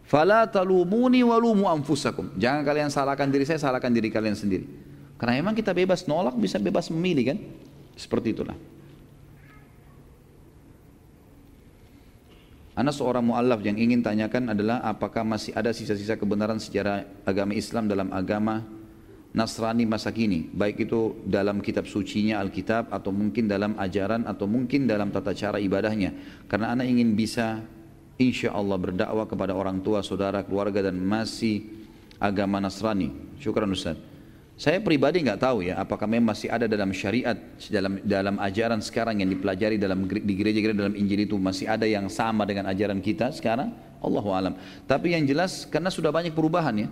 Fala talumuni walumu anfusakum. Jangan kalian salahkan diri saya, salahkan diri kalian sendiri. Karena memang kita bebas nolak, bisa bebas memilih kan? Seperti itulah. Anda seorang mu'allaf yang ingin tanyakan adalah apakah masih ada sisa-sisa kebenaran sejarah agama Islam dalam agama Nasrani masa kini? Baik itu dalam kitab sucinya Alkitab atau mungkin dalam ajaran atau mungkin dalam tata cara ibadahnya. Karena anak ingin bisa insya Allah berdakwah kepada orang tua, saudara, keluarga dan masih agama Nasrani. Syukuran Ustaz saya pribadi nggak tahu ya apakah memang masih ada dalam syariat dalam dalam ajaran sekarang yang dipelajari dalam di gereja-gereja dalam Injil itu masih ada yang sama dengan ajaran kita sekarang Allahu alam. Tapi yang jelas karena sudah banyak perubahan ya.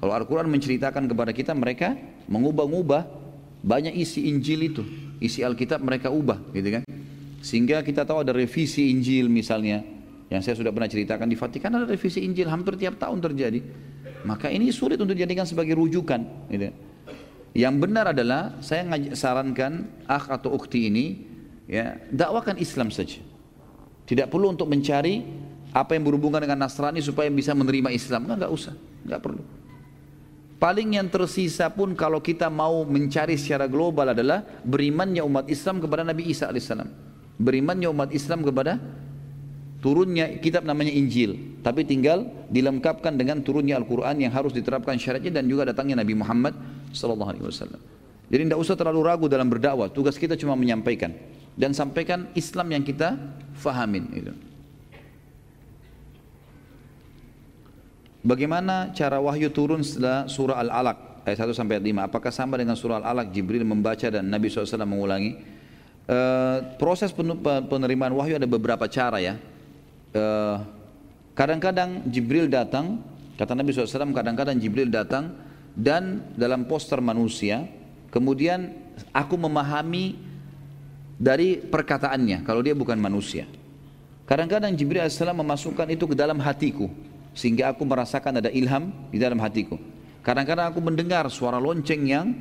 Kalau Al-Qur'an menceritakan kepada kita mereka mengubah-ubah banyak isi Injil itu, isi Alkitab mereka ubah gitu kan. Sehingga kita tahu ada revisi Injil misalnya yang saya sudah pernah ceritakan di Vatikan ada revisi Injil hampir tiap tahun terjadi. Maka ini sulit untuk dijadikan sebagai rujukan gitu. Yang benar adalah saya sarankan akh atau ukti ini ya dakwakan Islam saja. Tidak perlu untuk mencari apa yang berhubungan dengan Nasrani supaya bisa menerima Islam. Enggak, enggak usah, enggak perlu. Paling yang tersisa pun kalau kita mau mencari secara global adalah berimannya umat Islam kepada Nabi Isa alaihissalam. Berimannya umat Islam kepada turunnya kitab namanya Injil, tapi tinggal dilengkapkan dengan turunnya Al-Quran yang harus diterapkan syariatnya dan juga datangnya Nabi Muhammad Sallallahu Alaihi Wasallam. Jadi tidak usah terlalu ragu dalam berdakwah. Tugas kita cuma menyampaikan dan sampaikan Islam yang kita fahamin. Itu. Bagaimana cara wahyu turun setelah surah Al-Alaq ayat 1 sampai ayat 5? Apakah sama dengan surah Al-Alaq Jibril membaca dan Nabi SAW mengulangi? Uh, proses penerimaan wahyu ada beberapa cara ya. Eh, kadang-kadang Jibril datang, kata Nabi SAW, kadang-kadang Jibril datang dan dalam poster manusia, kemudian aku memahami dari perkataannya, kalau dia bukan manusia. Kadang-kadang Jibril AS memasukkan itu ke dalam hatiku, sehingga aku merasakan ada ilham di dalam hatiku. Kadang-kadang aku mendengar suara lonceng yang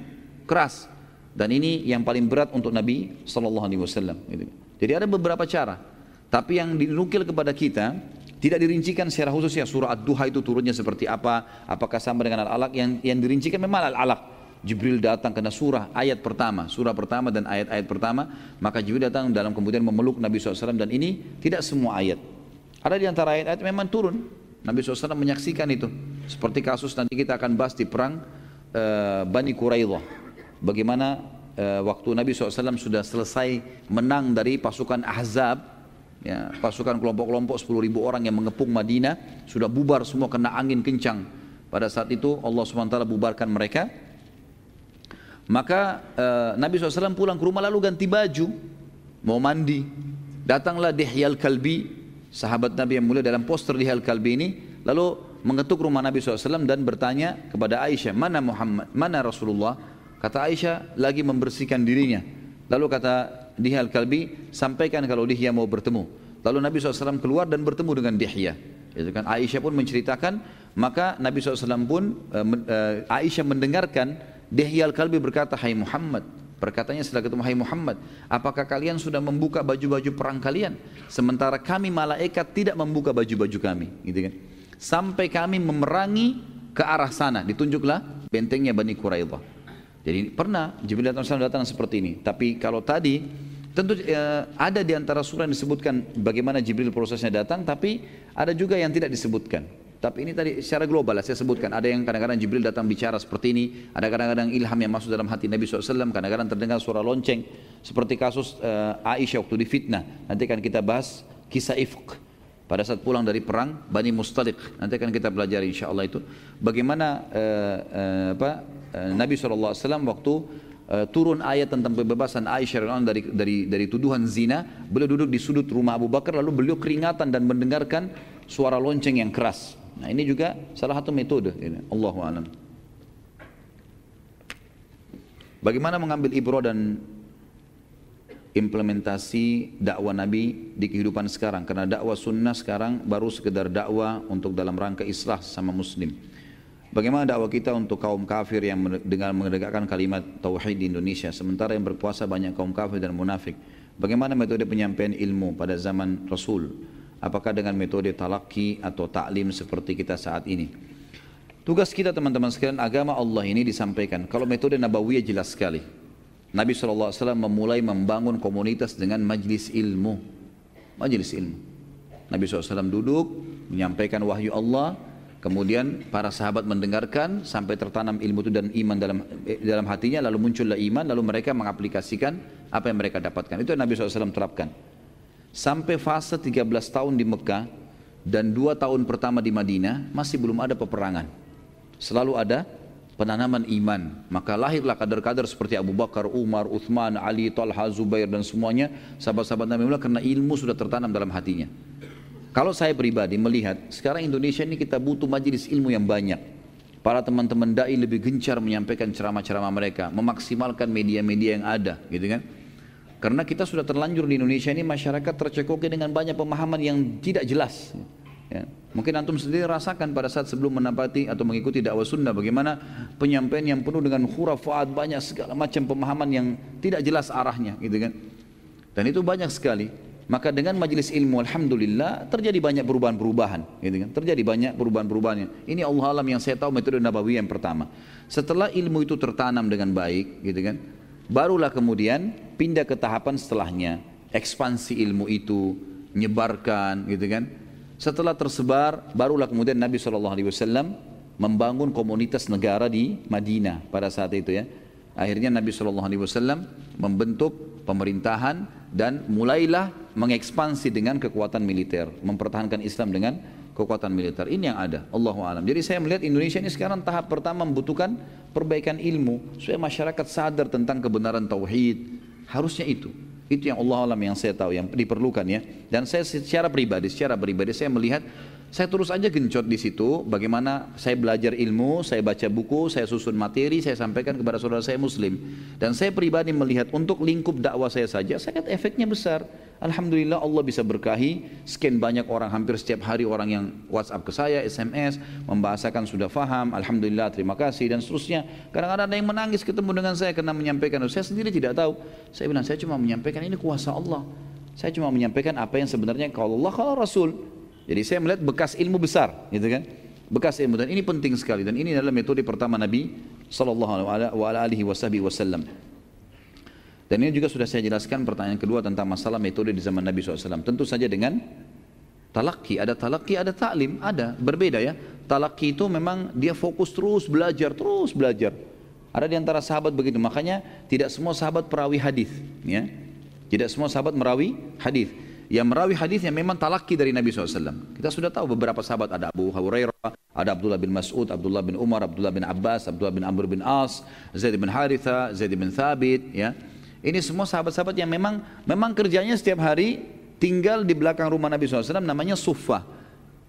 keras, dan ini yang paling berat untuk Nabi Sallallahu Alaihi Wasallam. Gitu. Jadi ada beberapa cara. Tapi yang dinukil kepada kita tidak dirincikan secara khusus ya surah Ad-Duha itu turunnya seperti apa, apakah sama dengan Al-Alaq yang yang dirincikan memang Al-Alaq. Jibril datang kena surah ayat pertama, surah pertama dan ayat-ayat pertama, maka Jibril datang dalam kemudian memeluk Nabi SAW dan ini tidak semua ayat. Ada di antara ayat-ayat memang turun. Nabi SAW menyaksikan itu. Seperti kasus nanti kita akan bahas di perang uh, Bani Quraidah. Bagaimana uh, waktu Nabi SAW sudah selesai menang dari pasukan Ahzab, ya, pasukan kelompok-kelompok 10 ribu orang yang mengepung Madinah sudah bubar semua kena angin kencang. Pada saat itu Allah SWT bubarkan mereka. Maka uh, Nabi SAW pulang ke rumah lalu ganti baju mau mandi. Datanglah Dihyal Kalbi sahabat Nabi yang mulia dalam poster Dihyal Kalbi ini lalu mengetuk rumah Nabi SAW dan bertanya kepada Aisyah mana Muhammad mana Rasulullah? Kata Aisyah lagi membersihkan dirinya. Lalu kata Dihya al-Kalbi sampaikan kalau Dihya mau bertemu. Lalu Nabi SAW keluar dan bertemu dengan Dihya. Itu kan Aisyah pun menceritakan, maka Nabi SAW pun uh, Aisyah mendengarkan Dihya al-Kalbi berkata, Hai Muhammad, Perkataannya setelah ketemu Hai Muhammad, apakah kalian sudah membuka baju-baju perang kalian? Sementara kami malaikat tidak membuka baju-baju kami, gitu kan? Sampai kami memerangi ke arah sana, ditunjuklah bentengnya Bani Quraidah. Jadi pernah Jibril datang seperti ini. Tapi kalau tadi Tentu eh, ada di antara surah yang disebutkan bagaimana Jibril prosesnya datang, tapi ada juga yang tidak disebutkan. Tapi ini tadi secara global lah saya sebutkan. Ada yang kadang-kadang Jibril datang bicara seperti ini, ada kadang-kadang ilham yang masuk dalam hati Nabi SAW, kadang-kadang terdengar suara lonceng. Seperti kasus eh, Aisyah waktu difitnah. Nanti akan kita bahas kisah ifq pada saat pulang dari perang Bani Mustalik. Nanti akan kita pelajari insya Allah itu. Bagaimana eh, eh, apa, eh, Nabi SAW waktu uh, turun ayat tentang pembebasan Aisyah dari dari dari tuduhan zina, beliau duduk di sudut rumah Abu Bakar lalu beliau keringatan dan mendengarkan suara lonceng yang keras. Nah, ini juga salah satu metode ini. Allahu a'lam. Bagaimana mengambil ibrah dan implementasi dakwah Nabi di kehidupan sekarang karena dakwah sunnah sekarang baru sekedar dakwah untuk dalam rangka islah sama muslim. Bagaimana dakwah kita untuk kaum kafir yang dengan menegakkan kalimat tauhid di Indonesia sementara yang berpuasa banyak kaum kafir dan munafik? Bagaimana metode penyampaian ilmu pada zaman Rasul? Apakah dengan metode talaki atau taklim seperti kita saat ini? Tugas kita teman-teman sekalian agama Allah ini disampaikan. Kalau metode Nabawiyah jelas sekali. Nabi SAW memulai membangun komunitas dengan majlis ilmu. Majlis ilmu. Nabi SAW duduk menyampaikan wahyu Allah Kemudian para sahabat mendengarkan sampai tertanam ilmu itu dan iman dalam eh, dalam hatinya lalu muncullah iman lalu mereka mengaplikasikan apa yang mereka dapatkan. Itu yang Nabi SAW terapkan. Sampai fase 13 tahun di Mekah dan dua tahun pertama di Madinah masih belum ada peperangan. Selalu ada penanaman iman. Maka lahirlah kader-kader seperti Abu Bakar, Umar, Uthman, Ali, Talha, Zubair dan semuanya sahabat-sahabat Nabi Allah karena ilmu sudah tertanam dalam hatinya. Kalau saya pribadi melihat sekarang Indonesia ini kita butuh majelis ilmu yang banyak. Para teman-teman dai lebih gencar menyampaikan ceramah-ceramah mereka, memaksimalkan media-media yang ada, gitu kan? Karena kita sudah terlanjur di Indonesia ini masyarakat tercekoki dengan banyak pemahaman yang tidak jelas. Ya. Mungkin antum sendiri rasakan pada saat sebelum menapati atau mengikuti dakwah sunnah bagaimana penyampaian yang penuh dengan khurafat banyak segala macam pemahaman yang tidak jelas arahnya gitu kan. Dan itu banyak sekali. Maka dengan majelis ilmu alhamdulillah terjadi banyak perubahan-perubahan, gitu kan? Terjadi banyak perubahan-perubahan. Ini Allah alam yang saya tahu metode Nabawi yang pertama. Setelah ilmu itu tertanam dengan baik, gitu kan? Barulah kemudian pindah ke tahapan setelahnya, ekspansi ilmu itu, nyebarkan, gitu kan? Setelah tersebar, barulah kemudian Nabi SAW membangun komunitas negara di Madinah pada saat itu ya. Akhirnya Nabi SAW membentuk pemerintahan dan mulailah mengekspansi dengan kekuatan militer, mempertahankan Islam dengan kekuatan militer. Ini yang ada, Allahu alam. Jadi saya melihat Indonesia ini sekarang tahap pertama membutuhkan perbaikan ilmu supaya masyarakat sadar tentang kebenaran tauhid. Harusnya itu. Itu yang Allah alam yang saya tahu yang diperlukan ya. Dan saya secara pribadi, secara pribadi saya melihat saya terus aja gencot di situ bagaimana saya belajar ilmu, saya baca buku, saya susun materi, saya sampaikan kepada saudara saya muslim. Dan saya pribadi melihat untuk lingkup dakwah saya saja, saya lihat efeknya besar. Alhamdulillah Allah bisa berkahi, sekian banyak orang, hampir setiap hari orang yang WhatsApp ke saya, SMS, membahasakan sudah faham, Alhamdulillah terima kasih dan seterusnya. Kadang-kadang ada yang menangis ketemu dengan saya karena menyampaikan, saya sendiri tidak tahu. Saya bilang, saya cuma menyampaikan ini kuasa Allah. Saya cuma menyampaikan apa yang sebenarnya kalau Allah, kalau Rasul. Jadi saya melihat bekas ilmu besar, gitu kan? Bekas ilmu dan ini penting sekali dan ini adalah metode pertama Nabi sallallahu alaihi wasallam. Dan ini juga sudah saya jelaskan pertanyaan kedua tentang masalah metode di zaman Nabi SAW. Tentu saja dengan talaki, ada talaki, ada taklim, ada berbeda ya. Talaki itu memang dia fokus terus belajar, terus belajar. Ada di antara sahabat begitu, makanya tidak semua sahabat perawi hadis, ya. Tidak semua sahabat merawi hadis yang merawi hadis yang memang talaki dari Nabi SAW. Kita sudah tahu beberapa sahabat ada Abu Hurairah, ada Abdullah bin Mas'ud, Abdullah bin Umar, Abdullah bin Abbas, Abdullah bin Amr bin As, Zaid bin Haritha, Zaid bin Thabit, ya. Ini semua sahabat-sahabat yang memang memang kerjanya setiap hari tinggal di belakang rumah Nabi SAW namanya Sufa.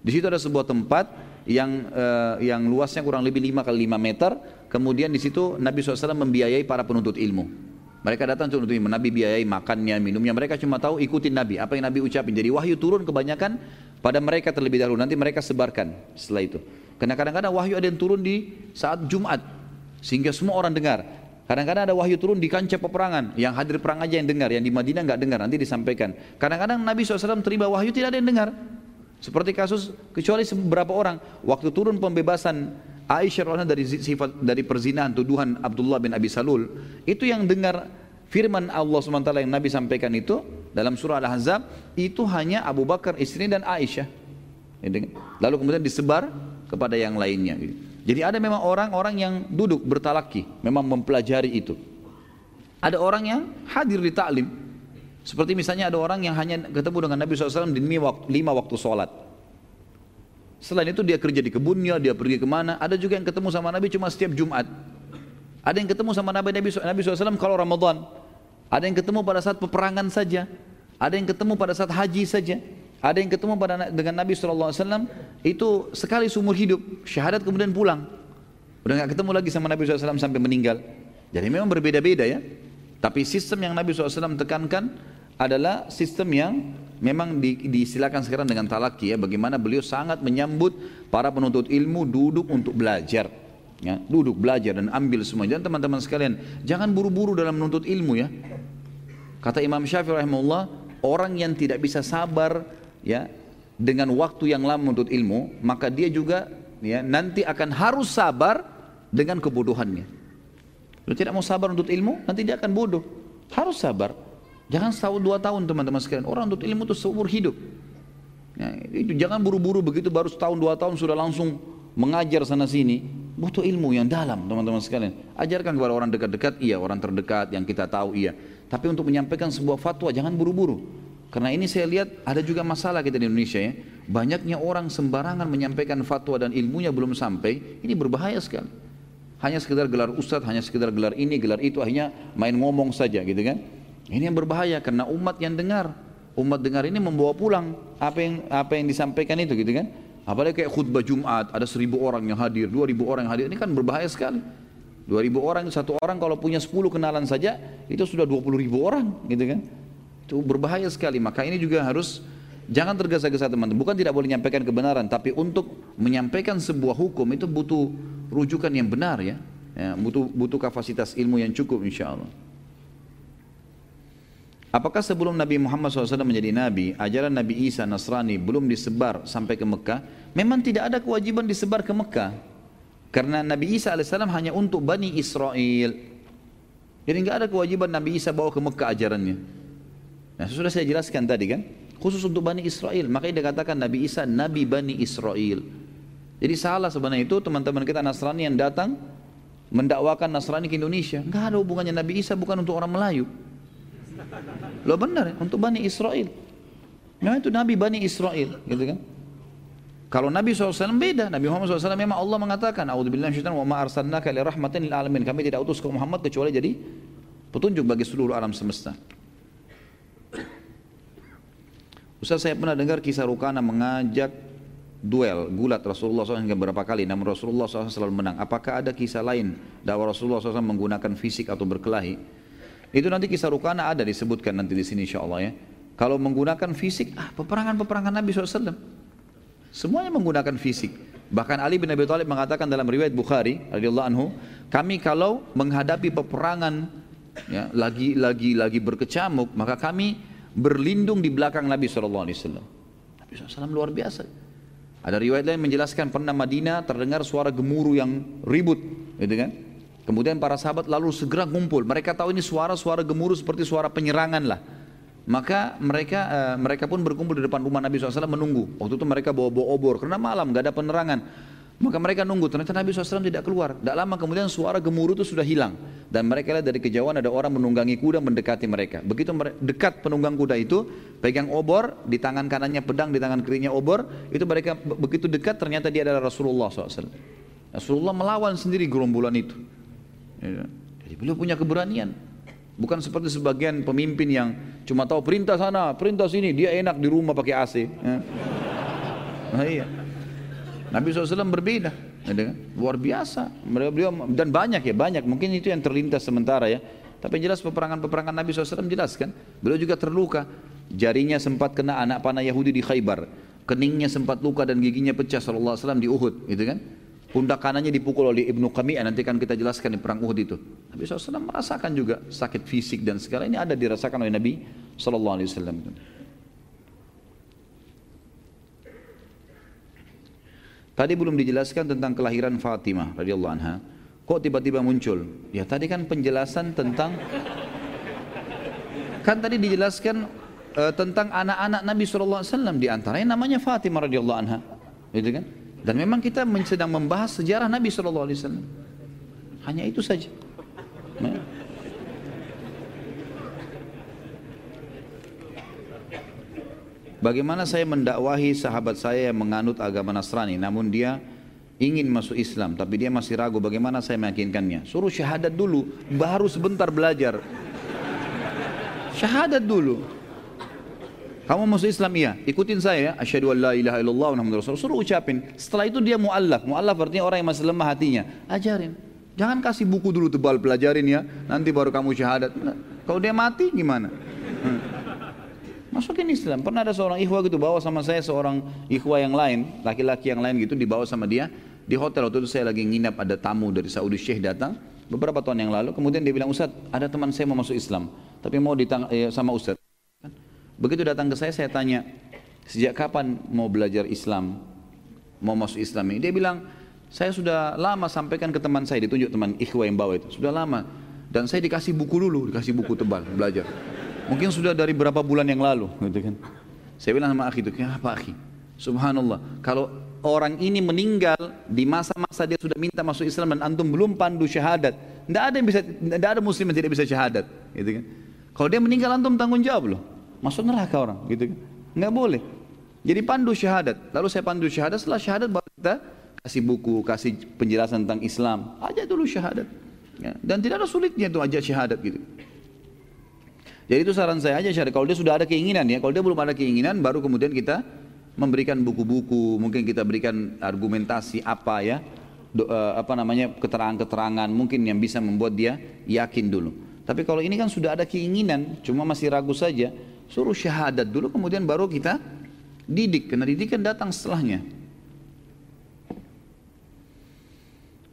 Di situ ada sebuah tempat yang uh, yang luasnya kurang lebih 5 kali 5 meter. Kemudian di situ Nabi SAW membiayai para penuntut ilmu. Mereka datang untuk ilmu. Nabi biayai makannya, minumnya. Mereka cuma tahu ikutin Nabi. Apa yang Nabi ucapin. Jadi wahyu turun kebanyakan pada mereka terlebih dahulu. Nanti mereka sebarkan setelah itu. Karena kadang-kadang wahyu ada yang turun di saat Jumat. Sehingga semua orang dengar. Kadang-kadang ada wahyu turun di kancah peperangan. Yang hadir perang aja yang dengar. Yang di Madinah nggak dengar. Nanti disampaikan. Kadang-kadang Nabi SAW terima wahyu tidak ada yang dengar. Seperti kasus kecuali beberapa orang. Waktu turun pembebasan Aisyah dari sifat dari perzinahan tuduhan Abdullah bin Abi Salul itu yang dengar firman Allah SWT yang Nabi sampaikan itu dalam surah Al-Ahzab itu hanya Abu Bakar istri dan Aisyah. Lalu kemudian disebar kepada yang lainnya. Jadi ada memang orang-orang yang duduk bertalaki memang mempelajari itu. Ada orang yang hadir di taklim seperti misalnya ada orang yang hanya ketemu dengan Nabi SAW di lima waktu sholat Selain itu dia kerja di kebunnya, dia pergi ke mana. Ada juga yang ketemu sama Nabi cuma setiap Jumat. Ada yang ketemu sama Nabi Nabi, Nabi SAW kalau Ramadan. Ada yang ketemu pada saat peperangan saja. Ada yang ketemu pada saat haji saja. Ada yang ketemu pada dengan Nabi SAW itu sekali seumur hidup. Syahadat kemudian pulang. Udah nggak ketemu lagi sama Nabi SAW sampai meninggal. Jadi memang berbeda-beda ya. Tapi sistem yang Nabi SAW tekankan adalah sistem yang memang di, diistilahkan sekarang dengan talaki ya bagaimana beliau sangat menyambut para penuntut ilmu duduk untuk belajar. Ya duduk belajar dan ambil semua. Dan teman-teman sekalian jangan buru-buru dalam menuntut ilmu ya. Kata Imam Syafi'i rahimahullah orang yang tidak bisa sabar ya dengan waktu yang lama menuntut ilmu maka dia juga ya nanti akan harus sabar dengan kebodohannya. Kalau tidak mau sabar untuk ilmu nanti dia akan bodoh. Harus sabar Jangan setahun dua tahun teman-teman sekalian. Orang untuk ilmu itu seumur hidup. Ya, itu jangan buru-buru begitu baru setahun dua tahun sudah langsung mengajar sana sini. Butuh ilmu yang dalam teman-teman sekalian. Ajarkan kepada orang dekat-dekat, iya orang terdekat yang kita tahu iya. Tapi untuk menyampaikan sebuah fatwa jangan buru-buru. Karena ini saya lihat ada juga masalah kita di Indonesia ya. Banyaknya orang sembarangan menyampaikan fatwa dan ilmunya belum sampai. Ini berbahaya sekali. Hanya sekedar gelar ustadz, hanya sekedar gelar ini, gelar itu, hanya main ngomong saja gitu kan. Ini yang berbahaya karena umat yang dengar, umat dengar ini membawa pulang apa yang apa yang disampaikan itu gitu kan. Apalagi kayak khutbah Jumat, ada seribu orang yang hadir, dua ribu orang yang hadir, ini kan berbahaya sekali. Dua ribu orang, satu orang kalau punya sepuluh kenalan saja, itu sudah dua puluh ribu orang gitu kan. Itu berbahaya sekali, maka ini juga harus Jangan tergesa-gesa teman-teman. Bukan tidak boleh menyampaikan kebenaran, tapi untuk menyampaikan sebuah hukum itu butuh rujukan yang benar ya. ya butuh butuh kapasitas ilmu yang cukup insya Allah. Apakah sebelum Nabi Muhammad SAW menjadi Nabi, ajaran Nabi Isa Nasrani belum disebar sampai ke Mekah? Memang tidak ada kewajiban disebar ke Mekah. Karena Nabi Isa AS hanya untuk Bani Israel. Jadi nggak ada kewajiban Nabi Isa bawa ke Mekah ajarannya. Nah sudah saya jelaskan tadi kan, khusus untuk Bani Israel. Makanya dikatakan Nabi Isa Nabi Bani Israel. Jadi salah sebenarnya itu teman-teman kita Nasrani yang datang mendakwakan Nasrani ke Indonesia. Nggak ada hubungannya Nabi Isa bukan untuk orang Melayu. Lo benar ya, untuk Bani Israel. Memang itu Nabi Bani Israel, gitu kan? Kalau Nabi SAW beda, Nabi Muhammad SAW memang Allah mengatakan, A'udzubillahi syaitan wa ma arsalnaka li rahmatin lil alamin. Kami tidak utus ke Muhammad kecuali jadi petunjuk bagi seluruh alam semesta. Ustaz saya pernah dengar kisah Rukana mengajak duel gulat Rasulullah SAW hingga beberapa kali namun Rasulullah SAW selalu menang apakah ada kisah lain dakwah Rasulullah SAW menggunakan fisik atau berkelahi itu nanti kisah Rukana ada disebutkan nanti di sini insya Allah ya. Kalau menggunakan fisik, ah peperangan-peperangan Nabi SAW. Semuanya menggunakan fisik. Bahkan Ali bin Abi Thalib mengatakan dalam riwayat Bukhari radhiyallahu anhu, kami kalau menghadapi peperangan ya, lagi lagi lagi berkecamuk, maka kami berlindung di belakang Nabi SAW. Nabi SAW luar biasa. Ada riwayat lain menjelaskan pernah Madinah terdengar suara gemuruh yang ribut, gitu kan? Kemudian para sahabat lalu segera ngumpul. Mereka tahu ini suara-suara gemuruh seperti suara penyerangan lah. Maka mereka uh, mereka pun berkumpul di depan rumah Nabi SAW menunggu. Waktu itu mereka bawa-bawa obor karena malam gak ada penerangan. Maka mereka nunggu, ternyata Nabi SAW tidak keluar. Tidak lama kemudian suara gemuruh itu sudah hilang. Dan mereka lihat dari kejauhan ada orang menunggangi kuda mendekati mereka. Begitu dekat penunggang kuda itu, pegang obor, di tangan kanannya pedang, di tangan kirinya obor. Itu mereka begitu dekat ternyata dia adalah Rasulullah SAW. Rasulullah melawan sendiri gerombolan itu. Ya. Jadi beliau punya keberanian. Bukan seperti sebagian pemimpin yang cuma tahu perintah sana, perintah sini, dia enak di rumah pakai AC. Ya. Nah, iya. Nabi SAW berbeda, ya, luar biasa. Beliau dan banyak ya, banyak. Mungkin itu yang terlintas sementara ya. Tapi jelas peperangan-peperangan Nabi SAW jelas kan. Beliau juga terluka. Jarinya sempat kena anak panah Yahudi di Khaybar. Keningnya sempat luka dan giginya pecah SAW di Uhud, gitu kan. Pundak kanannya dipukul oleh Ibnu Qami'ah, nanti kan kita jelaskan di perang Uhud itu. Nabi SAW merasakan juga sakit fisik dan segala ini ada dirasakan oleh Nabi SAW. Tadi belum dijelaskan tentang kelahiran Fatimah radhiyallahu anha. Kok tiba-tiba muncul? Ya tadi kan penjelasan tentang kan tadi dijelaskan uh, tentang anak-anak Nabi SAW di antaranya namanya Fatimah radhiyallahu anha. Gitu kan? Dan memang kita sedang membahas sejarah Nabi Shallallahu Alaihi Wasallam. Hanya itu saja. Nah. Bagaimana saya mendakwahi sahabat saya yang menganut agama Nasrani namun dia ingin masuk Islam tapi dia masih ragu bagaimana saya meyakinkannya suruh syahadat dulu baru sebentar belajar syahadat dulu kamu masuk Islam iya, ikutin saya ya. Asyhadu an la ilaha illallah wa Rasul. Suruh ucapin. Setelah itu dia muallaf. Muallaf artinya orang yang masih lemah hatinya. Ajarin. Jangan kasih buku dulu tebal pelajarin ya. Nanti baru kamu syahadat. Nah, kalau dia mati gimana? Hmm. Masukin Islam. Pernah ada seorang ikhwah gitu bawa sama saya seorang ikhwah yang lain, laki-laki yang lain gitu dibawa sama dia di hotel waktu itu saya lagi nginap ada tamu dari Saudi Syekh datang beberapa tahun yang lalu kemudian dia bilang Ustaz ada teman saya mau masuk Islam tapi mau ditang eh, sama Ustaz Begitu datang ke saya, saya tanya, sejak kapan mau belajar Islam, mau masuk Islam ini? Dia bilang, saya sudah lama sampaikan ke teman saya, ditunjuk teman ikhwah yang bawa itu, sudah lama. Dan saya dikasih buku dulu, dikasih buku tebal, belajar. Mungkin sudah dari berapa bulan yang lalu, gitu kan. Saya bilang sama akhi itu, kenapa akhi? Subhanallah, kalau orang ini meninggal di masa-masa dia sudah minta masuk Islam dan antum belum pandu syahadat, tidak ada yang bisa, tidak ada muslim yang tidak bisa syahadat, gitu kan. Kalau dia meninggal antum tanggung jawab loh masuk neraka orang gitu kan? Nggak boleh. Jadi pandu syahadat. Lalu saya pandu syahadat setelah syahadat baru kita kasih buku kasih penjelasan tentang Islam. Aja dulu syahadat. Ya. dan tidak ada sulitnya itu aja syahadat gitu. Jadi itu saran saya aja syahadat. Kalau dia sudah ada keinginan ya kalau dia belum ada keinginan baru kemudian kita memberikan buku-buku mungkin kita berikan argumentasi apa ya do, uh, apa namanya keterangan-keterangan mungkin yang bisa membuat dia yakin dulu. Tapi kalau ini kan sudah ada keinginan cuma masih ragu saja Suruh syahadat dulu kemudian baru kita didik. Karena didikan datang setelahnya.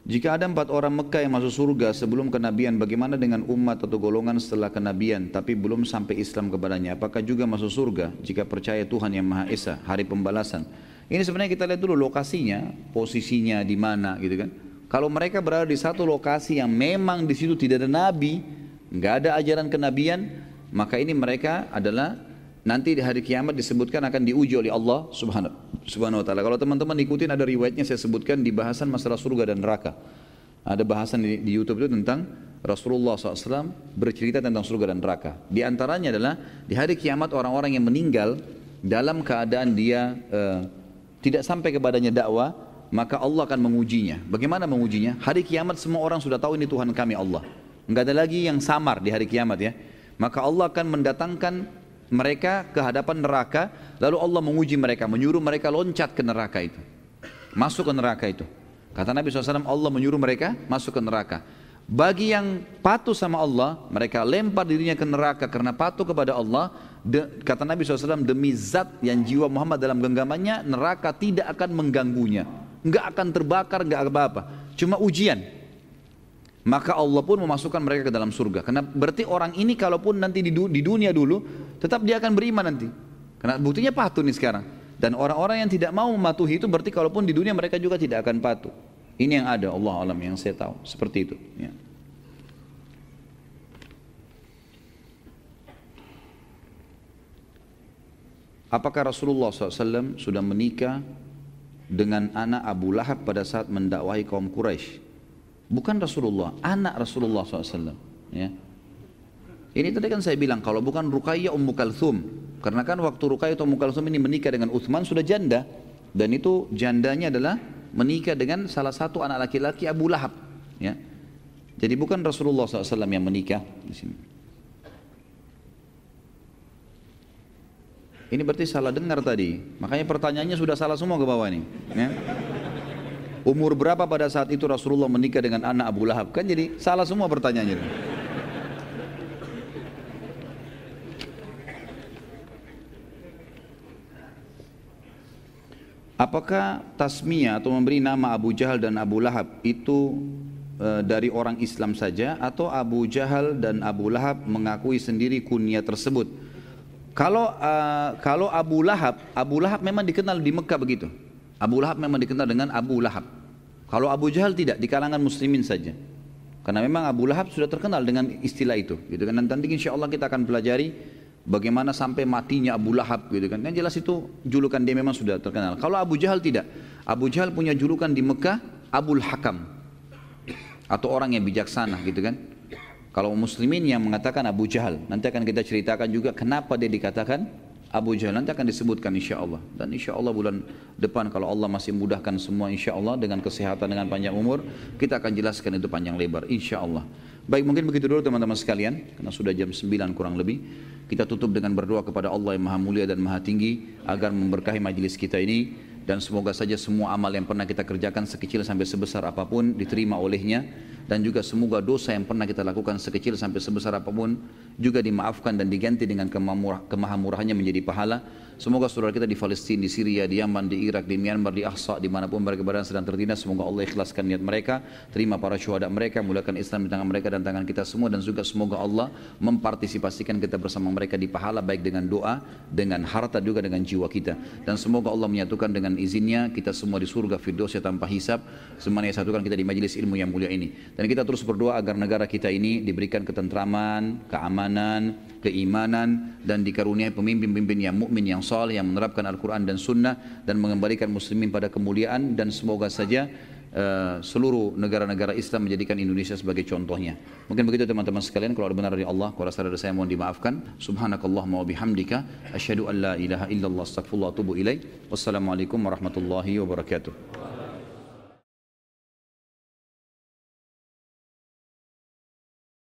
Jika ada empat orang Mekah yang masuk surga sebelum kenabian, bagaimana dengan umat atau golongan setelah kenabian tapi belum sampai Islam kepadanya? Apakah juga masuk surga jika percaya Tuhan yang Maha Esa, hari pembalasan? Ini sebenarnya kita lihat dulu lokasinya, posisinya di mana gitu kan. Kalau mereka berada di satu lokasi yang memang di situ tidak ada nabi, nggak ada ajaran kenabian, maka ini mereka adalah nanti di hari kiamat disebutkan akan diuji oleh Allah Subhanahu wa taala. Kalau teman-teman ikutin ada riwayatnya saya sebutkan di bahasan masalah surga dan neraka. Ada bahasan di, di YouTube itu tentang Rasulullah SAW bercerita tentang surga dan neraka. Di antaranya adalah di hari kiamat orang-orang yang meninggal dalam keadaan dia uh, tidak sampai kepadanya dakwah, maka Allah akan mengujinya. Bagaimana mengujinya? Hari kiamat semua orang sudah tahu ini Tuhan kami Allah. Enggak ada lagi yang samar di hari kiamat ya. Maka Allah akan mendatangkan mereka ke hadapan neraka, lalu Allah menguji mereka, menyuruh mereka loncat ke neraka itu. Masuk ke neraka itu. Kata Nabi SAW, Allah menyuruh mereka masuk ke neraka. Bagi yang patuh sama Allah, mereka lempar dirinya ke neraka karena patuh kepada Allah. De, kata Nabi SAW, demi zat yang jiwa Muhammad dalam genggamannya, neraka tidak akan mengganggunya. Enggak akan terbakar, enggak apa-apa. Cuma ujian maka Allah pun memasukkan mereka ke dalam surga. Karena berarti orang ini kalaupun nanti di, di dunia dulu, tetap dia akan beriman nanti. Karena buktinya patuh nih sekarang. Dan orang-orang yang tidak mau mematuhi itu berarti kalaupun di dunia mereka juga tidak akan patuh. Ini yang ada Allah alam yang saya tahu seperti itu. Ya. Apakah Rasulullah SAW sudah menikah dengan anak Abu Lahab pada saat mendakwahi kaum Quraisy? Bukan Rasulullah, anak Rasulullah SAW. Ya. Ini tadi kan saya bilang, kalau bukan Ruqayyah Ummu Kalthum. Karena kan waktu Ruqayyah Ummu Kalthum ini menikah dengan Uthman sudah janda. Dan itu jandanya adalah menikah dengan salah satu anak laki-laki Abu Lahab. Ya. Jadi bukan Rasulullah SAW yang menikah di sini. Ini berarti salah dengar tadi. Makanya pertanyaannya sudah salah semua ke bawah ini. Ya. Umur berapa pada saat itu Rasulullah menikah dengan anak Abu Lahab? Kan jadi salah semua pertanyaannya. Apakah tasmiyah atau memberi nama Abu Jahal dan Abu Lahab itu e, dari orang Islam saja atau Abu Jahal dan Abu Lahab mengakui sendiri kunyah tersebut? Kalau e, kalau Abu Lahab, Abu Lahab memang dikenal di Mekah begitu. Abu Lahab memang dikenal dengan Abu Lahab. Kalau Abu Jahal tidak, di kalangan muslimin saja. Karena memang Abu Lahab sudah terkenal dengan istilah itu. Gitu kan. Dan nanti insya Allah kita akan pelajari bagaimana sampai matinya Abu Lahab gitu kan. Yang jelas itu julukan dia memang sudah terkenal. Kalau Abu Jahal tidak. Abu Jahal punya julukan di Mekah Abul Hakam. Atau orang yang bijaksana gitu kan. Kalau muslimin yang mengatakan Abu Jahal. Nanti akan kita ceritakan juga kenapa dia dikatakan Abu Jahal nanti akan disebutkan insya Allah dan insya Allah bulan depan kalau Allah masih mudahkan semua insya Allah dengan kesehatan dengan panjang umur kita akan jelaskan itu panjang lebar insya Allah baik mungkin begitu dulu teman-teman sekalian karena sudah jam 9 kurang lebih. Kita tutup dengan berdoa kepada Allah yang maha mulia dan maha tinggi agar memberkahi majelis kita ini. Dan semoga saja semua amal yang pernah kita kerjakan sekecil sampai sebesar apa pun diterima olehnya dan juga semoga dosa yang pernah kita lakukan sekecil sampai sebesar apa pun juga dimaafkan dan diganti dengan kemahamurahannya menjadi pahala. Semoga saudara kita di Palestina, di Syria, di Yaman, di Irak, di Myanmar, di Ahsa, di mana pun mereka berada sedang tertindas, semoga Allah ikhlaskan niat mereka, terima para syuhada mereka, mulakan Islam di tangan mereka dan tangan kita semua, dan juga semoga Allah mempartisipasikan kita bersama mereka di pahala, baik dengan doa, dengan harta juga dengan jiwa kita. Dan semoga Allah menyatukan dengan izinnya, kita semua di surga Firdausya tanpa hisab, semuanya satukan kita di majelis ilmu yang mulia ini. Dan kita terus berdoa agar negara kita ini diberikan ketentraman, keamanan, keimanan, dan dikaruniai pemimpin-pemimpin yang mukmin yang saleh yang menerapkan Al-Quran dan Sunnah dan mengembalikan muslimin pada kemuliaan dan semoga saja uh, seluruh negara-negara Islam menjadikan Indonesia sebagai contohnya. Mungkin begitu teman-teman sekalian. Kalau ada benar dari Allah, kalau rasa dari saya mohon dimaafkan. Subhanakallahumma wa bihamdika. Asyhadu an la ilaha illallah astagfirullah atubu ilaih. Wassalamualaikum warahmatullahi wabarakatuh.